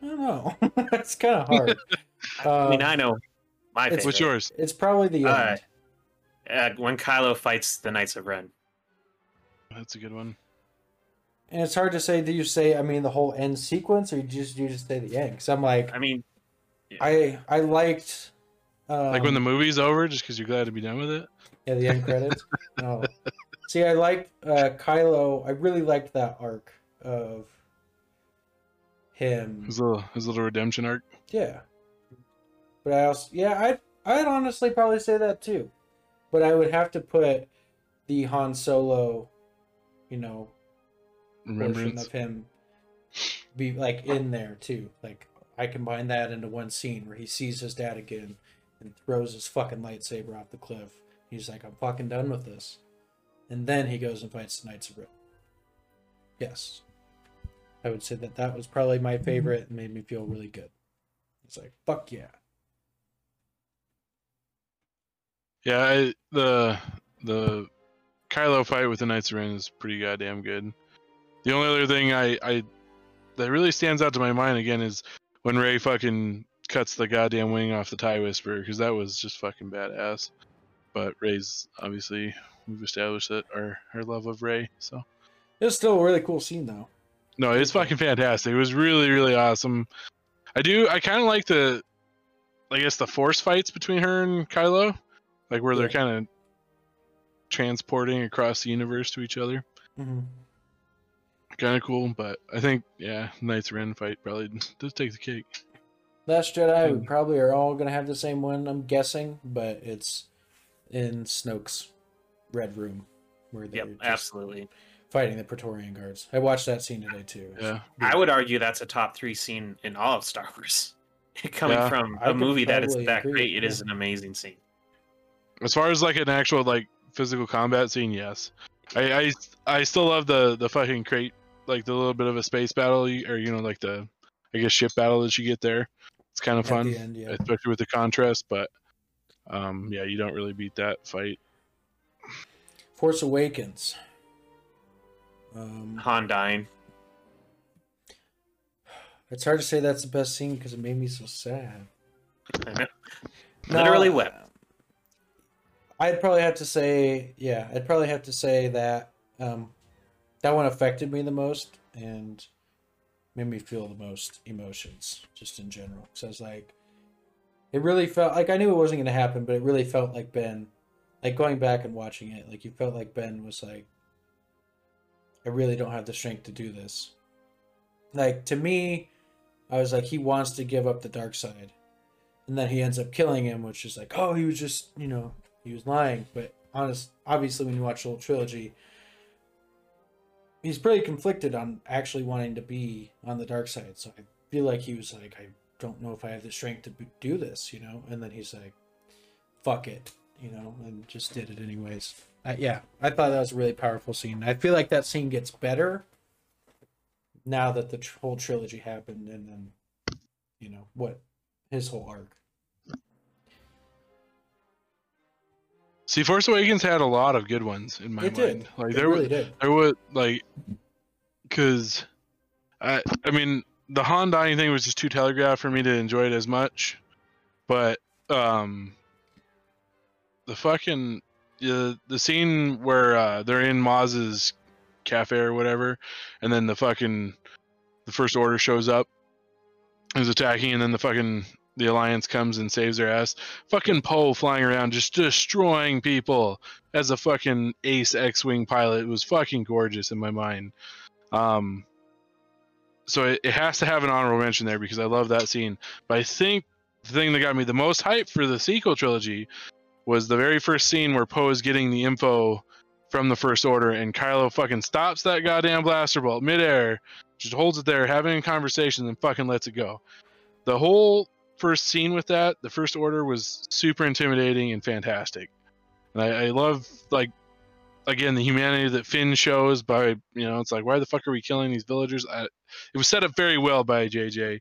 I don't know. [LAUGHS] it's kind of hard. [LAUGHS] I mean, Um, I know my favorite. what's yours? It's probably the end. Alright. Uh, when Kylo fights the Knights of Ren. That's a good one. And it's hard to say. Do you say? I mean, the whole end sequence, or you just you just say the end? Because I'm like, I mean, I I liked. Um, Like when the movie's over, just because you're glad to be done with it. yeah the end credits. [LAUGHS] no, see, I liked uh, Kylo. I really liked that arc of him. His little his little redemption arc. Yeah, but I also yeah i'd I'd honestly probably say that too, but I would have to put the Han Solo, you know, portion of him be like in there too. Like I combine that into one scene where he sees his dad again and throws his fucking lightsaber off the cliff. He's like, I'm fucking done with this. And then he goes and fights the Knights of Ren. Yes. I would say that that was probably my mm-hmm. favorite and made me feel really good. It's like, fuck yeah. Yeah, I, the the Kylo fight with the Knights of Ren is pretty goddamn good. The only other thing I, I that really stands out to my mind again is when Rey fucking cuts the goddamn wing off the Tie Whisperer because that was just fucking badass. But Rey's obviously we've established that our our love of Rey, so It was still a really cool scene though. no, it's fucking fantastic. It was really really awesome. I do I kind of like the I guess the force fights between her and Kylo, like where they're kind of transporting across the universe to each other. Mm-hmm. Kind of cool, but I think yeah, Knights Ren fight probably does take the cake. Last Jedi, we Mm. probably are all gonna have the same one, I'm guessing, but it's in Snoke's red room where they're Yep, just absolutely. fighting the Praetorian guards. I watched that scene today too. Yeah. I would argue that's a top three scene in all of Star Wars. [LAUGHS] Coming Yeah, from I a could movie that is probably that agree, great, it is yeah. an amazing scene. As far as like an actual like physical combat scene, yes. I I, I still love the the fucking crate, like the little bit of a space battle, you- or you know, like the I guess ship battle that you get there. It's kind of At fun, end, yeah. especially with the contrast. But um, yeah, you don't really beat that fight. Force Awakens. Um, Han dying. it's hard to say that's the best scene because it made me so sad. I. [LAUGHS] Literally No, wept. I'd probably have to say, yeah, I'd probably have to say that um, that one affected me the most and made me feel the most emotions, just in general. Because I was like, it really felt like I knew it wasn't going to happen, but it really felt like Ben, like going back and watching it, like you felt like Ben was like, I really don't have the strength to do this. Like to me, I was like, he wants to give up the dark side, and then he ends up killing him, which is like, oh, he was just, you know, he was lying. But honest, obviously, when you watch the whole trilogy, he's pretty conflicted on actually wanting to be on the dark side. So I feel like he was like, I don't know if I have the strength to do this, you know. And then he's like, fuck it, you know, and just did it anyways. I, yeah, I thought that was a really powerful scene. I feel like that scene gets better now that the whole trilogy happened, and then you know what his whole arc. See, Force Awakens had a lot of good ones in my it mind. did. Like it there really was did. I would like, cause, I I mean the Han dying thing was just too telegraphed for me to enjoy it as much, but um, the fucking the the scene where uh, they're in Maz's cafe or whatever, and then the fucking the first order shows up, is attacking, and then the fucking the alliance comes and saves their ass. Fucking Poe flying around just destroying people as a fucking ace X-wing pilot it was fucking gorgeous in my mind. Um, so it, it has to have an honorable mention there because I love that scene. But I think the thing that got me the most hype for the sequel trilogy was the very first scene where Poe is getting the info from the First Order and Kylo fucking stops that goddamn blaster bolt midair, just holds it there, having a conversation, and fucking lets it go. The whole first scene with that, the First Order was super intimidating and fantastic. And I, I love like again the humanity that Finn shows by you know it's like why the fuck are we killing these villagers? I, it was set up very well by JJ,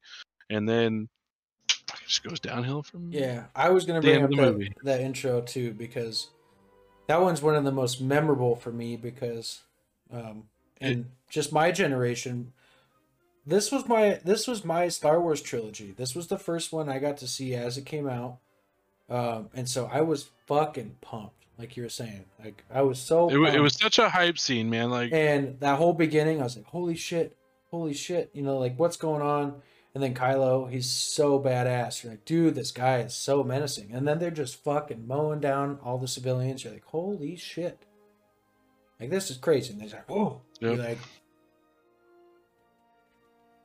and then it just goes downhill from Yeah, I was gonna bring up that, that intro too because that one's one of the most memorable for me because um and just my generation this was my this was my Star Wars trilogy. This was the first one I got to see as it came out. Um and so I was fucking pumped like you were saying. Like I was so It, wa- it was such a hype scene, man. Like And that whole beginning, I was like, holy shit, holy shit, you know, like what's going on? And then Kylo, he's so badass. You're like, dude, this guy is so menacing. And then they're just fucking mowing down all the civilians. You're like, holy shit. Like, this is crazy. And they're like, whoa. You're like,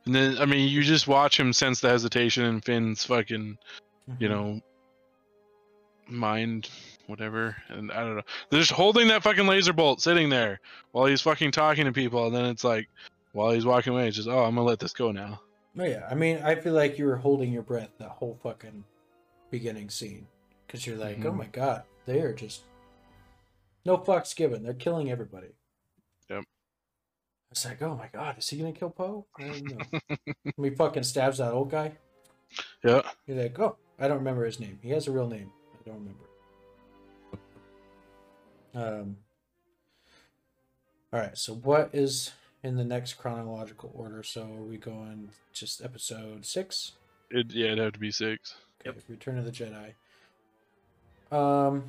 And then I mean, you just watch him sense the hesitation in Finn's fucking, you mhm. know, mind whatever. And I don't know. They're just holding that fucking laser bolt sitting there while he's fucking talking to people, and then it's like while he's walking away, it's just oh, I'm gonna let this go now. Oh yeah, I mean, I feel like you were holding your breath that whole fucking beginning scene because you're like, oh Mhm. my god, they are just no fucks given. They're killing everybody. Yep. It's like, oh my god, is he gonna kill Poe? I don't know. [LAUGHS] when he fucking stabs that old guy, Yeah. you're like, oh, I don't remember his name. He has a real name. I don't remember. Um. All right. So what is in the next chronological order? So are we going just episode six? It, yeah, it'd have to be six. Okay, Return of the Jedi. Um,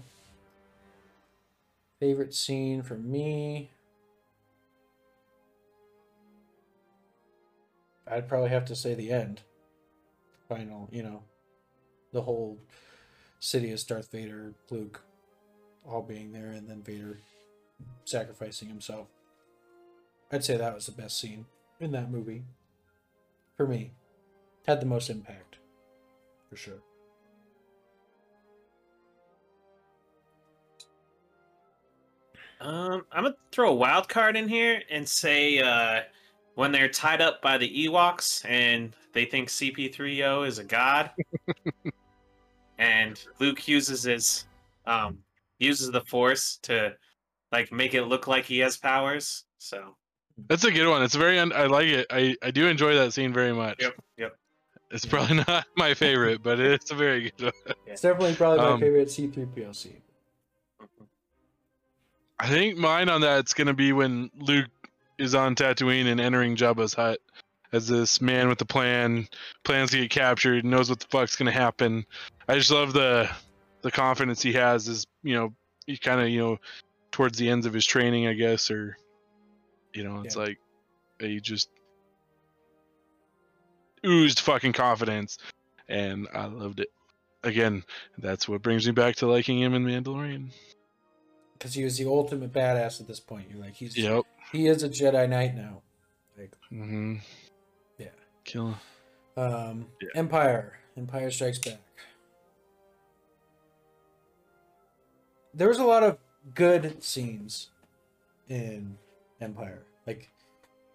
favorite scene for me. I'd probably have to say the end. Final, you know, the whole city is Darth Vader, Luke, all being there, and then Vader sacrificing himself. I'd say that was the best scene in that movie. For me, had the most impact, for sure. Um, I'm gonna throw a wild card in here and say uh, when they're tied up by the Ewoks and they think CP3O is a god, [LAUGHS] and Luke uses his um uses the Force to like make it look like he has powers. So That's a good one. It's very. Un- I like it. I I do enjoy that scene very much. yep, yep. It's probably [LAUGHS] not my favorite, but it's a very good one. It's definitely probably my Um, favorite C3PO scene. I think mine on that's gonna be when Luke is on Tatooine and entering Jabba's hut as this man with a plan, plans to get captured, knows what the fuck's gonna happen. I just love the the confidence he has. Is you know he kind of you know towards the ends of his training, I guess, or you know it's Yeah. like he just oozed fucking confidence, and I loved it. Again, that's what brings me back to liking him in Mandalorian. Because he was the ultimate badass at this point. You're like, he's Yep. he is a Jedi Knight now. Like, Mm-hmm. Yeah. Kill. um, Yeah. Empire. Empire Strikes Back. There was a lot of good scenes in Empire. Like,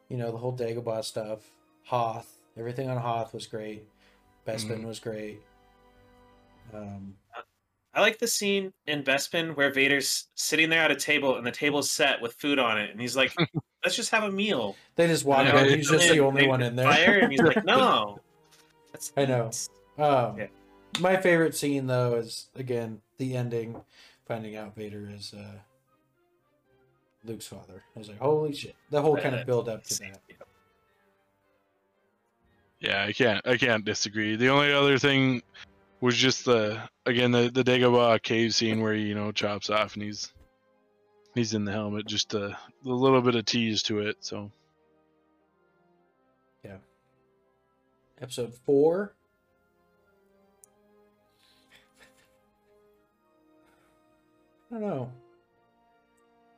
you know, the whole Dagobah stuff, Hoth, everything on Hoth was great. Bespin Mhm. was great. Um, I like the scene in Bespin where Vader's sitting there at a table and the table's set with food on it, and he's like, [LAUGHS] "Let's just have a meal." they just walk Yeah, in. He's just the only one in there. Fire, and he's like, [LAUGHS] "No." That's, I know. Um, Yeah. My favorite scene, though, is again the ending, finding out Vader is uh, Luke's father. I was like, holy shit! The whole kind of build up to that. yeah. Yeah, I can't. I can't disagree. The only other thing was just the again the the Dagobah cave scene where he, you know chops off and he's he's in the helmet. Just a, a little bit of tease to it. So yeah, Episode four. I don't know.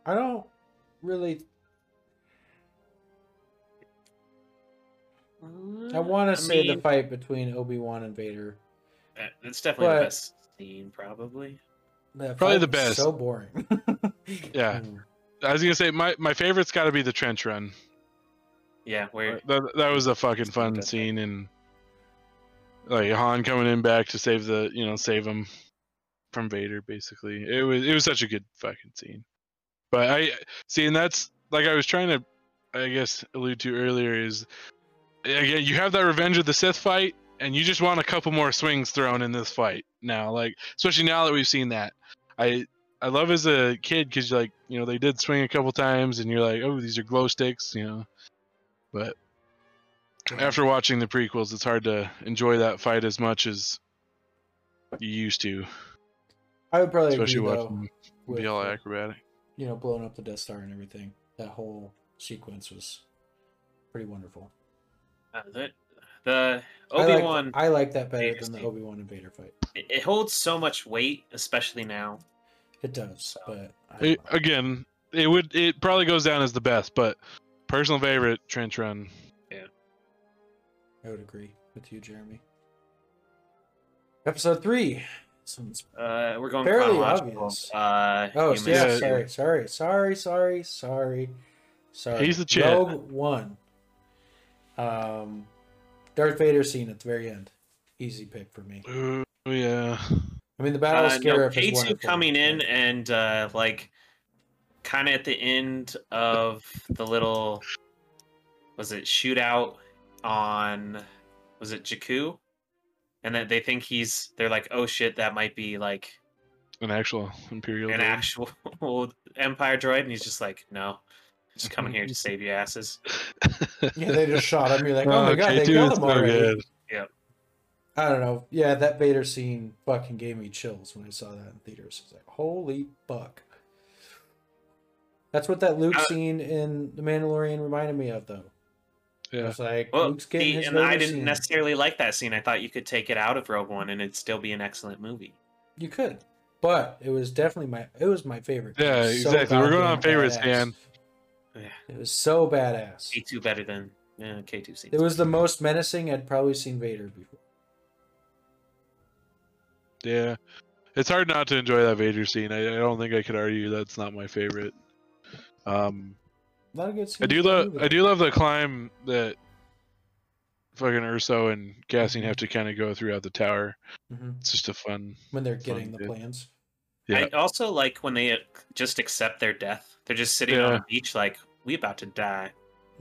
I don't really. I want to say the fight between Obi Wan and Vader. Uh, It's definitely but- the best scene, probably. That Probably the best. So boring. [LAUGHS] Yeah. [LAUGHS] Mm. I was gonna say my my favorite's got to be the trench run. Yeah, where That that was a fucking fun Definitely. scene and like Han coming in back to save the you know save him from Vader basically. It was it was such a good fucking scene. But I see and that's like I was trying to I guess allude to earlier is again you have that Revenge of the Sith fight and you just want a couple more swings thrown in this fight now like especially now that we've seen that. I I love as a kid because like you know they did swing a couple times and you're like oh these are glow sticks you know but after watching the prequels, it's hard to enjoy that fight as much as you used to, I would probably especially agree, though, watching them with, be all acrobatic. you know, blowing up the Death Star and everything. That whole sequence was pretty wonderful. uh, the, the I Obi like- Wan I like that better than the scene. Obi Wan and Vader fight. it, it holds so much weight, especially now. It does, but It, again, it would it probably goes down as the best, but personal favorite trench run. Yeah, I would agree with you, Jeremy. Episode three, Someone's- Uh, we're going Fairly chronological. obvious. Uh, Oh, you yeah, sorry, sorry, sorry, sorry, sorry, sorry. He's the chat. Rogue One. Um, Darth Vader scene at the very end. Easy pick for me. Ooh, yeah. I mean, the Battle of Uh, no, Scarif is K2 wonderful, coming in and uh, like kind of at the end of the little was it shootout on was it Jakku? And then they think he's they're like, oh shit, that might be like An actual Imperial. an droid. actual [LAUGHS] Empire droid, and he's just like, no, just coming here to save your asses. [LAUGHS] Yeah, they just shot him. You're like, oh my god, K2 they killed is him so already. good. I don't know. Yeah, that Vader scene fucking gave me chills when I saw that in theaters. It's like, holy fuck. That's what that Luke Uh, scene in The Mandalorian reminded me of, though. Yeah. It's like, Well, Luke's getting see, his and I didn't scene. necessarily like that scene. I thought you could take it out of Rogue One and it'd still be an excellent movie. You could, but it was definitely my. It was my favorite. Yeah, so exactly. We're going on favorites, badass. Dan. Yeah, It was so badass. K2 better than yeah, K2 scene. It was the most menacing I'd probably seen Vader before. Yeah. It's hard not to enjoy that Vader scene. I, I don't think I could argue that's not my favorite. Um, not A good scenes. I do love. I do love the climb that fucking Erso and Cassian have to kind of go throughout the tower. Mhm. It's just a fun. when they're fun getting the bit. plans. Yeah. I also like when they uh, just accept their death. They're just sitting on the beach, like we about to die,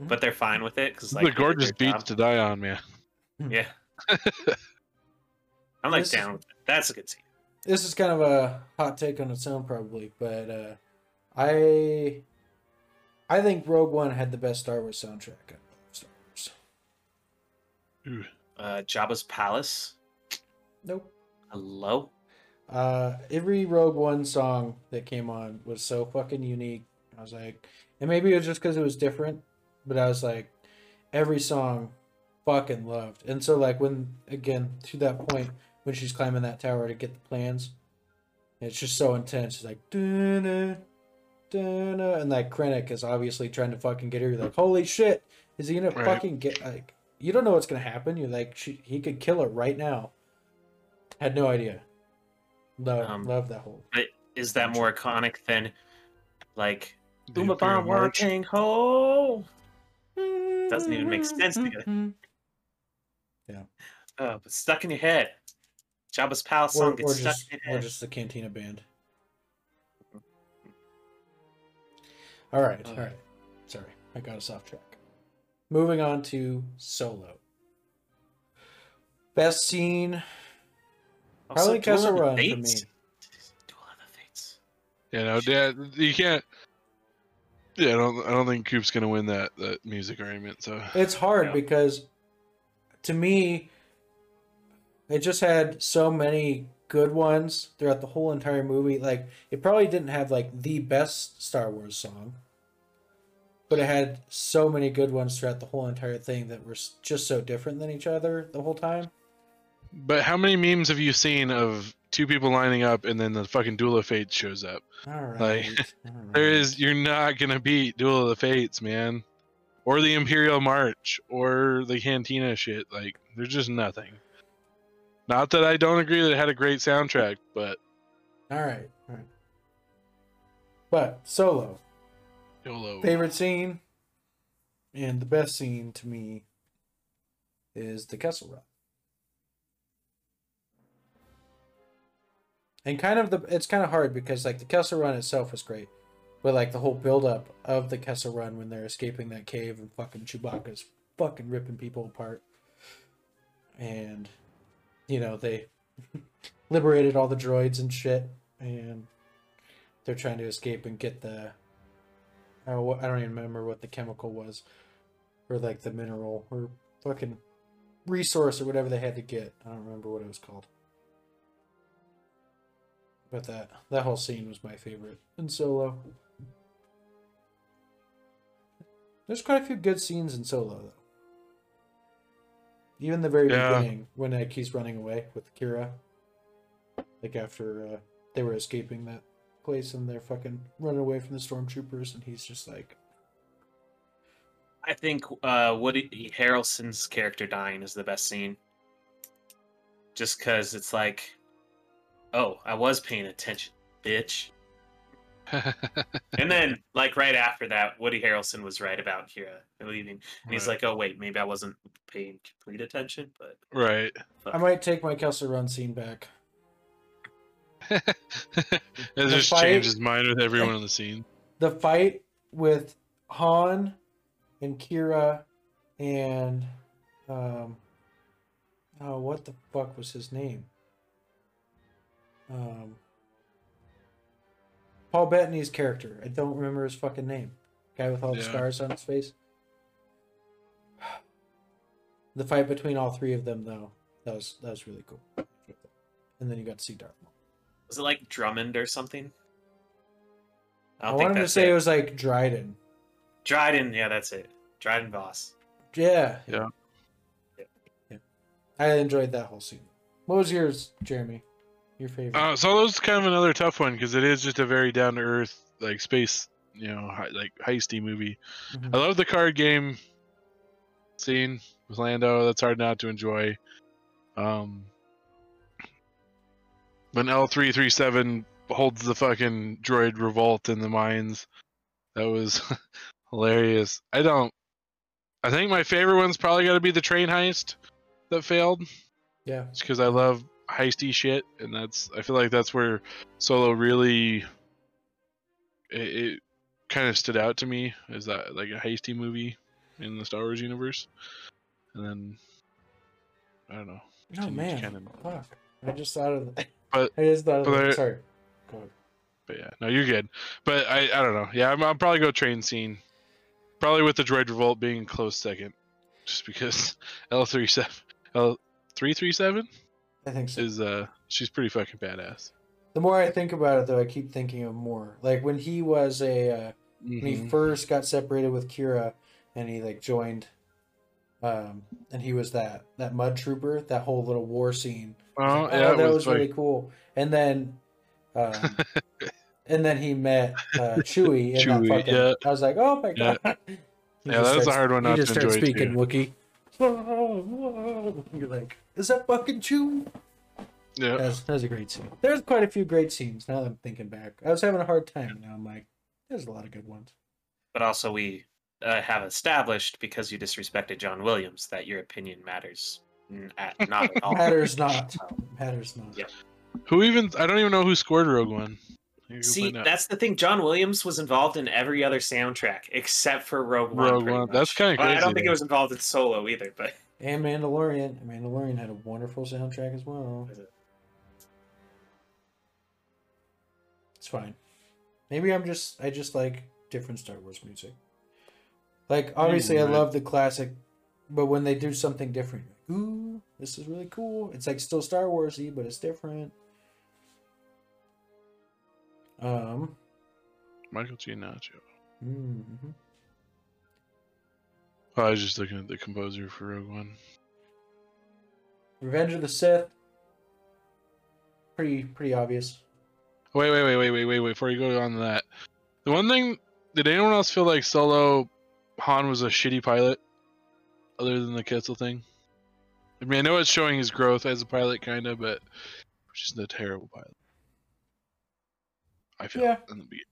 Mhm. but they're fine with it because It's like a they did gorgeous their beach job. to die on, man. Yeah, I'm like This down. with it. That's a good scene. this is kind of a hot take on its own probably but uh i i think rogue one had the best star wars soundtrack of star wars Uh, Jabba's palace. nope Hello. Uh every rogue one song that came on was so fucking unique. I was like and maybe it was just because it was different but i was like every song fucking loved. And so like when again to that point when she's climbing that tower to get the plans it's just so intense. It's like "Dun-na, dun-na," and like krennic is obviously trying to fucking get her. You're like holy shit is he gonna Right. fucking get like you don't know what's gonna happen. You're like she, he could kill her right now. Had no idea love, Um, love that whole But Is that more iconic than like The Uma Imperial Bomb March. Watching Ho? Doesn't even make sense together. [LAUGHS] Yeah. Uh, but stuck in your head. Jabba's palace or, song or gets stuck just in your head. or just the Cantina band. All right, all right. Sorry, I got us off track. Moving on to Solo. Best scene. Probably Duel of Kessel the Run for me. Duel of. You know, Dad, you can't. Yeah, I don't. I don't think Coop's gonna win that that music argument. So It's hard Yeah. because, to me, it just had so many good ones throughout the whole entire movie. Like it probably didn't have like the best Star Wars song, but it had so many good ones throughout the whole entire thing that were just so different than each other the whole time. But how many memes have you seen of two people lining up and then the fucking Duel of Fates shows up? All right, Like, all right. There is you're not gonna beat Duel of the Fates, man. Or the Imperial March or the Cantina shit. Like there's just nothing. Not that I don't agree that it had a great soundtrack, but All right, all right. But Solo, YOLO. favorite scene, and the best scene to me is the Kessel Run. And kind of the it's kind of hard because like the Kessel Run itself was great, but like the whole build up of the Kessel Run when they're escaping that cave and fucking Chewbacca's fucking ripping people apart, and you know they [LAUGHS] liberated all the droids and shit, and they're trying to escape and get the oh, I don't even remember what the chemical was, or like the mineral or fucking resource or whatever they had to get. I don't remember what it was called. But that that whole scene was my favorite in Solo. There's quite a few good scenes in Solo though. Even the very Yeah. beginning when like he's running away with Qi'ra, like after uh, they were escaping that place and they're fucking running away from the stormtroopers, and he's just like, I think uh, Woody Harrelson's character dying is the best scene. Just because it's like Oh, I was paying attention, bitch. [LAUGHS] And then, like right after that, Woody Harrelson was right about Qi'ra leaving, and he's Right. like, "Oh wait, maybe I wasn't paying complete attention." But right. I might take my Kessel Run scene back. [LAUGHS] it just fight- changed his mind with everyone on the scene. The fight with Han and Qi'ra and um oh what the fuck was his name? Um Paul Bettany's character. I don't remember his fucking name. Guy with all the Yeah. scars on his face. The fight between all three of them though, that was that was really cool. And then you got to see Darth Maul. was it like Drummond or something? I, don't think wanted to say it. it was like Dryden. Dryden. Yeah, that's it. Dryden Voss. Yeah. Yeah. Yeah. I enjoyed that whole scene. What was yours, Jeremy? Your favorite? Uh, so that was kind of another tough one because it is just a very down to earth like space, you know, hi- like heisty movie. Mhm. I love the card game scene with Lando. That's hard not to enjoy. Um, when L three three seven holds the fucking droid revolt in the mines, that was [LAUGHS] hilarious. I don't. I think my favorite one's probably got to be the train heist that failed yeah. It's because I love heisty shit, and that's I feel like that's where Solo really it, it kind of stood out to me is that like a heisty movie in the Star Wars universe, and then I don't know. Oh man. kind of- Fuck. I just thought of the. But- I just thought of there- Sorry. Go ahead. But yeah, no, you're good. But I I don't know. Yeah, I'm, I'll probably go train scene, probably with the droid revolt being close second, just because [LAUGHS] L three seven L three three seven I think so. is uh she's pretty fucking badass. The more I think about it, though, I keep thinking of more. Like when he was a. Uh, when he Mhm. first got separated with Qi'ra, and he like joined. Um, and he was that that mud trooper. That whole little war scene. Oh, Oh, yeah, it that was, was, really cool. And then, um, [LAUGHS] and then he met uh, Chewie. And Chewie, that fucking, yeah. I was like, oh my god. [LAUGHS] He Yeah, just that was a hard one he not just to starts enjoy, speaking too. Wookiee. [LAUGHS] You're like, is that fucking Chewie? yeah. That's that's a great scene. There's quite a few great scenes. Now that I'm thinking back, I was having a hard time. Now I'm like, there's a lot of good ones. But also, we uh, have established because you disrespected John Williams that your opinion matters at, not at all. [LAUGHS] Matters not. Matters not. Yeah. Who even? I don't even know who scored Rogue One. Maybe See, that's the thing. John Williams was involved in every other soundtrack except for Rogue One. Rogue pretty One. That's kinda Well, I don't think though. he was involved in Solo either, but And Mandalorian. Mandalorian had a wonderful soundtrack as well. It's fine. Maybe I'm just I just like different Star Wars music. Like obviously I right. love the classic, but when they do something different, like, ooh, this is really cool. It's like still Star Warsy, but it's different. Um. Michael Giacchino. mhm. I was just looking at the composer for Rogue One. Revenge of the Sith. Pretty pretty obvious. Wait, wait, wait, wait, wait, wait. Wait, before you go on to that, the one thing did anyone else feel like Solo Han was a shitty pilot, other than the Kessel thing? I mean, I know it's showing his growth as a pilot, kind of, but just a terrible pilot. I feel Yeah. in the beginning.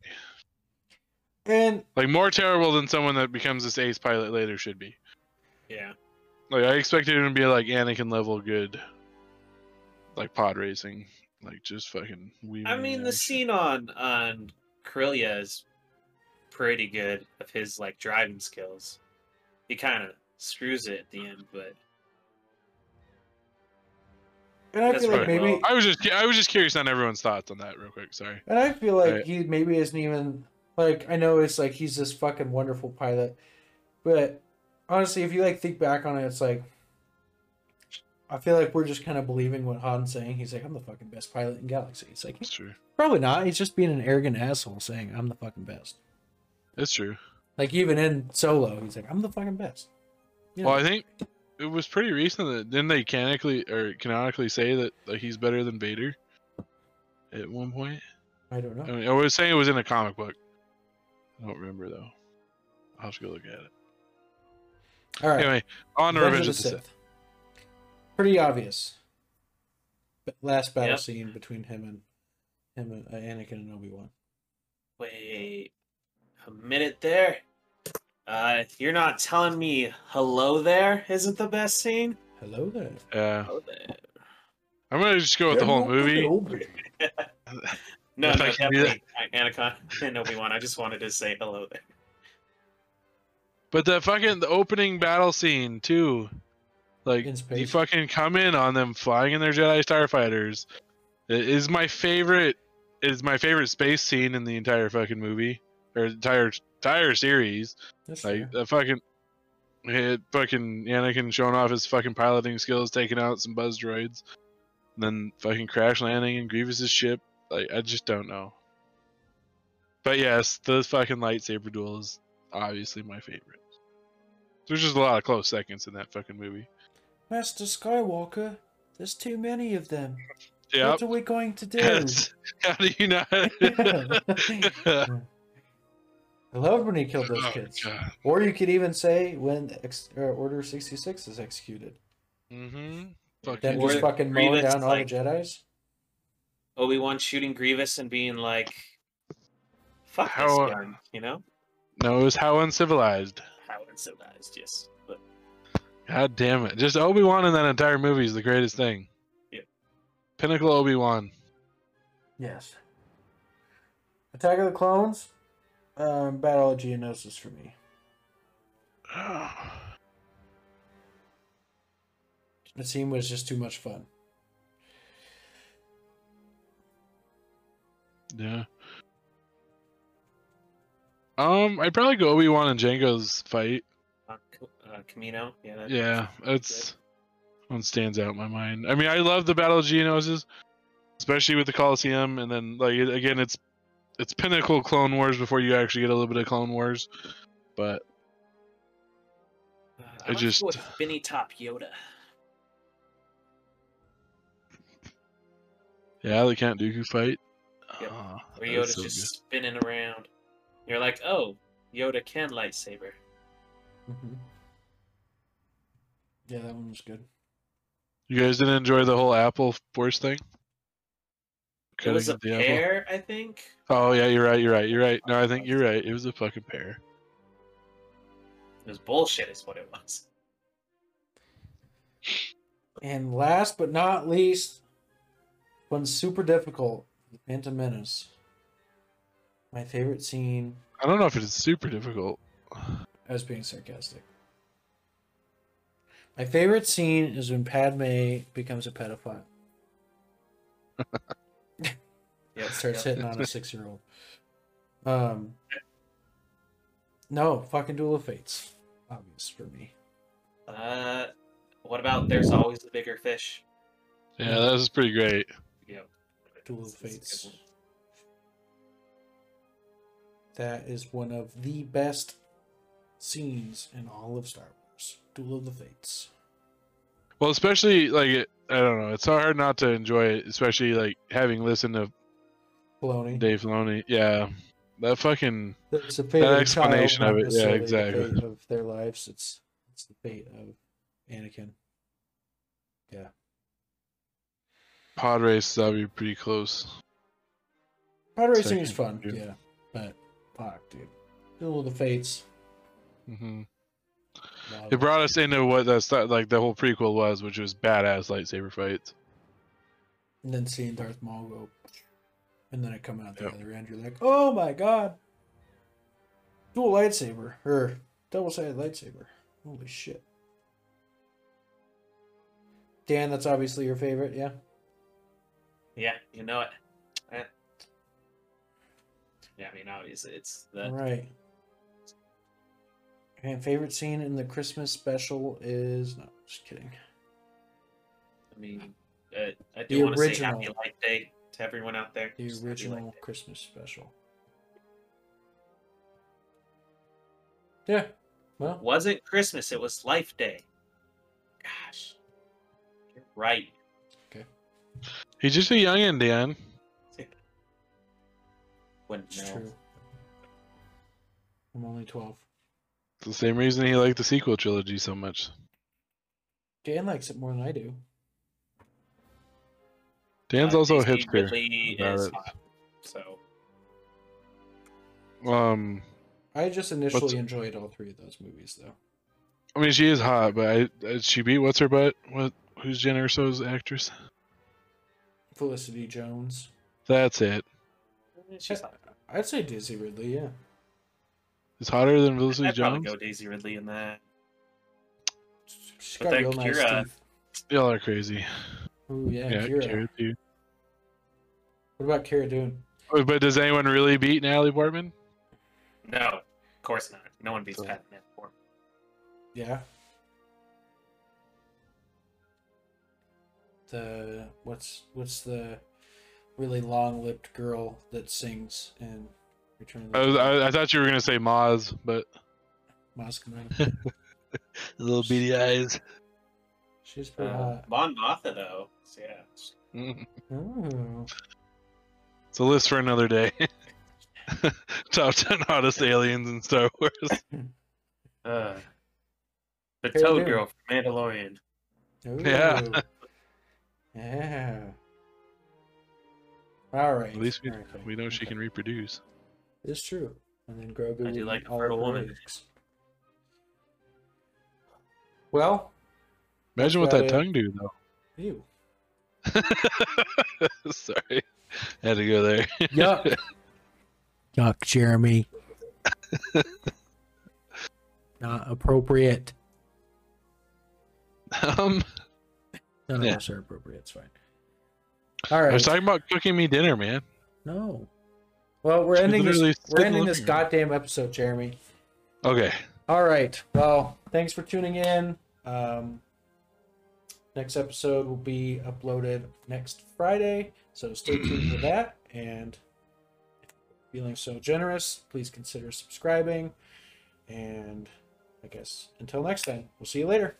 And like more terrible than someone that becomes this ace pilot later should be. yeah. Like I expected him to be like Anakin level good, like pod racing, like just fucking. weaving I mean, the shit. scene on on Corellia is pretty good of his like driving skills. He kind of screws it at the end, but and I That's feel like maybe Well, I was just I was just curious on everyone's thoughts on that real quick. Sorry. And I feel like Right. he maybe isn't even like I know it's like he's this fucking wonderful pilot, but honestly, if you like think back on it, it's like I feel like we're just kind of believing what Han's saying. He's like, I'm the fucking best pilot in galaxy. It's like It's true. probably not. He's just being an arrogant asshole saying I'm the fucking best. It's true. Like even in Solo, he's like, I'm the fucking best. You know? Well, I think it was pretty recent that didn't they canonically or canonically say that like, he's better than Vader at one point. I don't know. I, mean, I was saying it was in a comic book. I don't remember though. I'll have to go look at it. All right. Anyway, on to Revenge of the Sith. Pretty obvious. b- last battle Yep. scene between him and him and uh, Anakin and Obi Wan. Wait a minute there. Uh, you're not telling me hello there isn't the best scene? Hello there. Yeah, Hello there. I'm gonna just go with the whole movie. [LAUGHS] No, If no, I can do definitely Anakin and Obi Wan. I just wanted to say hello there. But the fucking the opening battle scene too, like In you fucking come in on them flying in their Jedi starfighters, it is my favorite. Is my favorite space scene in the entire fucking movie or entire entire series. That's Like fair. the fucking, hit fucking Anakin showing off his fucking piloting skills, taking out some buzz droids, and then fucking crash landing in Grievous's ship. Like I just don't know. But yes, the fucking lightsaber duel is obviously my favorite. There's just a lot of close seconds in that fucking movie. Master Skywalker, there's too many of them. Yeah. What are we going to do? [LAUGHS] How do you not? [LAUGHS] I love when he killed those Oh, kids. God. Or you could even say when ex- uh, Order 66 is executed. Mm-hmm. Then Or just fucking mowing Grievous, down all like- the Jedis. Obi Wan shooting Grievous and being like, "Fuck How- this gun," you know? No, it was how uncivilized. How uncivilized, yes. But God damn it. Just Obi Wan in that entire movie is the greatest thing. Yeah. Pinnacle Obi Wan. Yes. Attack of the Clones, um, Battle of Geonosis for me. [SIGHS] The scene was just too much fun. Yeah. Um, I'd probably go Obi Wan and Jango's fight. uh, uh, Kamino, yeah. Yeah, it's one stands out in my mind. I mean, I love the Battle of Geonosis, especially with the Coliseum, and then like again, it's it's pinnacle Clone Wars before you actually get a little bit of Clone Wars, but Uh, I I just go with Spinny Top Yoda. yeah, the Count Dooku fight. Yep. Ah, Where Yoda's so just good. spinning around. You're like, oh, Yoda can lightsaber. Mm-hmm. Yeah, that one was good. You guys didn't enjoy the whole Apple Force thing? It was a Cutting the apple? I think. Oh yeah, you're right. You're right. You're right. No, I think you're right. It was a fucking pear. It was bullshit, is what it was. And last but not least, one's super difficult. Phantom Menace. My favorite scene. I don't know if it is super difficult. I was being sarcastic. My favorite scene is when Padme becomes a pedophile. [LAUGHS] Yep, starts yep. hitting on a six year old. Um, no, fucking Duel of Fates. Obvious for me. Uh, what about There's Always the Bigger Fish? Yeah, that was pretty great. Yep. Duel of That's- that's a good Fates. one. That is one of the best scenes in all of Star Wars. Duel of the Fates. Well, especially like I don't know. It's so hard not to enjoy it, especially like having listened to Baloney. Dave Filoni. Yeah, that fucking It's the fate of a explanation of it, yeah, necessarily the exactly. fate of their lives. It's it's the fate of Anakin. Yeah. Pod race that'd be pretty close. Pod racing is fun, yeah. yeah. But fuck, dude. Duel of the Fates. hmm wow. It brought us into what that's like the whole prequel was, which was badass lightsaber fights. And then seeing Darth Maul go, and then it come out the Yep. other end. You're like, oh my god, dual lightsaber or double sided lightsaber. Holy shit. Dan, that's obviously your favorite, yeah. Yeah, you know it. Eh. Yeah, I mean, obviously, it's the right. And favorite scene in the Christmas special is no, just kidding. I mean, uh, I The do want to say Happy original. Light Day to everyone out there. The Just original. Christmas special. Yeah. Well, wasn't Christmas. It was Life Day. Gosh, you're right. He's just a youngin', Dan. Wouldn't it's true. I'm only 12. It's the same reason he liked the sequel trilogy so much. Dan likes it more than I do. Dan's Uh, also a Daisy hipster. Ridley about is hot, so Um, I just initially What's- enjoyed all three of those movies, though. I mean, she is hot, but I, I she beat what's her butt? What? Who's Jyn Erso's actress? Felicity Jones. That's it. she's hot. I'd say Daisy Ridley, yeah. It's hotter than Felicity I'd probably Jones. go Daisy Ridley in that. She's But got real nice Kira- teeth. Y'all are crazy. Ooh, yeah, Yeah, Kira. Kira too. What about Cara Dune? Wait, But does anyone really beat Natalie Portman? No, of course not. No one beats So- Pat Manafort. Yeah. The what's what's the really long-lipped girl that sings in Return of I, was, I, I thought you were gonna say Maz, but Moscow Man. [LAUGHS] little beady eyes. She's pretty Uh, hot. Mon Mothma though, so yeah. [LAUGHS] It's a list for another day. [LAUGHS] Top ten hottest aliens in Star Wars. Uh, the Toad Girl from Mandalorian. Ooh. Yeah. All right. At least we, All right. we know she can reproduce. It's true. And then Grogu. I do like eat a all fertile of woman. eggs. Well, Imagine what that about tongue do though. ew. [LAUGHS] Sorry, I had to go there. Yuck. [LAUGHS] Yuck, Jeremy. [LAUGHS] Not appropriate. um, None of Yeah. us are appropriate. It's fine. All right. I was talking about cooking me dinner, man. No. Well, we're She ending this. We're ending this living room. goddamn episode, Jeremy. Okay, All right. Well, thanks for tuning in. Um, next episode will be uploaded next Friday, so stay tuned for [CLEARS THROAT] that. And if you're feeling so generous, please consider subscribing. And I guess until next time, we'll see you later.